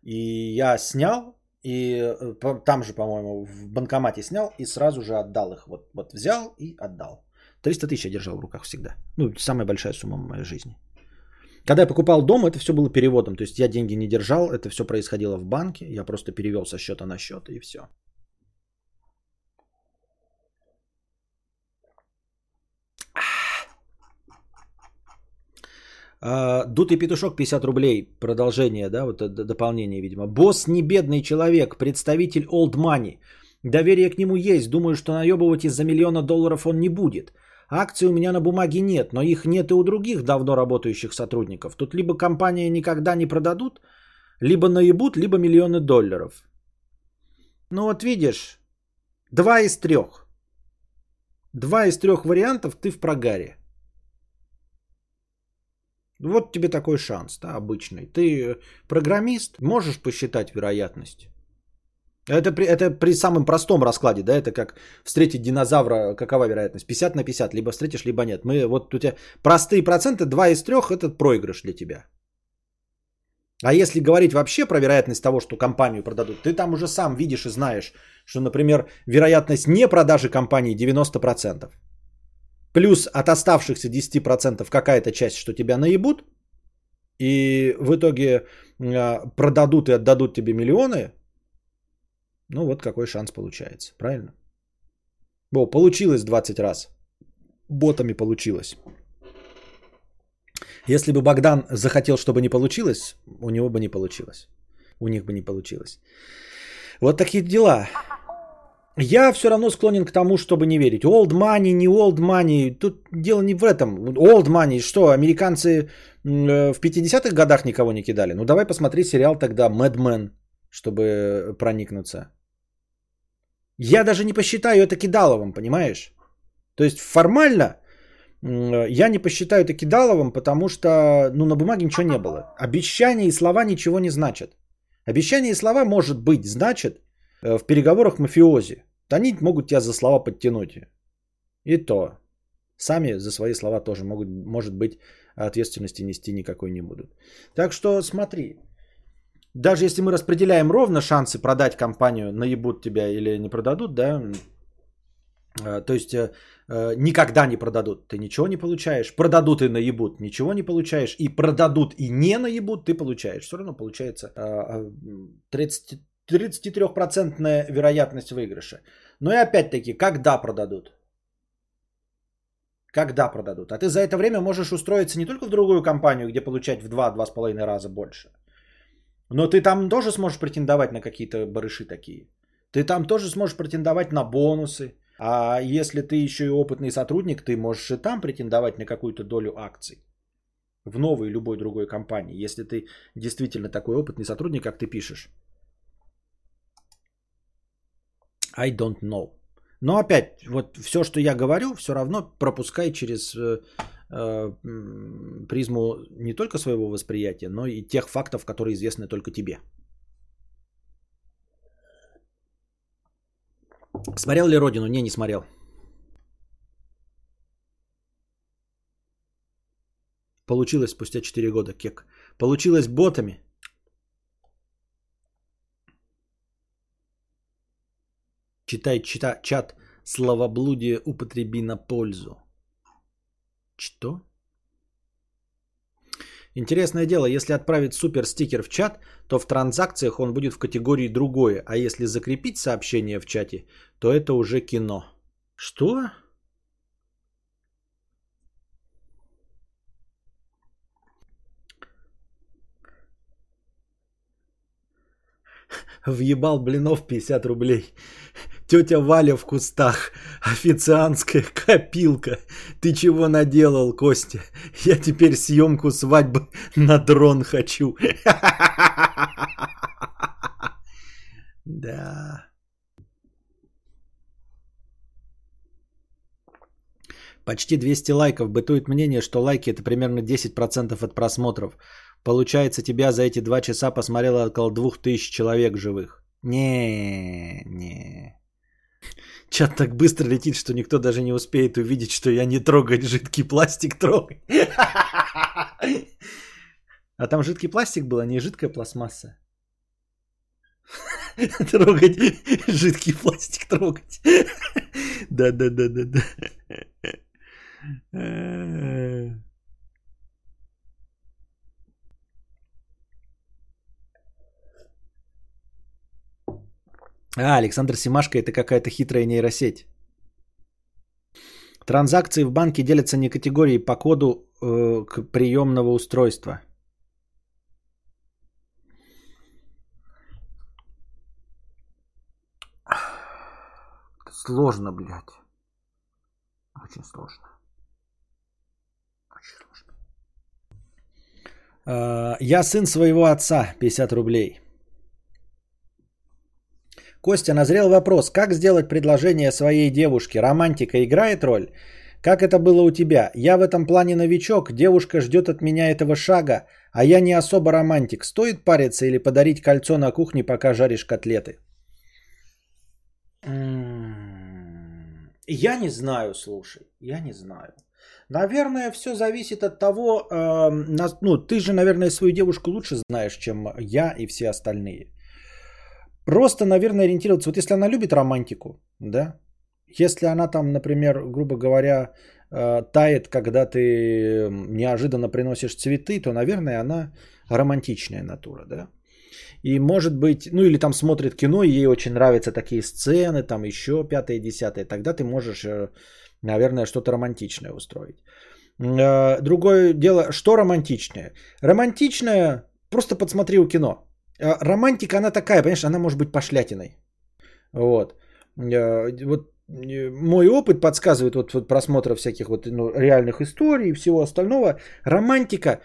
И я снял, и э, там же, по-моему, в банкомате снял и сразу же отдал их. Вот, вот взял и отдал. 300 тысяч я держал в руках всегда. Ну, самая большая сумма в моей жизни. Когда я покупал дом, это все было переводом. То есть я деньги не держал, это все происходило в банке. Я просто перевел со счета на счет и все. Дутый петушок 50 рублей. Продолжение, да, вот дополнение, видимо. Босс не бедный человек, представитель old money. Доверие к нему есть. Думаю, что наебывать из-за миллиона долларов он не будет. Акций у меня на бумаге нет, но их нет и у других давно работающих сотрудников. Тут либо компания никогда не продадут, либо наебут, либо миллионы долларов. Ну вот видишь, два из трех. Два из трех вариантов ты в прогаре. Вот тебе такой шанс, да, обычный. Ты программист, можешь посчитать вероятность. Это при, это при самом простом раскладе, да, это как встретить динозавра, какова вероятность? 50 на 50, либо встретишь, либо нет. Мы, вот у тебя простые проценты, 2 из 3 это проигрыш для тебя. А если говорить вообще про вероятность того, что компанию продадут, ты там уже сам видишь и знаешь, что, например, вероятность не продажи компании 90%. Плюс от оставшихся 10% какая-то часть, что тебя наебут, и в итоге а, продадут и отдадут тебе миллионы, ну вот какой шанс получается, правильно? О, получилось 20 раз. Ботами получилось. Если бы Богдан захотел, чтобы не получилось, у него бы не получилось. У них бы не получилось. Вот такие дела. Я все равно склонен к тому, чтобы не верить. Old money, не old money. Тут дело не в этом. Old money, что, американцы э, в 50-х годах никого не кидали? Ну давай посмотри сериал тогда Mad Men, чтобы проникнуться. Я даже не посчитаю это кидаловым, понимаешь? То есть формально я не посчитаю это кидаловым, потому что ну, на бумаге ничего не было. Обещания и слова ничего не значат. Обещания и слова, может быть, значат э, в переговорах мафиози. Они могут тебя за слова подтянуть. И то. Сами за свои слова тоже могут, может быть, ответственности нести никакой не будут. Так что смотри. Даже если мы распределяем ровно шансы продать компанию, наебут тебя или не продадут, да, Э, то есть э, э, никогда не продадут, ты ничего не получаешь. Продадут и наебут, ничего не получаешь. И продадут и не наебут, ты получаешь. Все равно получается 30, 33% вероятность выигрыша. Но и опять-таки, когда продадут? Когда продадут? А ты за это время можешь устроиться не только в другую компанию, где получать в 2-2,5 раза больше. Но ты там тоже сможешь претендовать на какие-то барыши такие. Ты там тоже сможешь претендовать на бонусы а если ты еще и опытный сотрудник, ты можешь и там претендовать на какую-то долю акций. В новой любой другой компании, если ты действительно такой опытный сотрудник, как ты пишешь. I don't know. Но опять, вот все, что я говорю, все равно пропускай через э, э, призму не только своего восприятия, но и тех фактов, которые известны только тебе. Смотрел ли Родину? Не, не смотрел. Получилось спустя 4 года, кек. Получилось ботами. Читай чита, чат. Словоблудие употреби на пользу. Что? Интересное дело, если отправить супер стикер в чат, то в транзакциях он будет в категории другое, а если закрепить сообщение в чате, то это уже кино. Что? Въебал блинов 50 рублей. Тетя Валя в кустах. Официантская копилка. Ты чего наделал, Костя? Я теперь съемку свадьбы на дрон хочу. Да. Почти 200 лайков. Бытует мнение, что лайки это примерно 10% от просмотров. Получается, тебя за эти два часа посмотрело около 2000 человек живых. Не, не. Чат так быстро летит, что никто даже не успеет увидеть, что я не трогать жидкий пластик трогай. А там жидкий пластик был, а не жидкая пластмасса. Трогать жидкий пластик трогать. Да, да, да, да, да. А, Александр Симашко это какая-то хитрая нейросеть. Транзакции в банке делятся не категорией по коду э, к приемного устройства. Сложно, блядь. Очень сложно. Очень сложно. Э, я сын своего отца, 50 рублей. Костя, назрел вопрос, как сделать предложение своей девушке? Романтика играет роль? Как это было у тебя? Я в этом плане новичок, девушка ждет от меня этого шага, а я не особо романтик. Стоит париться или подарить кольцо на кухне, пока жаришь котлеты? М, Я не знаю, слушай, я не знаю. Наверное, все зависит от того, э, ну, ты же, наверное, свою девушку лучше знаешь, чем я и все остальные. Просто, наверное, ориентироваться. Вот если она любит романтику, да, если она там, например, грубо говоря, э, тает, когда ты неожиданно приносишь цветы, то, наверное, она романтичная натура, да. И может быть, ну или там смотрит кино, и ей очень нравятся такие сцены, там еще пятое, десятое, тогда ты можешь, э, наверное, что-то романтичное устроить. Э, Другое дело, что романтичное? Романтичное, просто подсмотрел кино. Э, Романтика, она такая, понимаешь, она может быть пошлятиной. Вот. Э, Вот э, мой опыт подсказывает вот, вот просмотра всяких вот ну, реальных историй и всего остального. Романтика,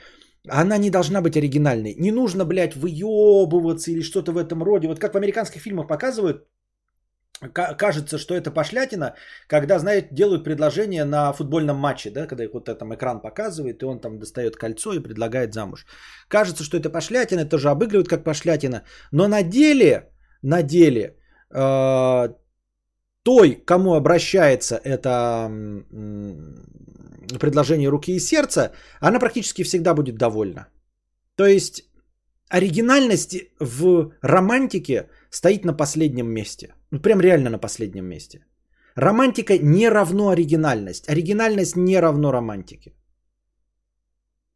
она не должна быть оригинальной. Не нужно, блядь, выебываться или что-то в этом роде. Вот как в американских фильмах показывают, ка- кажется, что это пошлятина, когда, знаете, делают предложение на футбольном матче, да, когда вот там экран показывает, и он там достает кольцо и предлагает замуж. Кажется, что это пошлятина, это тоже обыгрывают как пошлятина, но на деле, на деле, э, той, кому обращается это предложение руки и сердца, она практически всегда будет довольна. То есть оригинальность в романтике стоит на последнем месте. Ну, прям реально на последнем месте. Романтика не равно оригинальность. Оригинальность не равно романтике.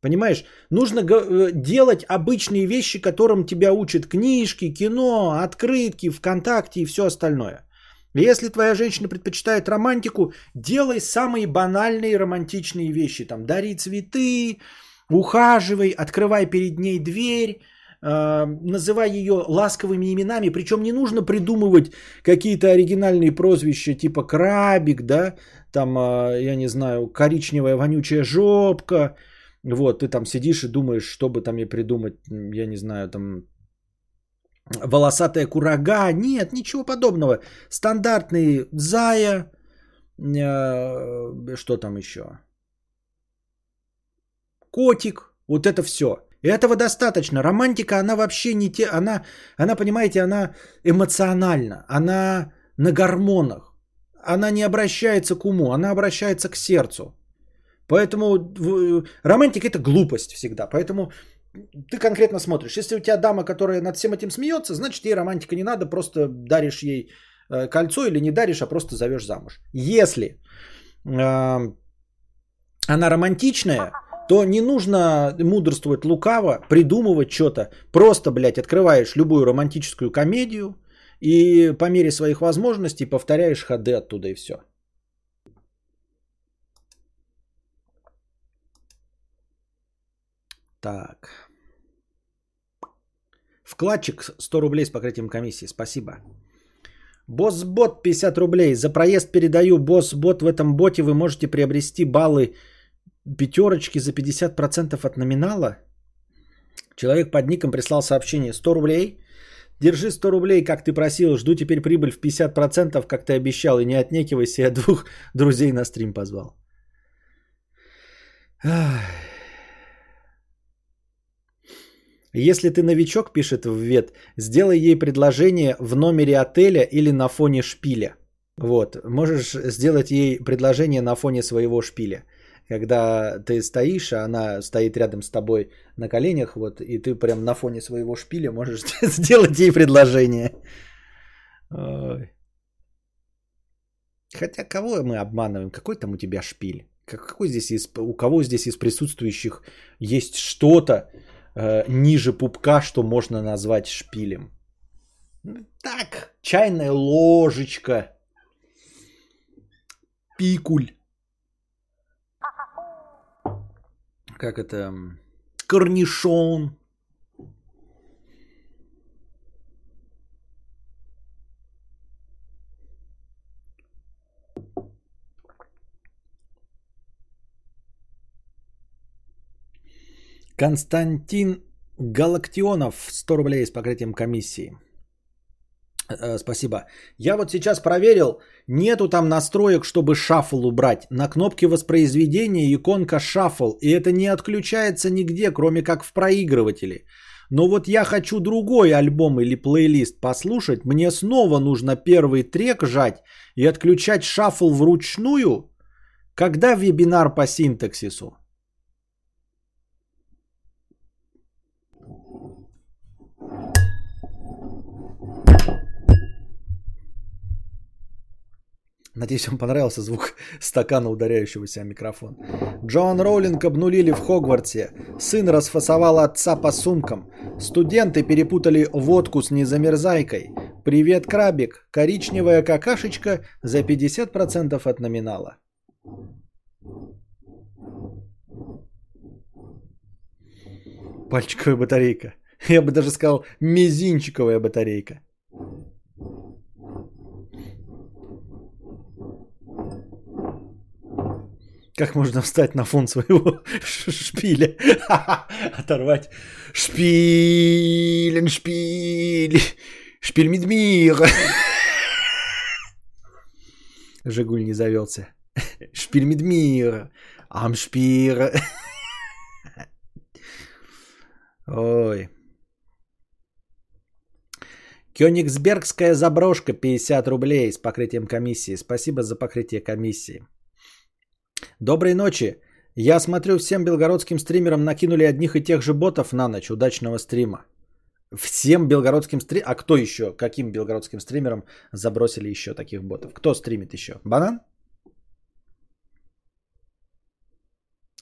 Понимаешь? Нужно э, делать обычные вещи, которым тебя учат книжки, кино, открытки, ВКонтакте и все остальное. Если твоя женщина предпочитает романтику, делай самые банальные романтичные вещи. Там, дари цветы, ухаживай, открывай перед ней дверь, называй ее ласковыми именами. Причем не нужно придумывать какие-то оригинальные прозвища типа крабик, да, там, э, я не знаю, коричневая вонючая жопка. Вот, ты там сидишь и думаешь, что бы там ей придумать, я не знаю, там волосатая курага. Нет, ничего подобного. Стандартный зая, э, что там еще? Котик, вот это все. Этого достаточно. Романтика, она вообще не те, она, она, понимаете, она эмоциональна, она на гормонах. Она не обращается к уму, она обращается к сердцу. Поэтому романтика это глупость всегда. Поэтому ты конкретно смотришь. Если у тебя дама, которая над всем этим смеется, значит ей романтика не надо, просто даришь ей э, кольцо или не даришь, а просто зовешь замуж. Если э, она романтичная, то не нужно мудрствовать лукаво, придумывать что-то. Просто, блядь, открываешь любую романтическую комедию и по мере своих возможностей повторяешь ходы оттуда и все. Так. Вкладчик 100 рублей с покрытием комиссии. Спасибо. Босс-бот 50 рублей. За проезд передаю. Босс-бот в этом боте вы можете приобрести баллы пятерочки за 50% от номинала. Человек под ником прислал сообщение 100 рублей. Держи 100 рублей, как ты просил. Жду теперь прибыль в 50%, как ты обещал. И не отнекивайся, я двух друзей на стрим позвал. Если ты новичок, пишет в вет, сделай ей предложение в номере отеля или на фоне шпиля. Вот, можешь сделать ей предложение на фоне своего шпиля. Когда ты стоишь, а она стоит рядом с тобой на коленях, вот, и ты прям на фоне своего шпиля можешь сделать ей предложение. Ой. Хотя кого мы обманываем? Какой там у тебя шпиль? Как- Какой здесь из, у кого здесь из присутствующих есть что-то, э, ниже пупка, что можно назвать шпилем. Ну, Так, чайная ложечка, пикуль. Как это? Корнишон. Константин Галактионов, 100 рублей с покрытием комиссии. Э, Спасибо. Я вот сейчас проверил, нету там настроек, чтобы шаффл убрать. На кнопке воспроизведения иконка шаффл, и это не отключается нигде, кроме как в проигрывателе. Но вот я хочу другой альбом или плейлист послушать, мне снова нужно первый трек жать и отключать шаффл вручную? Когда вебинар по синтаксису? Надеюсь, вам понравился звук стакана, ударяющегося о микрофон. Джоан Роулинг обнулили в Хогвартсе. Сын расфасовал отца по сумкам. Студенты перепутали водку с незамерзайкой. Привет, крабик. Коричневая какашечка за 50% от номинала. Пальчиковая батарейка. Я бы даже сказал мизинчиковая батарейка. Как можно встать на фон своего шпиля? Оторвать. Шпилен, шпиль. Шпиль Медмир. Жигуль не завелся. Шпиль Медмир. Амшпир. Ой. Кёнигсбергская заброшка 50 рублей с покрытием комиссии. Спасибо за покрытие комиссии. Доброй ночи. Я смотрю, всем белгородским стримерам накинули одних и тех же ботов на ночь. Удачного стрима. Всем белгородским стримерам... А кто еще? Каким белгородским стримерам забросили еще таких ботов? Кто стримит еще? Банан?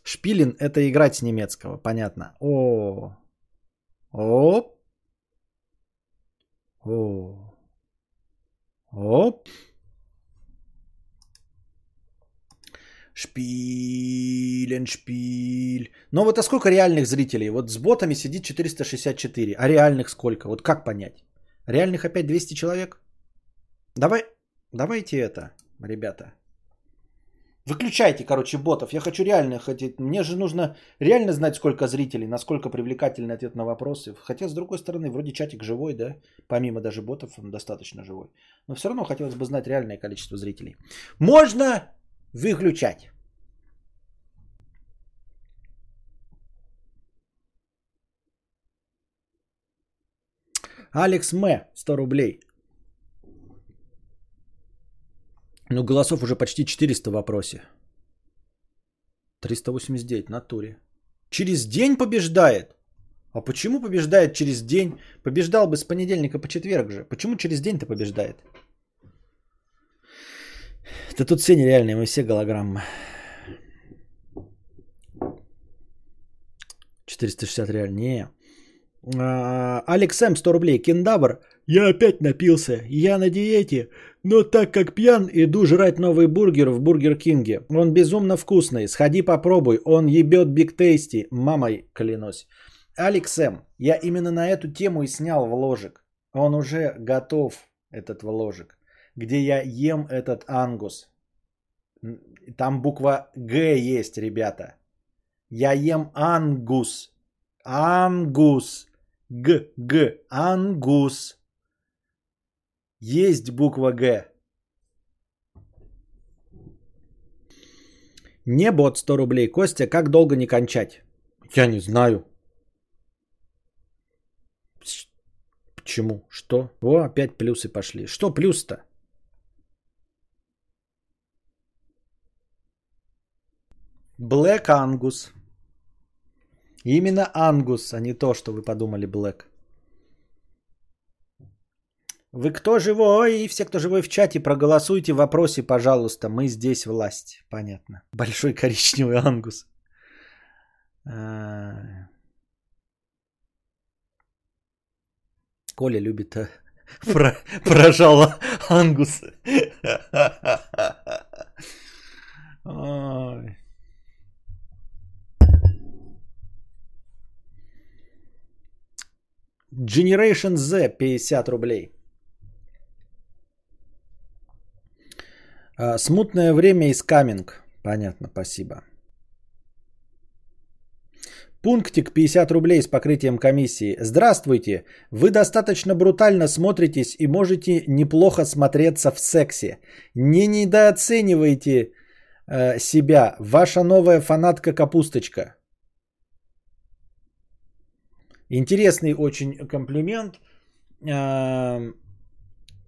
Шпилин – это играть с немецкого, понятно. О, оп, о, оп. Шпилен, шпиль. Но вот а сколько реальных зрителей? Вот с ботами сидит 464. А реальных сколько? Вот как понять? Реальных опять 200 человек? Давай, давайте это, ребята. Выключайте, короче, ботов. Я хочу реально хотеть. Мне же нужно реально знать, сколько зрителей, насколько привлекательный ответ на вопросы. Хотя, с другой стороны, вроде чатик живой, да? Помимо даже ботов, он достаточно живой. Но все равно хотелось бы знать реальное количество зрителей. Можно выключать. Алекс М. 100 рублей. Ну, голосов уже почти 400 в вопросе. 389 натуре. Через день побеждает. А почему побеждает через день? Побеждал бы с понедельника по четверг же. Почему через день-то побеждает? Да тут все нереальные, мы все голограммы. 460 реально. Не. А, Алекс М. 100 рублей. Кендавр. Я опять напился. Я на диете. Но так как пьян, иду жрать новый бургер в Burger King е. Он безумно вкусный. Сходи попробуй. Он ебет Big Tasty. Мамой клянусь. Алекс М. Я именно на эту тему и снял вложек. Он уже готов, этот вложек. Где я ем этот ангус. Там буква Г есть, ребята. Я ем ангус. Ангус. Г, Г, ангус. Есть буква Г. Не бот 100 рублей. Костя, как долго не кончать? Я не знаю. Почему? Что? О, опять плюсы пошли. Что плюс-то? Black Angus. Именно Ангус, а не то, что вы подумали Black. Вы кто живой? И все, кто живой в чате, проголосуйте в вопросе, пожалуйста. Мы здесь власть. Понятно. Большой коричневый ангус. А. Коля любит а, про, прожала ангус. Ой. Generation Z 50 рублей. А, смутное время из каминг. Понятно, спасибо. Пунктик 50 рублей с покрытием комиссии. Здравствуйте. Вы достаточно брутально смотритесь и можете неплохо смотреться в сексе. Не недооценивайте э, себя. Ваша новая фанатка Капусточка. Интересный очень комплимент. А,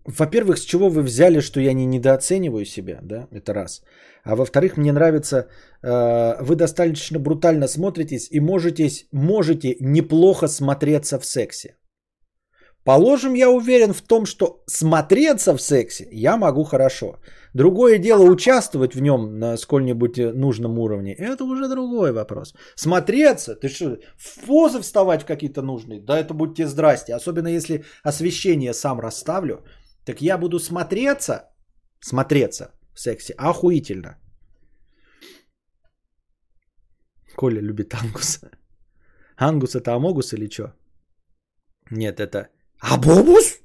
во-первых, с чего вы взяли, что я не недооцениваю себя, да, это раз. А во-вторых, мне нравится, э, вы достаточно брутально смотритесь и можете, можете неплохо смотреться в сексе. Положим, я уверен в том, что смотреться в сексе я могу хорошо. Другое дело участвовать в нем на сколь-нибудь нужном уровне. Это уже другой вопрос. Смотреться? Ты что, в позы вставать в какие-то нужные? Да это будьте здрасте. Особенно если освещение сам расставлю. Так я буду смотреться, смотреться в сексе охуительно. Коля любит ангус. Ангус это амогус или что? Нет, это абобус?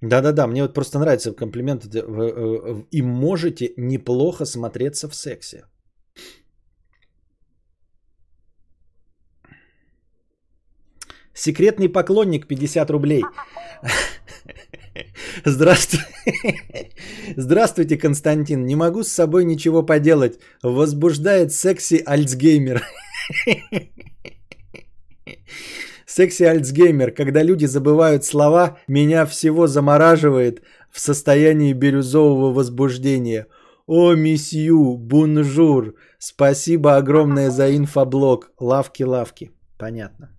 Да-да-да, мне вот просто нравится комплимент. И можете неплохо смотреться в сексе. Секретный поклонник 50 рублей. Здравствуйте. Здравствуйте, Константин. Не могу с собой ничего поделать. Возбуждает секси Альцгеймер. Секси Альцгеймер. Когда люди забывают слова, меня всего замораживает в состоянии бирюзового возбуждения. О, monsieur, bonjour. Спасибо огромное за инфоблог. Лавки-лавки. Понятно.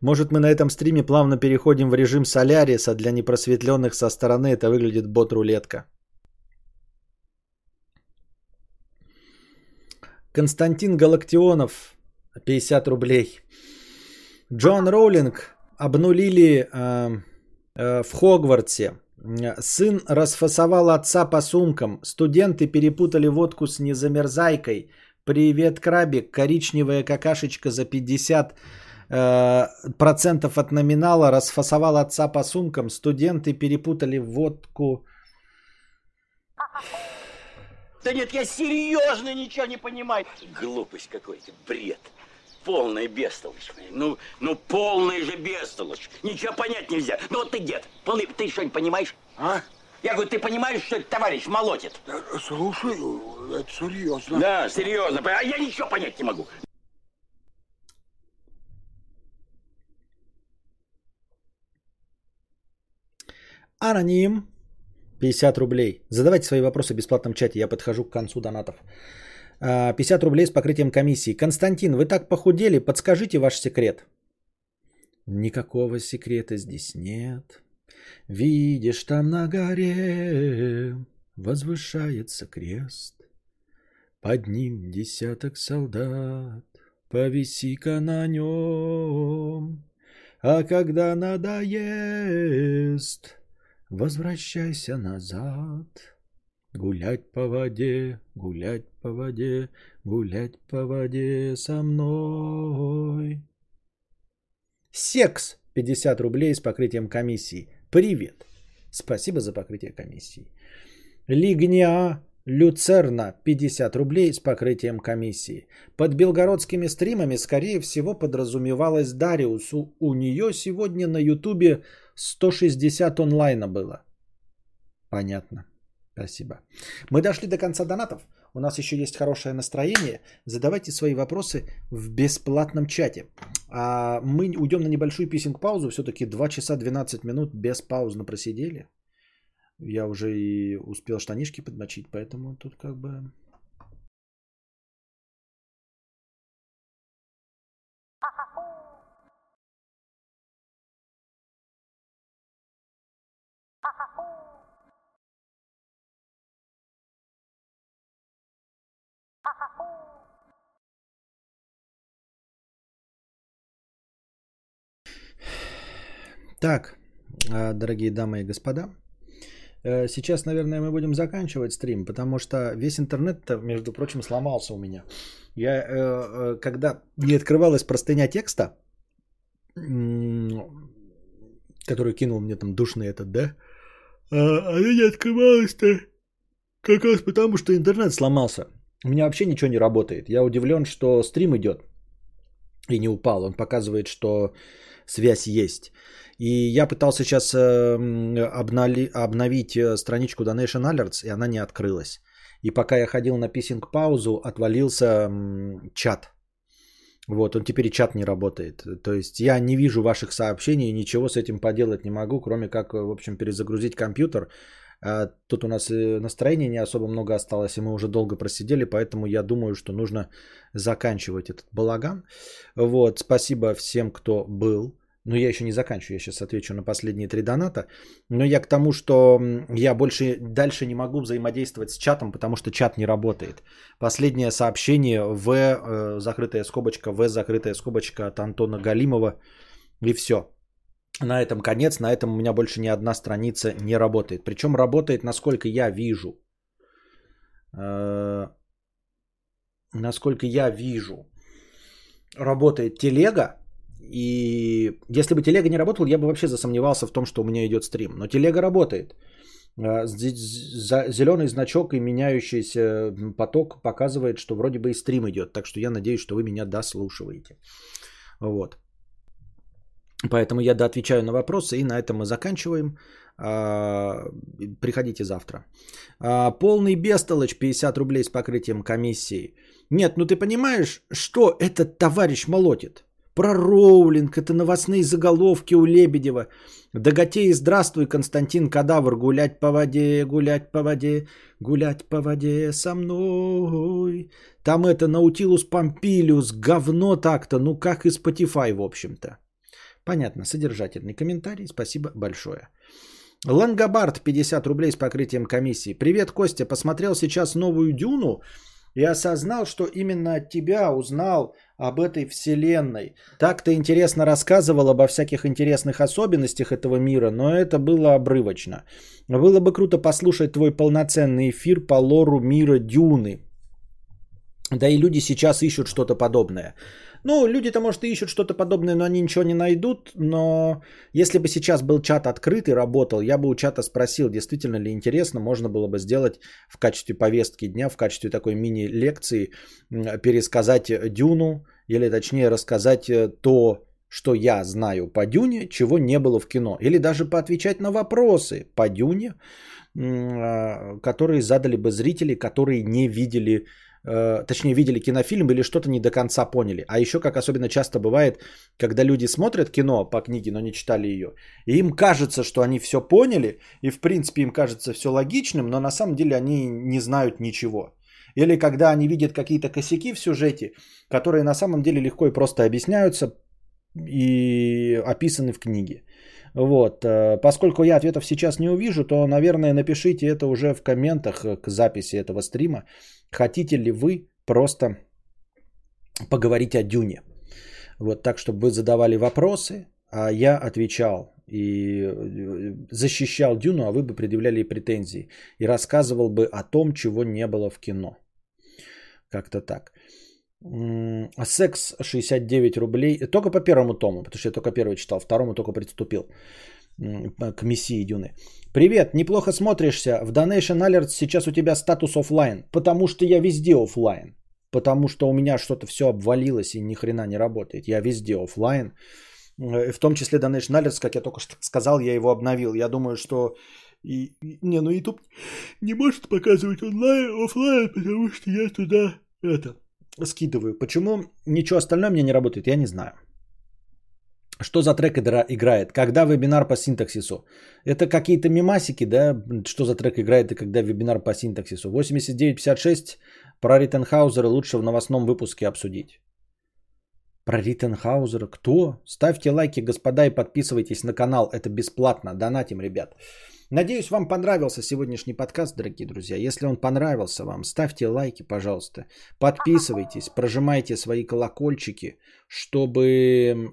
Может, мы на этом стриме плавно переходим в режим Соляриса. Для непросветленных со стороны это выглядит бот-рулетка. Константин Галактионов, 50 рублей. Джон Роулинг обнулили э, э, в Хогвартсе. Сын расфасовал отца по сумкам. Студенты перепутали водку с незамерзайкой. Привет, крабик. Коричневая какашечка за 50 Э, процентов от номинала расфасовал отца по сумкам. Студенты перепутали водку. Да нет, я серьезно ничего не понимаю. Глупость какой-то, бред. Полная бестолочь. Ну, ну полная же бестолочь. Ничего понять нельзя. Ну вот ты дед, полный, ты что-нибудь понимаешь? А? Я говорю, ты понимаешь, что товарищ молотит? Слушай, это серьезно. Да, серьезно. А я ничего понять не могу. Аноним. 50 рублей. Задавайте свои вопросы в бесплатном чате. Я подхожу к концу донатов. 50 а, рублей с покрытием комиссии. Константин, вы так похудели, подскажите ваш секрет. Никакого секрета здесь нет. Видишь, там на горе возвышается крест. Под ним десяток солдат, повиси-ка на нем. А когда надоест, Возвращайся назад. Гулять по воде, гулять по воде, гулять по воде со мной. Секс 50 рублей с покрытием комиссии. Привет. Спасибо за покрытие комиссии. Лигня Люцерна 50 рублей с покрытием комиссии. Под белгородскими стримами, скорее всего, подразумевалась Дариус. У, у нее сегодня на ютубе 160 онлайна было. Понятно. Спасибо. Мы дошли до конца донатов. У нас еще есть хорошее настроение. Задавайте свои вопросы в бесплатном чате. А мы уйдем на небольшую писинг-паузу. Все-таки 2 часа 12 минут без паузно просидели. Я уже и успел штанишки подмочить, поэтому тут как бы Так, а, дорогие дамы и господа, э, сейчас, наверное, мы будем заканчивать стрим, потому что весь интернет, между прочим, сломался у меня. Я, э, э, когда не открывалась простыня текста, который кинул мне там душный этот, да, а, она не открывалась-то как раз потому, что интернет сломался. У меня вообще ничего не работает. Я удивлен, что стрим идет и не упал. Он показывает, что связь есть. И я пытался сейчас обнови, обновить э, страничку Donation Alerts, и она не открылась. И пока я ходил на писинг-паузу, отвалился чат. Вот, он теперь и чат не работает. То есть я не вижу ваших сообщений, ничего с этим поделать не могу, кроме как, в общем, перезагрузить компьютер. А тут у нас настроения не особо много осталось, и мы уже долго просидели, поэтому я думаю, что нужно заканчивать этот балаган. Вот, спасибо всем, кто был. Но я еще не заканчиваю, я сейчас отвечу на последние три доната. Но я к тому, что я больше дальше не могу взаимодействовать с чатом, потому что чат не работает. Последнее сообщение в э, закрытая скобочка, в закрытая скобочка от Антона Галимова. И все. На этом конец, на этом у меня больше ни одна страница не работает. Причем работает, насколько я вижу. Э, насколько я вижу. Работает телега, и если бы телега не работала, я бы вообще засомневался в том, что у меня идет стрим. Но телега работает. А, Зеленый значок и меняющийся поток показывает, что вроде бы и стрим идет. Так что я надеюсь, что вы меня дослушиваете. Вот. Поэтому я доотвечаю на вопросы, и на этом мы заканчиваем. А, приходите завтра. А, полный бестолочь 50 рублей с покрытием комиссии. Нет, ну ты понимаешь, что этот товарищ молотит? Про Роулинг, это новостные заголовки у Лебедева. Даготей, здравствуй, Константин Кадавр, гулять по воде, гулять по воде, гулять по воде со мной. Там это Наутилус Помпилиус, говно так-то, ну как и Spotify, в общем-то. Понятно, содержательный комментарий, спасибо большое. Лангобард, 50 рублей с покрытием комиссии. Привет, Костя, посмотрел сейчас новую Дюну и осознал, что именно от тебя узнал об этой вселенной. Так ты интересно рассказывал обо всяких интересных особенностях этого мира, но это было обрывочно. Было бы круто послушать твой полноценный эфир по лору мира Дюны. Да и люди сейчас ищут что-то подобное. Ну, люди-то, может, и ищут что-то подобное, но они ничего не найдут. Но если бы сейчас был чат открыт и работал, я бы у чата спросил, действительно ли интересно, можно было бы сделать в качестве повестки дня, в качестве такой мини-лекции, пересказать Дюну, или точнее рассказать э, то, что я знаю по Дюне, чего не было в кино. Или даже поотвечать на вопросы по Дюне, а, которые задали бы зрители, которые не видели Э, точнее, видели кинофильм или что-то не до конца поняли. А еще, как особенно часто бывает, когда люди смотрят кино по книге, но не читали ее, и им кажется, что они все поняли, и в принципе им кажется все логичным, но на самом деле они не знают ничего. Или когда они видят какие-то косяки в сюжете, которые на самом деле легко и просто объясняются и описаны в книге. Вот. Э, поскольку я ответов сейчас не увижу, то, наверное, напишите это уже в комментах к записи этого стрима. Хотите ли вы просто поговорить о Дюне? Вот так, чтобы вы задавали вопросы, а я отвечал и э, защищал Дюну, а вы бы предъявляли претензии. И рассказывал бы о том, чего не было в кино. Как-то так. Секс 69 рублей. Только по первому тому, потому что я только первый читал, второму только приступил к Мессии Дюны. Привет, неплохо смотришься. В Donation Alert сейчас у тебя статус офлайн, потому что я везде офлайн. Потому что у меня что-то все обвалилось и ни хрена не работает. Я везде офлайн. В том числе Donation Alerts, как я только что сказал, я его обновил. Я думаю, что и, не, ну YouTube не может показывать онлайн, офлайн, потому что я туда это скидываю. Почему ничего остальное мне не работает, я не знаю. Что за трек играет? Когда вебинар по синтаксису? Это какие-то мимасики, да? Что за трек играет и когда вебинар по синтаксису? 89.56 про Риттенхаузера лучше в новостном выпуске обсудить. Про Риттенхаузера? Кто? Ставьте лайки, господа, и подписывайтесь на канал. Это бесплатно. Донатим, ребят. Надеюсь, вам понравился сегодняшний подкаст, дорогие друзья. Если он понравился вам, ставьте лайки, пожалуйста. Подписывайтесь, прожимайте свои колокольчики, чтобы...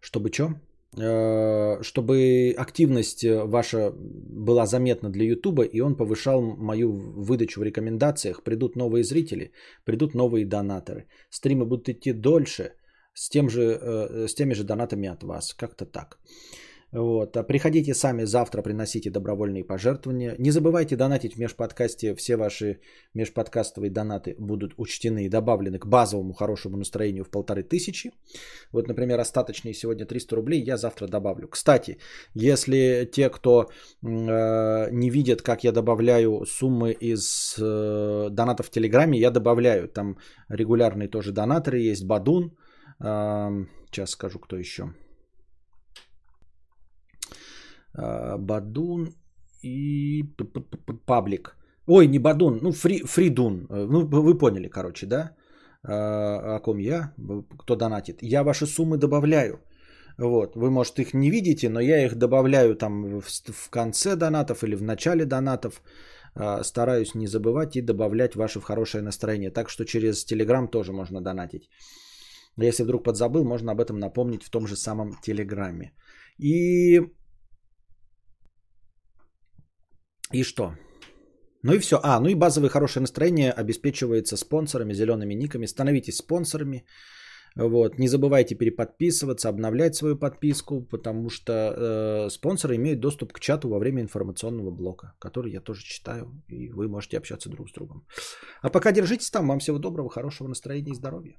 Чтобы что? Э, чтобы активность ваша была заметна для Ютуба, и он повышал мою выдачу в рекомендациях. Придут новые зрители, придут новые донаторы. Стримы будут идти дольше – с, тем же, э, с теми же донатами от вас. Как-то так. Вот. А приходите сами завтра, приносите добровольные пожертвования. Не забывайте донатить в межподкасте. Все ваши межподкастовые донаты будут учтены и добавлены к базовому хорошему настроению в полторы тысячи. Вот, например, остаточные сегодня 300 рублей я завтра добавлю. Кстати, если те, кто э, не видят, как я добавляю суммы из э, донатов в Телеграме, я добавляю. Там регулярные тоже донаторы есть. Бадун. Сейчас скажу, кто еще. А, Бадун и Паблик. Ой, не Бадун, ну фри, Фридун. Э, ну, вы поняли, короче, да? А, о ком я, кто донатит. Я ваши суммы добавляю. Вот. Вы, может, их не видите, но я их добавляю там в, в конце донатов или в начале донатов. А, стараюсь не забывать и добавлять ваше в хорошее настроение. Так что через Телеграм тоже можно донатить. Если вдруг подзабыл, можно об этом напомнить в том же самом Телеграме. И и что? Ну и все. А, ну и базовое хорошее настроение обеспечивается спонсорами, зелеными никами. Становитесь спонсорами. Вот. Не забывайте переподписываться, обновлять свою подписку, потому что э, спонсоры имеют доступ к чату во время информационного блока, который я тоже читаю, и вы можете общаться друг с другом. А пока держитесь там. Вам всего доброго, хорошего настроения и здоровья.